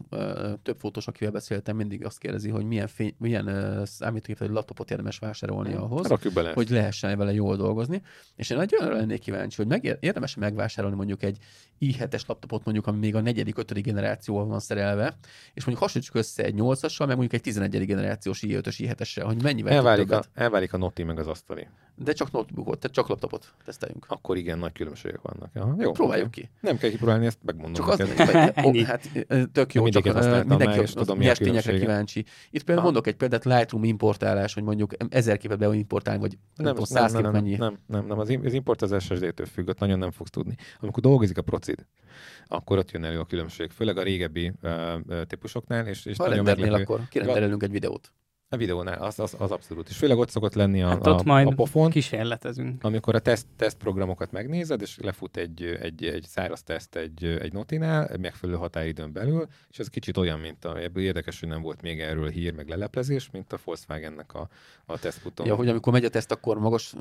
Több fotós, akivel beszéltem, mindig azt kérdezi, hogy milyen, fény, milyen ö, számítógép vagy laptopot érdemes vásárolni ahhoz, Rakjuk bele. hogy lehessen vele jól dolgozni. És én olyan lennék kíváncsi, hogy meg, érdemes megvásárolni mondjuk egy i7-es laptopot, mondjuk, ami még a negyedik, ötödik generációval van szerelve, és mondjuk hasonlítsuk össze egy 8-assal, meg mondjuk egy 11. generációs i5-ös i7-essel, hogy mennyivel elválik, a. elválik a Noti meg az asztali. De csak notebookot, tehát csak laptopot teszteljünk. Akkor igen, nagy különbségek vannak. Aha, jó, Próbáljuk oké. ki. Nem kell kipróbálni, ezt megmondom. Csak az, neked. hogy, hát tök jó, csak mindenki már, tudom, mi a nyers tényekre különbsége. kíváncsi. Itt például Ah. mondok egy példát, Lightroom importálás, hogy mondjuk ezer képet beimportálni, vagy nem, Nem, száz nem, nem, mennyi. nem, nem, nem, az, im- az import az SSD-től függ, ott nagyon nem fogsz tudni. Amikor dolgozik a procid, akkor ott jön elő a különbség, főleg a régebbi uh, típusoknál, és, és Ha nagyon meglepő. akkor kirendelünk egy videót. A videónál, az, az, az abszolút. És főleg ott szokott lenni a, Hát a, ott majd a pofon, kísérletezünk. amikor a teszt, tesztprogramokat megnézed, és lefut egy, egy, egy száraz teszt egy, egy notinál, egy megfelelő határidőn belül, és ez kicsit olyan, mint a, ebből érdekes, hogy nem volt még erről hír, meg leleplezés, mint a Volkswagennek a, a tesztfuton. Ja, hogy amikor megy a teszt, akkor magas...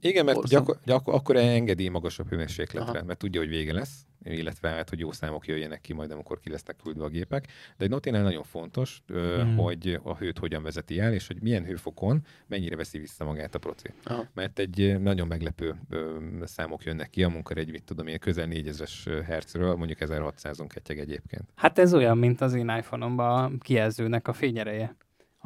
Igen, mert Ország- gyakor, gyakor, akkor engedi magasabb hőmérsékletre, Aha. mert tudja, hogy vége lesz, illetve hát, hogy jó számok jöjjenek ki majd, amikor ki lesznek küldve a gépek. De egy Notinál nagyon fontos, Hmm. hogy a hőt hogyan vezeti el, és hogy milyen hőfokon mennyire veszi vissza magát a proci. Aha. Mert egy nagyon meglepő ö, számok jönnek ki, amikor egy, mit tudom én, közel 4000-es hertzről, mondjuk 1600-on ketyeg egyébként. Hát ez olyan, mint az én iPhone-omban a kijelzőnek a fényereje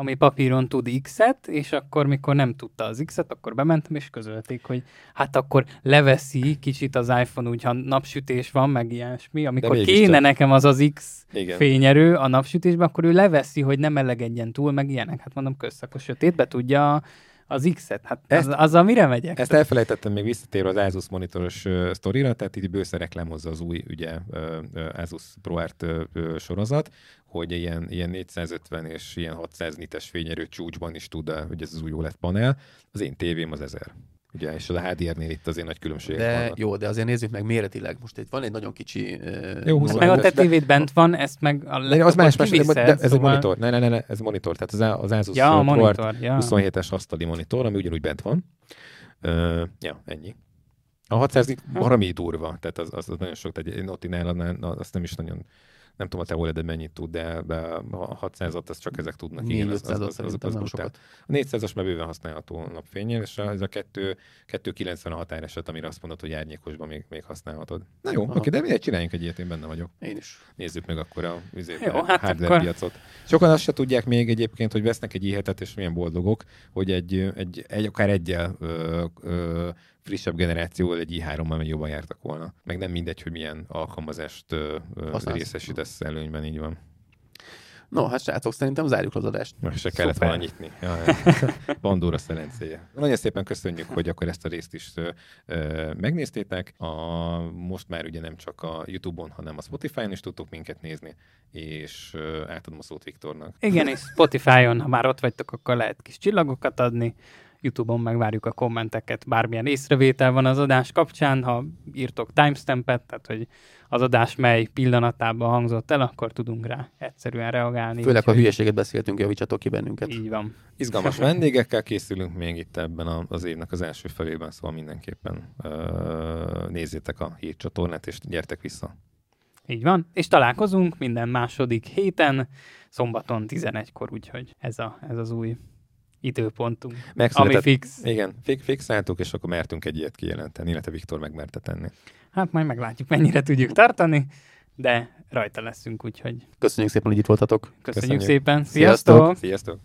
ami papíron tud X-et, és akkor, mikor nem tudta az X-et, akkor bementem, és közölték, hogy hát akkor leveszi kicsit az iPhone, úgy, ha napsütés van, meg ilyesmi, amikor kéne nekem az az X Igen. fényerő a napsütésben, akkor ő leveszi, hogy nem melegedjen túl, meg ilyenek. Hát mondom, kösz, akkor sötétbe tudja az X-et. Hát az, Ezt- azzal mire megyek? Ezt elfelejtettem még visszatérve az Asus monitoros uh, sztorira, tehát így bősze reklámozza az új ugye, uh, Asus ProArt uh, sorozat, hogy ilyen, ilyen 450 és ilyen 600 nites fényerő csúcsban is tud, hogy ez az új OLED panel. Az én tévém az 1000. Ugye, és a HDR-nél itt azért nagy különbségek De vannak. jó, de azért nézzük meg méretileg. Most itt van egy nagyon kicsi... Jó, 20 nulla- meg a te tévéd bent van, ezt meg a De az más, más, de, kiviszed, de ez egy szóval- monitor. Ne, ne, ne, ne, ez monitor. Tehát az, az Asus Ja, a monitor, ja. 27-es asztali monitor, ami ugyanúgy bent van. Uh, ja, ennyi. A 600 valami durva, tehát az, az, az nagyon sok, tehát egy Notinál annál- na, azt nem is nagyon, nem tudom a te OLED mennyit tud, de, de a 600-at az csak ezek tudnak. Igen, az, az, 400 az, az, az, az brutál. sokat. A 400-as már bőven használható napfényen, és ez a 2, 290 a határeset, amire azt mondod, hogy árnyékosban még, még használhatod. Na jó, Aha. oké, de mindegy, csináljunk egy ilyet, én benne vagyok Én is. nézzük meg akkor a izét, Jó, a hát hardware akkor- piacot. Sokan azt se tudják még egyébként, hogy vesznek egy ihetet, és milyen boldogok, hogy egy, egy, egy akár egyel ö, ö, frissebb generációval egy i3-mal még jobban jártak volna. Meg nem mindegy, hogy milyen alkalmazást ö, ö, részesítesz előnyben, így van. No, hát srácok, szerintem zárjuk az adást. Most se kellett Szuper. volna nyitni. Jaj, Bandóra szelencéje. Nagyon szépen köszönjük, hogy akkor ezt a részt is ö, ö, megnéztétek. A, most már ugye nem csak a YouTube-on, hanem a Spotify-on is tudtok minket nézni, és ö, átadom a szót Viktornak. Igen, és Spotify-on, ha már ott vagytok, akkor lehet kis csillagokat adni. YouTube-on megvárjuk a kommenteket, bármilyen észrevétel van az adás kapcsán, ha írtok timestampet, tehát hogy az adás mely pillanatában hangzott el, akkor tudunk rá egyszerűen reagálni. Főleg, ha hülyeséget beszéltünk, javítsatok ki bennünket. Így van. Izgalmas vendégekkel készülünk még itt ebben az évnek az első felében, szóval mindenképpen nézzétek a hírcsatornát, és gyertek vissza. Így van. És találkozunk minden második héten, szombaton 11-kor, úgyhogy ez, a, ez az új időpontunk, ami Megszületett, fix. igen, fi- fixáltuk, és akkor mertünk egy ilyet kijelenteni, illetve Viktor megmerte tenni. Hát majd meglátjuk, mennyire tudjuk tartani, de rajta leszünk, úgyhogy Köszönjük szépen, hogy itt voltatok. köszönjük, Köszönjük. szépen. Sziasztok! Sziasztok! Sziasztok!